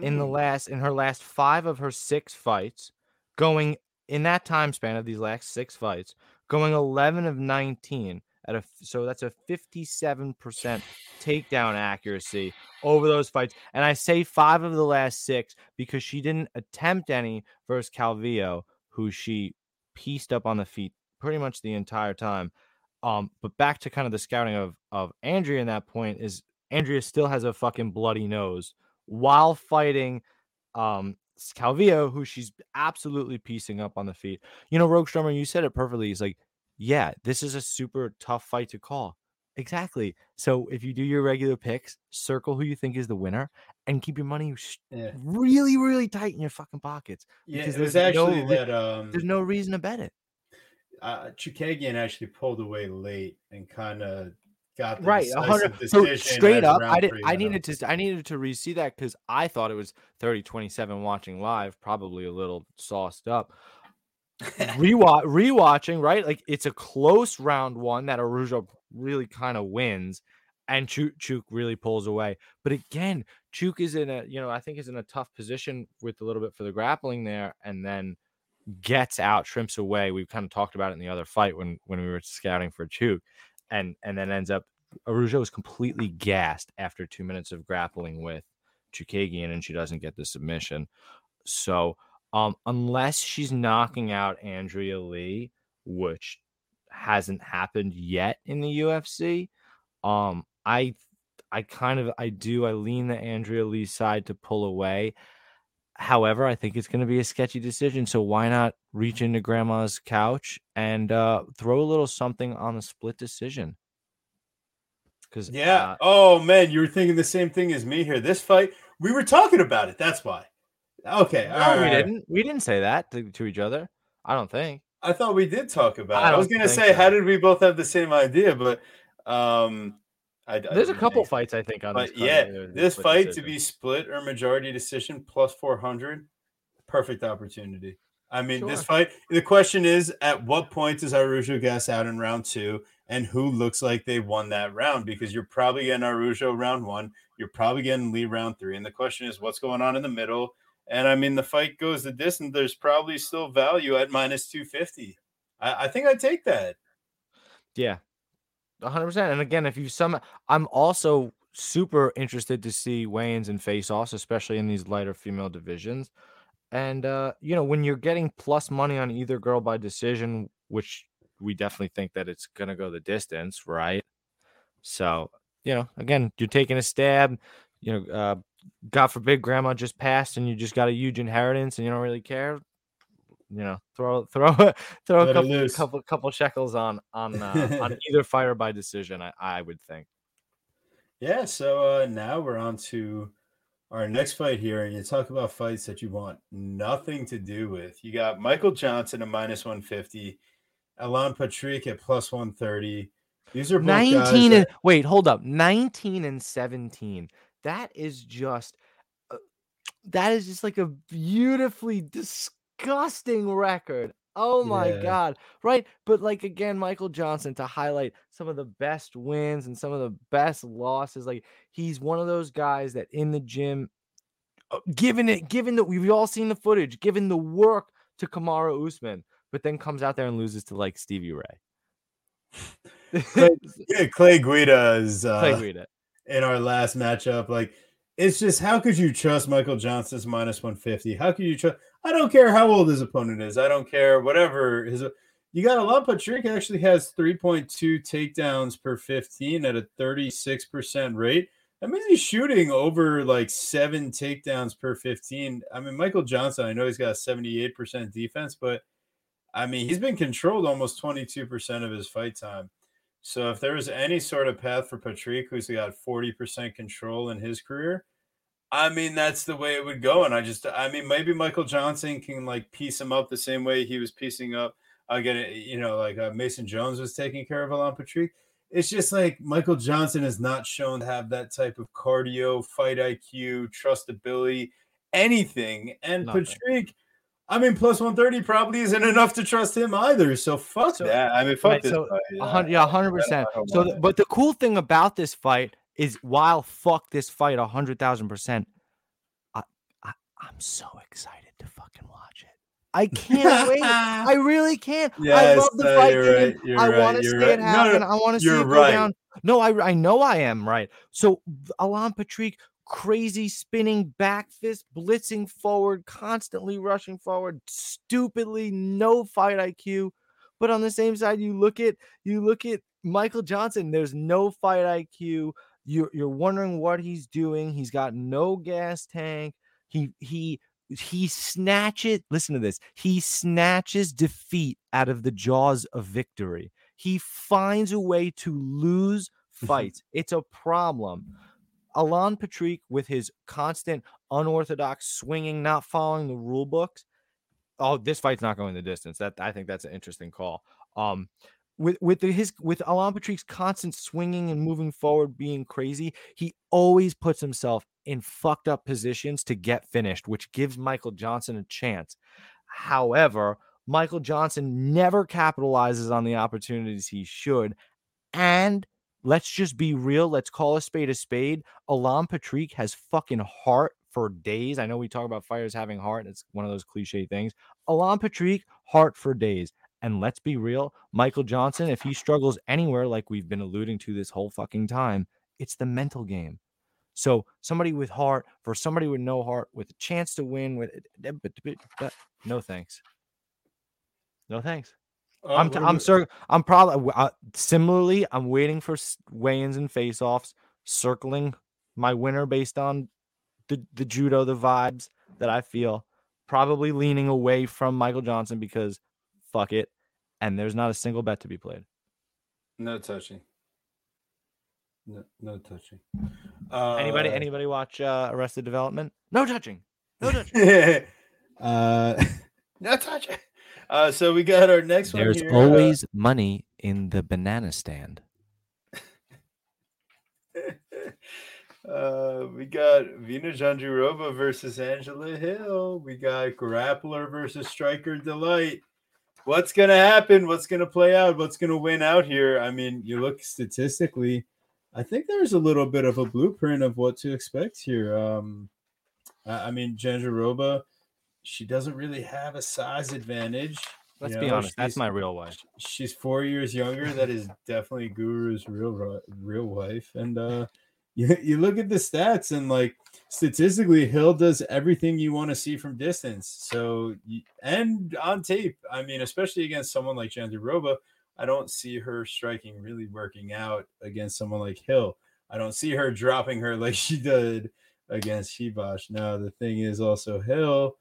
in the Hmm. last in her last five of her six fights, going in that time span of these last six fights, going 11 of 19 at a so that's a 57% takedown accuracy over those fights. And I say five of the last six because she didn't attempt any versus Calvillo, who she pieced up on the feet pretty much the entire time. Um, but back to kind of the scouting of of Andrea in that point is Andrea still has a fucking bloody nose while fighting um Calvillo, who she's absolutely piecing up on the feet. You know, Rogue Strummer, you said it perfectly. He's like, yeah, this is a super tough fight to call. Exactly. So if you do your regular picks, circle who you think is the winner, and keep your money yeah. really, really tight in your fucking pockets. Yeah, it was actually no, that. Um, there's no reason to bet it. Uh, Chookagian actually pulled away late and kind of got right. So straight up, I did. I needed to. I needed to re-see that because I thought it was 30-27 watching live, probably a little sauced up. Rewatch, rewatching, right? Like it's a close round one that Araujo really kind of wins, and Chuk, Chuk really pulls away. But again, Chuk is in a, you know, I think is in a tough position with a little bit for the grappling there, and then gets out, shrimps away. We've kind of talked about it in the other fight when when we were scouting for Chuk, and and then ends up Araujo is completely gassed after two minutes of grappling with Chookagian, and she doesn't get the submission. So um, unless she's knocking out Andrea Lee, which hasn't happened yet in the UFC. Um, I I kind of I do I lean the Andrea Lee side to pull away. However, I think it's going to be a sketchy decision. So why not reach into grandma's couch and uh, throw a little something on a split decision? Because yeah, uh, oh man, you were thinking the same thing as me here. This fight, we were talking about it. That's why. Okay, no, we didn't. We didn't say that to, to each other. I don't think. I thought we did talk about. I, I was gonna say, so. how did we both have the same idea? But um, I, there's a couple fights I think on. But this yeah, this fight decision. to be split or majority decision plus four hundred, perfect opportunity. I mean, sure. this fight. The question is, at what point does Araujo gas out in round two, and who looks like they won that round? Because you're probably getting Araujo round one, you're probably getting Lee round three, and the question is, what's going on in the middle? And I mean, the fight goes the distance. There's probably still value at minus 250. I, I think I take that. Yeah, 100%. And again, if you some, I'm also super interested to see weigh-ins and face-offs, especially in these lighter female divisions. And uh, you know, when you're getting plus money on either girl by decision, which we definitely think that it's gonna go the distance, right? So, you know, again, you're taking a stab. You know, uh, God forbid grandma just passed and you just got a huge inheritance and you don't really care, you know, throw throw throw a couple, couple, couple shekels on on uh, on either fire by decision. I, I would think. Yeah. So uh, now we're on to our next fight here, and you talk about fights that you want nothing to do with. You got Michael Johnson at minus one fifty, Alan Patrick at plus one thirty. These are 19 and wait, hold up. 19 and 17 that is just uh, that is just like a beautifully disgusting record. Oh my yeah. god. Right? But like again Michael Johnson to highlight some of the best wins and some of the best losses like he's one of those guys that in the gym uh, given it given that we've all seen the footage, given the work to Kamaru Usman, but then comes out there and loses to like Stevie Ray. Clay, yeah, Clay Guida is uh, Clay Guida in our last matchup. Like, it's just how could you trust Michael Johnson's minus 150? How could you trust? I don't care how old his opponent is. I don't care whatever his. You got a lot. Patrick actually has 3.2 takedowns per 15 at a 36% rate. That means he's shooting over like seven takedowns per 15. I mean, Michael Johnson, I know he's got a 78% defense, but I mean, he's been controlled almost 22% of his fight time. So if there was any sort of path for Patrick, who's got 40% control in his career, I mean, that's the way it would go. And I just, I mean, maybe Michael Johnson can like piece him up the same way he was piecing up, again, you know, like uh, Mason Jones was taking care of Alan Patrick. It's just like Michael Johnson has not shown to have that type of cardio, fight IQ, trustability, anything. And Nothing. Patrick, I mean, plus 130 probably isn't enough to trust him either. So fuck so, that. I mean, fuck right, this. So, fight. yeah, 100%. So, the, but the cool thing about this fight is while fuck this fight 100,000%, I, I, I'm so excited to fucking watch it. I can't wait. I really can't. Yes, I love the uh, fight. Right, I want to see right. it happen. No, no, I want to see it go right. down. No, I I know I am right. So Alan Patrick crazy spinning back fist, blitzing forward, constantly rushing forward, stupidly no fight IQ. But on the same side, you look at you look at Michael Johnson. There's no fight IQ. You're you're wondering what he's doing. He's got no gas tank. He he he snatches. Listen to this. He snatches defeat out of the jaws of victory. He finds a way to lose mm-hmm. fights. it's a problem. Alan Patrick, with his constant unorthodox swinging, not following the rule books. Oh, this fight's not going the distance. That I think that's an interesting call. Um, with with the, his with Alan Patrick's constant swinging and moving forward, being crazy, he always puts himself in fucked up positions to get finished, which gives Michael Johnson a chance. However, Michael Johnson never capitalizes on the opportunities he should, and let's just be real. Let's call a spade a spade. Alan Patrick has fucking heart for days. I know we talk about fighters having heart. and It's one of those cliche things. Alan Patrick, heart for days. And let's be real, Michael Johnson, if he struggles anywhere, like we've been alluding to this whole fucking time, it's the mental game. So somebody with heart for somebody with no heart, with a chance to win, with eh, eh, no thanks, no thanks. Uh, I'm t- I'm sir. I'm probably uh, similarly. I'm waiting for weigh-ins and face-offs, circling my winner based on the the judo, the vibes that I feel. Probably leaning away from Michael Johnson because fuck it, and there's not a single bet to be played. No touching. No, no touching. Uh, anybody? Anybody watch uh, Arrested Development? No touching. No touching. uh, no touching. Uh, so we got our next one. There's uh, always uh, money in the banana stand. uh, we got Virna Jandiroba versus Angela Hill. We got Grappler versus Striker Delight. What's gonna happen? What's gonna play out? What's gonna win out here? I mean, you look statistically. I think there's a little bit of a blueprint of what to expect here. Um, I, I mean, Jandiroba she doesn't really have a size advantage. Let's you know, be honest. That's my real wife. She's four years younger. That is definitely Guru's real real wife. And uh, you you look at the stats and like statistically, Hill does everything you want to see from distance. So and on tape, I mean, especially against someone like Jandu Jandiroba, I don't see her striking really working out against someone like Hill. I don't see her dropping her like she did against Shibash. Now the thing is also Hill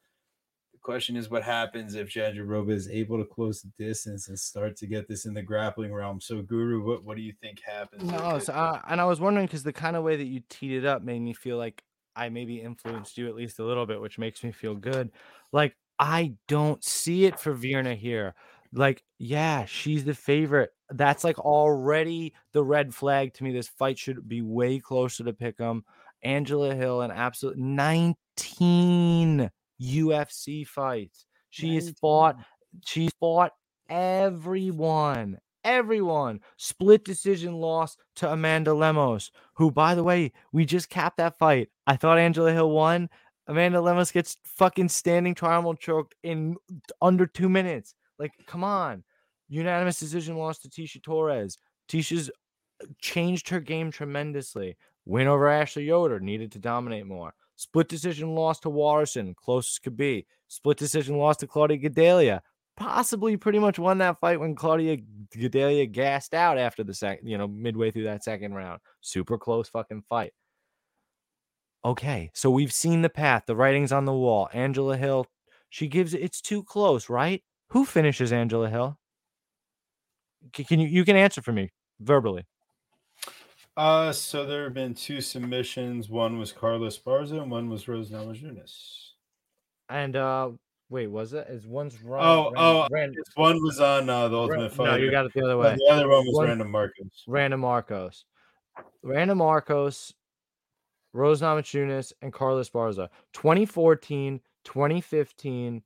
Question is, what happens if Jandiroba is able to close the distance and start to get this in the grappling realm? So, Guru, what, what do you think happens? No, so, uh, and I was wondering because the kind of way that you teed it up made me feel like I maybe influenced you at least a little bit, which makes me feel good. Like, I don't see it for Virna here. Like, yeah, she's the favorite. That's like already the red flag to me. This fight should be way closer to pick 'em. Angela Hill, an absolute 19 UFC fights. She has fought, she's fought everyone, everyone. Split decision loss to Amanda Lemos, who, by the way, we just capped that fight. I thought Angela Hill won. Amanda Lemos gets fucking standing triangle choked in under two minutes. Like, come on. Unanimous decision loss to Tecia Torres. Tecia's uh, changed her game tremendously. Win over Ashley Yoder, needed to dominate more. Split decision loss to Waterson, closest could be. Split decision loss to Claudia Gadelha. Possibly pretty much won that fight when Claudia Gadelha gassed out after the second, you know, midway through that second round. Super close fucking fight. Okay, so we've seen the path. The writing's on the wall. Angela Hill, she gives it, it's too close, right? Who finishes Angela Hill? Can you you can answer for me verbally? Uh, so there have been two submissions. One was Carla Esparza, and one was Rose Namajunas. And uh, wait, was it? Is one's wrong? Oh, oh, oh oh one was on uh, the Ultimate Fighter. No, you got it the other way. the other one was one, Randa Markos. Randa Markos, Randa Markos, Rose Namajunas, and Carla Esparza. 2014, 2015.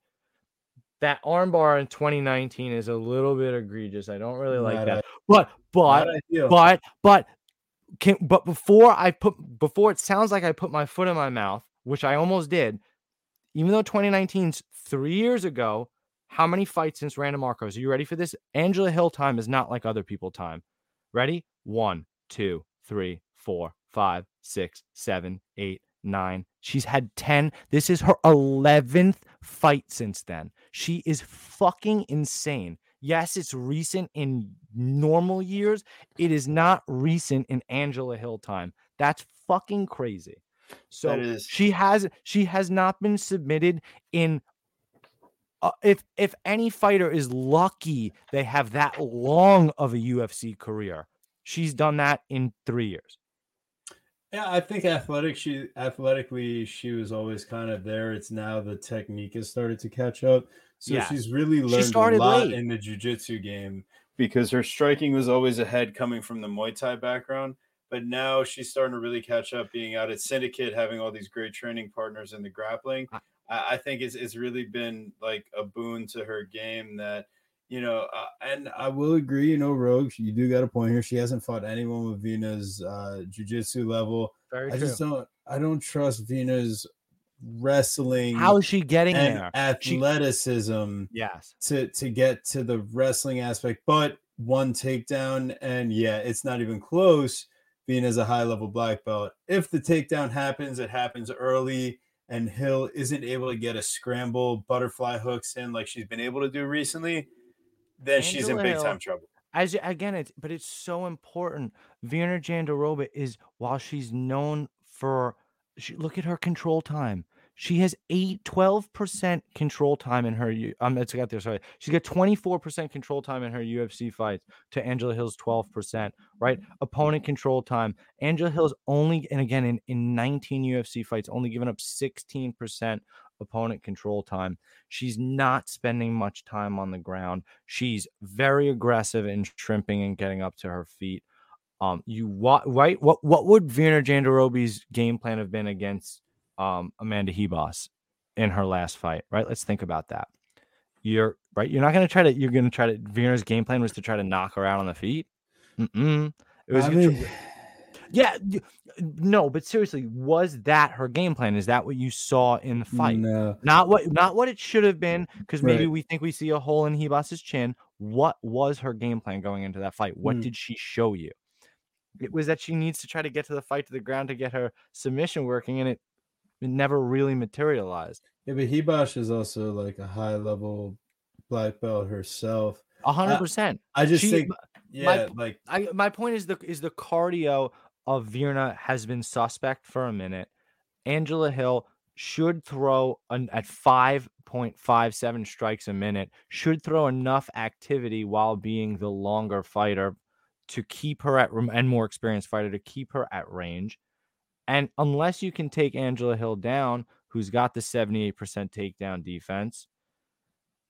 That armbar in 2019 is a little bit egregious. I don't really like Not that. but but but but can but before I put before it sounds like I put my foot in my mouth, which I almost did, even though 2019's three years ago, how many fights since Randa Markos? Are you ready for this? Angela Hill time is not like other people time. Ready? One, two, three, four, five, six, seven, eight, nine. She's had 10. This is her 11th fight since then. She is fucking insane. Yes, it's recent in normal years. It is not recent in Angela Hill time. That's fucking crazy. So she has she has not been submitted in uh, if if any fighter is lucky they have that long of a UFC career. She's done that in 3 years. Yeah, I think athletic she athletically she was always kind of there. It's now the technique has started to catch up. So Yeah. she's really learned a started lot late. in the jiu-jitsu game because her striking was always ahead coming from the Muay Thai background. But now she's starting to really catch up being out at Syndicate, having all these great training partners in the grappling. I- I, think it's, it's really been like a boon to her game that you know, uh, and I will agree, you know, Rogue, you do got a point here. She hasn't fought anyone with Virna's uh jujitsu level. Very I just don't I don't trust Virna's wrestling How is she getting there? She- athleticism Yes. to to get to the wrestling aspect, but one takedown, and yeah, it's not even close. Being as a high level black belt. If the takedown happens, it happens early, and Hill isn't able to get a scramble butterfly hooks in like she's been able to do recently, then she's in big Hill- time trouble. as again it's but it's so important Virna Jandiroba is while she's known for she, look at her control time she has 8 12% control time in her um it's got there sorry. She's got 24% control time in her UFC fights to Angela Hill's 12% right? Opponent control time. Angela Hill's only and again in in 19 UFC fights only given up 16% opponent control time. She's not spending much time on the ground. She's very aggressive in shrimping and getting up to her feet. Um, you what right? What what would Virna Jandiroba's game plan have been against um Amanda Hebos in her last fight? Right. Let's think about that. You're right. You're not gonna try to. You're gonna try to. Virna's game plan was to try to knock her out on the feet. Mm-mm. It was I mean, yeah. No, but seriously, was that her game plan? Is that what you saw in the fight? no. not what not what it should have been because maybe Right. we think we see a hole in Hebos's chin. What was her game plan going into that fight? What Hmm. did she show you? It was that she needs to try to get to the fight to the ground to get her submission working, and it, it never really materialized. Yeah, but Hibosh is also like a high level black belt herself. A hundred percent. I just She- think, my- yeah, like I my point is the is the cardio of Virna has been suspect for a minute. Angela Hill should throw an, at 5.57 strikes a minute, should throw enough activity while being the longer fighter to keep her at and more experienced fighter to keep her at range. And unless you can take Angela Hill down, who's got the 78% takedown defense,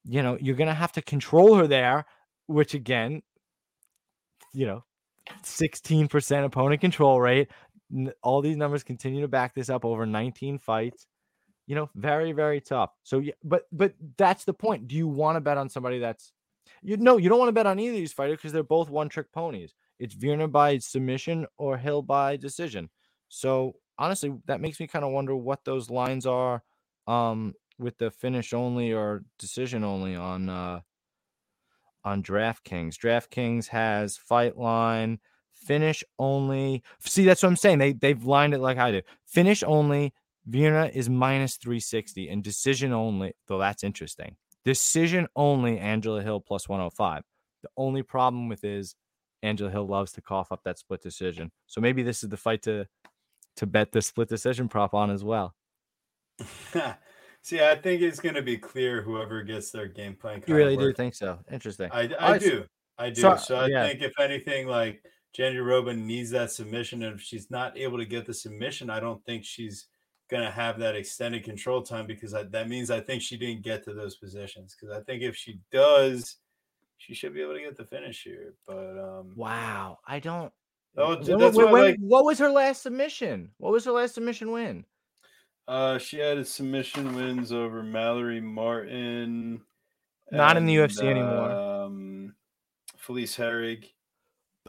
you know, you're going to have to control her there, which again, you know, 16% opponent control rate. All these numbers continue to back this up over 19 fights. You know, very, very tough. So, yeah, but but that's the point. Do you want to bet on somebody that's you know you don't want to bet on either of these fighters because they're both one trick ponies. It's Virna by submission or Hill by decision. So honestly, that makes me kind of wonder what those lines are um with the finish only or decision only on uh on DraftKings. DraftKings has fight line, finish only. See, that's what I'm saying. They they've lined it like I do. Finish only. Vienna is minus 360 and decision only, though that's interesting. Decision only Angela Hill plus 105. The only problem with is Angela Hill loves to cough up that split decision. So maybe this is the fight to to bet the split decision prop on as well. See, I think it's going to be clear whoever gets their game plan. You really do think so? Interesting. I do. I do. so- So, I yeah. think if anything, like Jandiroba needs that submission, and if she's not able to get the submission, I don't think she's going to have that extended control time because I, that means I think she didn't get to those positions. Because I think if she does, she should be able to get the finish here. But um, Wow. I don't. Oh, that's wh- why, when- like- what was her last submission? What was her last submission win? uh, she had a submission wins over Mallory Martin. Not in the and, UFC anymore. Um, Felice Herrig.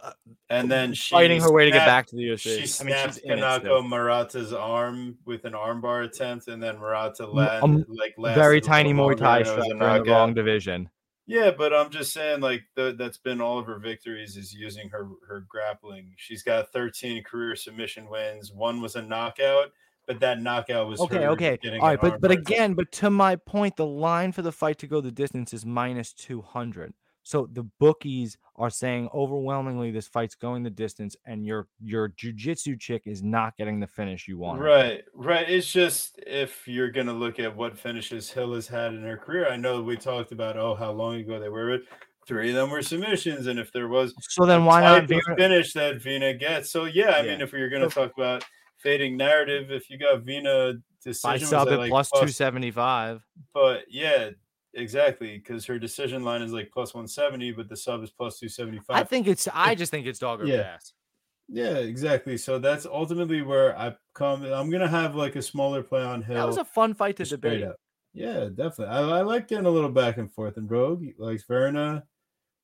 Uh, And then she fighting her way to get back to the UFC. She I mean, snapped she's in it Kanako. Murata's arm with an armbar attempt, and then Murata M- land, um, like Very tiny Muay Thai and striker in the wrong division. Yeah, but I'm just saying, like the, that's been all of her victories is using her her grappling. She's got 13 career submission wins. One was a knockout but that knockout was okay. Okay. All right, but but again, but to my point, the line for the fight to go the distance is minus two hundred. So the bookies are saying overwhelmingly this fight's going the distance, and your your jujitsu chick is not getting the finish you want. Right, right. It's just if you're gonna look at what finishes Hill has had in her career, I know we talked about oh how long ago they were. but Three of them were submissions, and if there was so then why not finish that Virna gets? So yeah, I yeah. mean if we are gonna talk about fading narrative, if you got Virna decision, I sub at like plus two seventy five. But yeah, Exactly, because her decision line is like plus 170, but the sub is plus 275. I think it's, I just think it's dog or yeah. pass. Yeah, exactly. So that's ultimately where I come. I'm gonna have like a smaller play on Hill. That was a fun fight to debate. Yeah, definitely. I, I like getting a little back and forth. And Rogue likes Virna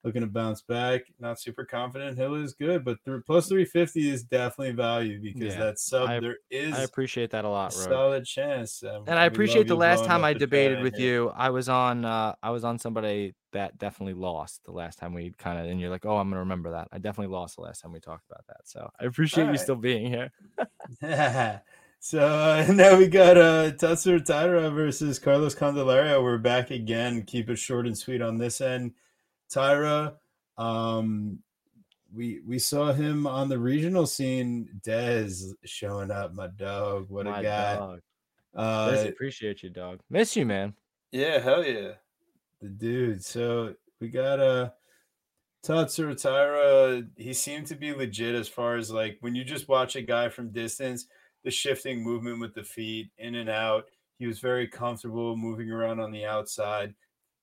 looking to bounce back. Not super confident. Hill is good, but th- plus 350 is definitely value because yeah, that sub I, there is. I appreciate that a lot. A solid chance, um, and I appreciate the last time I debated with you. I was on. Uh, I was on somebody that definitely lost the last time we kind of. And you're like, oh, I'm gonna remember that. I definitely lost the last time we talked about that. So I appreciate All you right. still being here. So uh, now we got uh, Tatsuro Taira versus Carlos Candelario. We're back again. Keep it short and sweet on this end. Taira, um, we we saw him on the regional scene. Dez showing up, my dog. What my a guy! Dog. Uh, appreciate you, dog. Miss you, man. Yeah, hell yeah, the dude. So we got a. Uh, Tatsuro Taira, he seemed to be legit as far as like when you just watch a guy from distance, the shifting movement with the feet in and out. He was very comfortable moving around on the outside,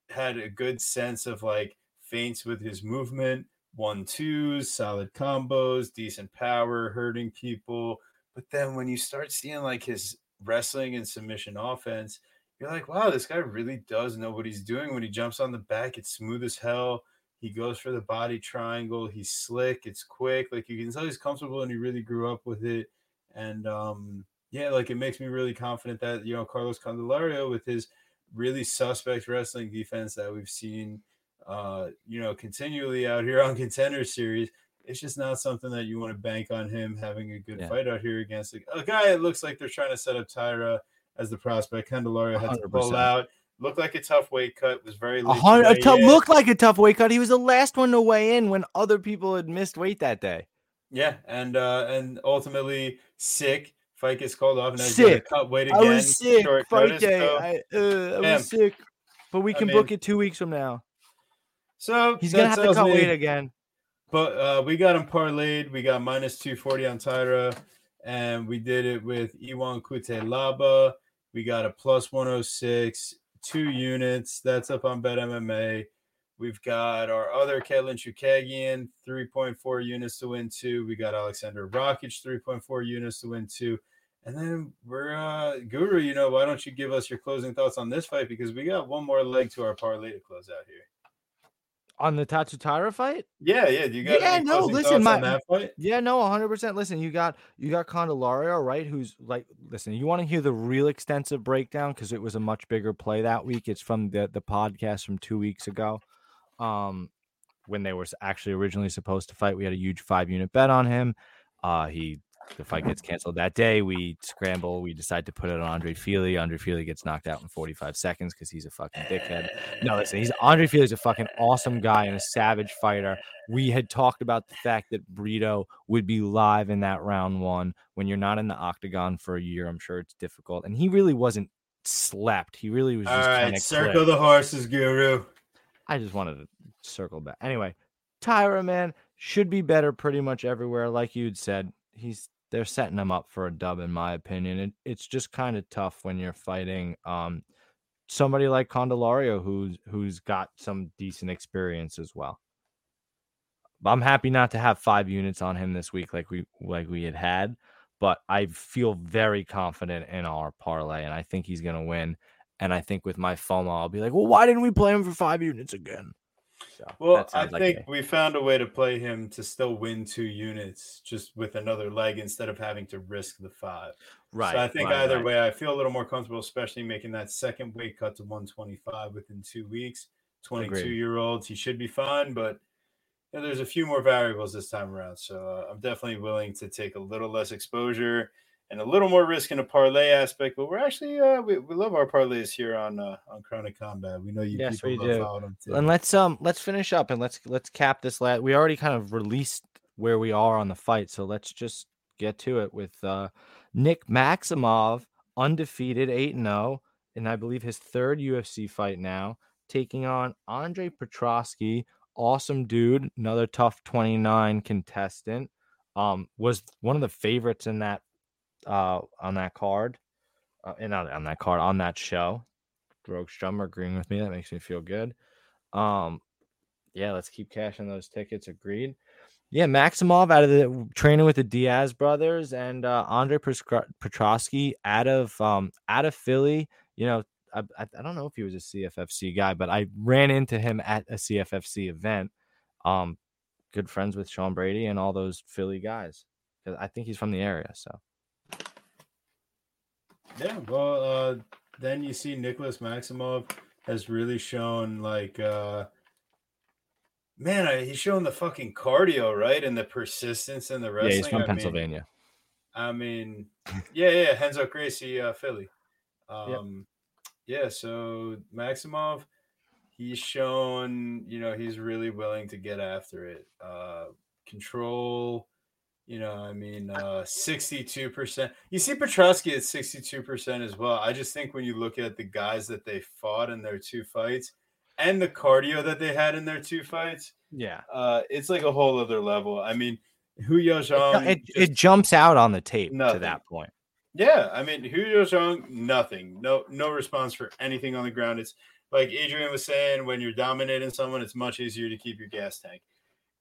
had a good sense of like feints with his movement, one twos, solid combos, decent power, hurting people. But then when you start seeing like his wrestling and submission offense, you're like, wow, this guy really does know what he's doing. When he jumps on the back, it's smooth as hell. He goes for the body triangle. He's slick. It's quick. Like you can tell he's comfortable and he really grew up with it. And um, yeah, like it makes me really confident that you know Carlos Candelario with his really suspect wrestling defense that we've seen uh, you know, continually out here on contender series. It's just not something that you want to bank on him having a good yeah. fight out here against a, a guy. It looks like they're trying to set up Taira as the prospect. Candelario had 100%. to pull out. Looked like a tough weight cut. Was very hundred, a t- looked like a tough weight cut. He was the last one to weigh in when other people had missed weight that day. Yeah, and uh and ultimately sick. Fight gets called off, and sick. cut weight again. I was sick. Fight notice, day. So, I, uh, I was sick, but we can I mean, book it two weeks from now. So he's gonna have to cut me, weight again. But uh, we got him parlayed. We got minus 240 on Taira, and we did it with Ion Cutelaba. We got a plus 106, two units. That's up on Bet MMA. We've got our other Katlyn Chookagian, 3.4 units to win two. We got Alexander Rakic, 3.4 units to win two. And then we're uh Guru, you know, why don't you give us your closing thoughts on this fight? Because we got one more leg to our parlay to close out here on the Tatsuro fight? Yeah, yeah. You got yeah, no. Listen, my yeah, no, one hundred percent. Listen, you got you got Candelario, right? Who's like, listen, you want to hear the real extensive breakdown because it was a much bigger play that week. It's from the the podcast from two weeks ago, um, when they were actually originally supposed to fight. We had a huge five unit bet on him. Uh, he the fight gets canceled that day. We scramble. We decide to put it on Andre Fili. Andre Fili gets knocked out in 45 seconds because he's a fucking dickhead. No, listen, he's Andre Fili's a fucking awesome guy and a savage fighter. We had talked about the fact that Brito would be live in that round one. When you're not in the octagon for a year, I'm sure it's difficult. And he really wasn't slept. He really was just All right, circle the horses, Guru. I just wanted to circle back. Anyway, Taira, man, should be better pretty much everywhere. Like you'd said, he's they're setting them up for a dub, in my opinion. It, it's just kind of tough when you're fighting um, somebody like Candelario, who's who's got some decent experience as well. I'm happy not to have five units on him this week, like we like we had had, but I feel very confident in our parlay, and I think he's gonna win. And I think with my FOMO, I'll be like, well, why didn't we play him for five units again? So well, I like think a... we found a way to play him to still win two units just with another leg instead of having to risk the five. Right. So I think right, either right. way, I feel a little more comfortable, especially making that second weight cut to 125 within two weeks. 22 Agreed. year olds, he should be fine, but you know, there's a few more variables this time around. So uh, I'm definitely willing to take a little less exposure and a little more risk in a parlay aspect. But we're actually uh, we, we love our parlays here on uh, on Chronic Combat. We know you Yes, people we love do. them too. And let's um let's finish up and let's let's cap this last. We already kind of released where we are on the fight, so let's just get to it with uh Nick Maximov, undefeated, eight and zero, and I believe his third UFC fight now, taking on Andre Petroski. Awesome dude, another TUF twenty nine contestant. Um, was one of the favorites in that uh on that card, uh, and not on that card on that show. Drogstrom agreeing with me. That makes me feel good. Um, yeah, let's keep cashing those tickets. Agreed. Yeah, Maximov out of the training with the Diaz brothers and uh, Andre Petro- Petroski out of um out of Philly. You know, I, I I don't know if he was a CFFC guy, but I ran into him at a CFFC event. Um, good friends with Sean Brady and all those Philly guys. I think he's from the area. So Yeah, well, uh, then you see Nicholas Maximov has really shown like, uh, man, I, he's shown the fucking cardio, right, and the persistence and the wrestling. yeah, he's from I mean- Pennsylvania. I mean, yeah, yeah, Renzo Gracie, uh, Philly. Um, yeah, so Maximov, he's shown, you know, he's really willing to get after it. Uh, control, you know, I mean, uh, 62%. You see Petroski at 62% as well. I just think when you look at the guys that they fought in their two fights and the cardio that they had in their two fights, Yeah, uh, it's like a whole other level. I mean, Hu it, Yaozhang it, it jumps out on the tape to that point. yeah, I mean, Hu Yaozhang, nothing, no, no response for anything on the ground. It's like Adrian was saying, when you're dominating someone, it's much easier to keep your gas tank.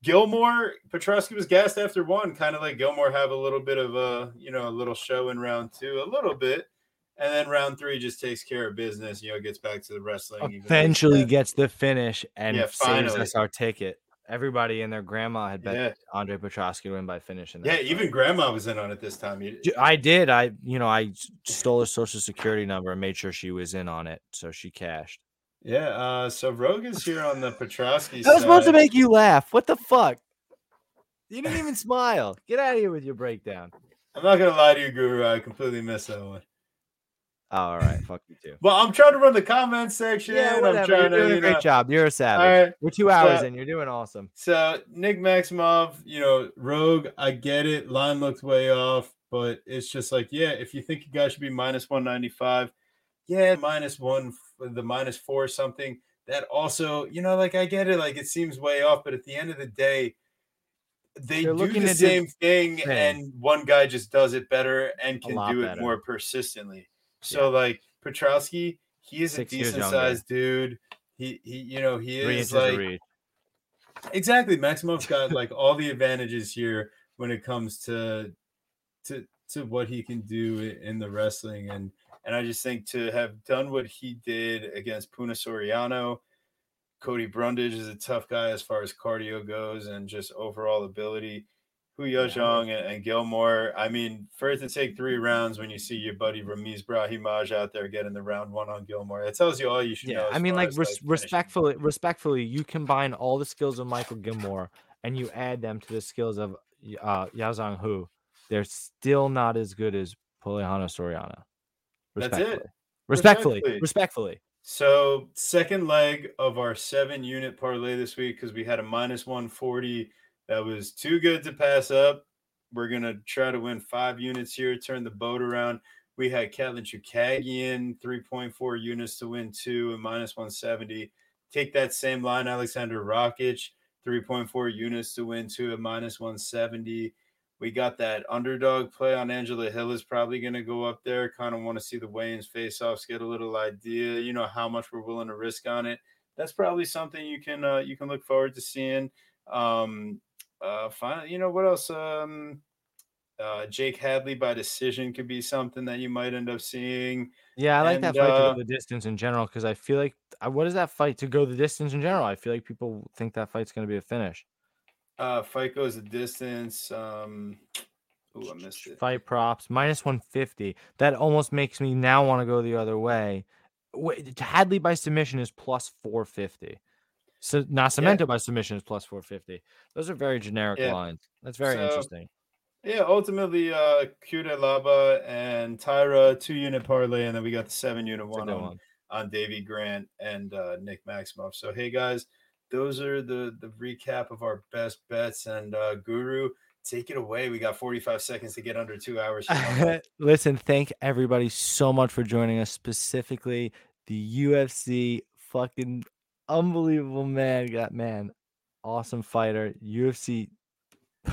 Gilmore, Petroski was gassed after one, kind of like Gilmore have a little bit of a, you know, a little show in round two, a little bit, and then round three just takes care of business. You know, gets back to the wrestling. Eventually gets the finish and Yeah, saves us our ticket. Everybody and their grandma had bet yeah, Andre Petroski to win by finishing. yeah. Even Grandma was in on it this time. I did. I you know I stole her social security number and made sure she was in on it, so she cashed. Yeah. Uh, so Rogue is here on the Petroski. I was supposed to make you laugh. What the fuck? You didn't even smile. Get out of here with your breakdown. I'm not gonna lie to you, Guru. I completely missed that one. All right, fuck you too. Well, I'm trying to run the comment section. Yeah, I'm whatever. trying You're doing to, a great know. job. You're a savage. right. We're two hours So- in. You're doing awesome. So Nick Maximov, you know, Rogue, I get it. Line looked way off, but it's just like, yeah, if you think you guys should be minus 195, yeah, minus one, the minus four something. That also, you know, like I get it, like it seems way off, but at the end of the day, they They're do the to do same thing, same. and one guy just does it better and can do it better. more persistently. So, like Petroski, he is Six a decent sized dude. He, he, you know, he is like exactly maximov's got like all the advantages here when it comes to to to what he can do in the wrestling and and i just think to have done what he did against puna soriano cody brundage is a tough guy as far as cardio goes and just overall ability Hu Yaozhang and, and Gilmore. I mean, for it to take three rounds when you see your buddy Ramiz Brahimaj out there getting the round one on Gilmore, it tells you all you should know. Yeah, as I mean, like, as, res- finishing. respectfully, respectfully, you combine all the skills of Michael Gilmore and you add them to the skills of uh, Yao Zhang Hu. They're still not as good as Poliano Soriano. That's it. Respectfully. Respectfully. So second leg of our seven unit parlay this week because we had a minus 140 that was too good to pass up. We're gonna try to win five units here, turn the boat around. We had Kevin Chookagian, 3.4 units to win two and minus 170. Take that same line, Alexander Rakic, 3.4 units to win two and minus 170. We got that underdog play on Angela Hill is probably going to go up there. Kind of want to see the weigh-ins face-offs, get a little idea, you know, how much we're willing to risk on it. That's probably something you can uh, you can look forward to seeing. Um, uh, finally, you know what else? Um, uh, Jake Hadley by decision could be something that you might end up seeing. Yeah, I like that And, fight to uh, go the distance in general because I feel like uh, what is that fight to go the distance in general? I feel like people think that fight's going to be a finish. Uh, fight goes a distance. Um, ooh, I missed it. Fight props minus 150. That almost makes me now want to go the other way. Wait, Hadley by submission is plus 450. So Nascimento by submission is plus 450. Those are very generic Yeah. lines. That's very So- interesting. Yeah, ultimately, uh, Cutelaba and Taira, two unit parlay, and then we got the seven unit one on, one on Davey Grant and uh, Nick Maximov. So, hey guys, those are the the recap of our best bets. And uh, Guru, take it away. We got 45 seconds to get under two hours. Listen, thank everybody so much for joining us, specifically the UFC fucking unbelievable man. Got man, awesome fighter. UFC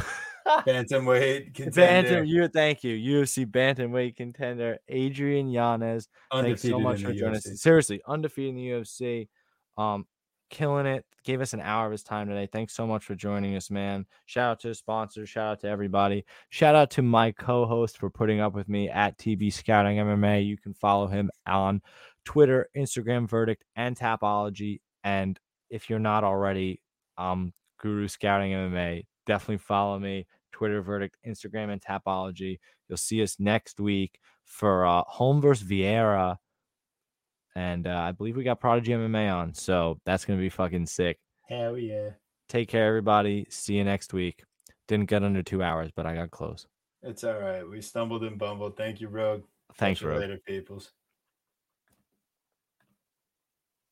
bantamweight contender. Bantam, you thank you. UFC bantamweight contender Adrian Yanez. Thanks so much for joining us. Seriously, undefeated in the UFC. Um, killing it. Gave us an hour of his time today. Thanks so much for joining us, man. Shout out to the sponsors. Shout out to everybody. Shout out to my co-host for putting up with me at TB Scouting MMA. You can follow him on Twitter, Instagram, Verdict, and Tapology. And if you're not already, um, Guru Scouting MMA, definitely follow me. Twitter verdict, Instagram, and Tapology. You'll see us next week for uh, Holm versus Vieira. And uh, I believe we got Prodigy MMA on. So that's going to be fucking sick. Hell yeah. Take care, everybody. See you next week. Didn't get under two hours, but I got close. It's all right. We stumbled and bumbled. Thank you, Rogue. Thanks, Rogue. Later, peoples.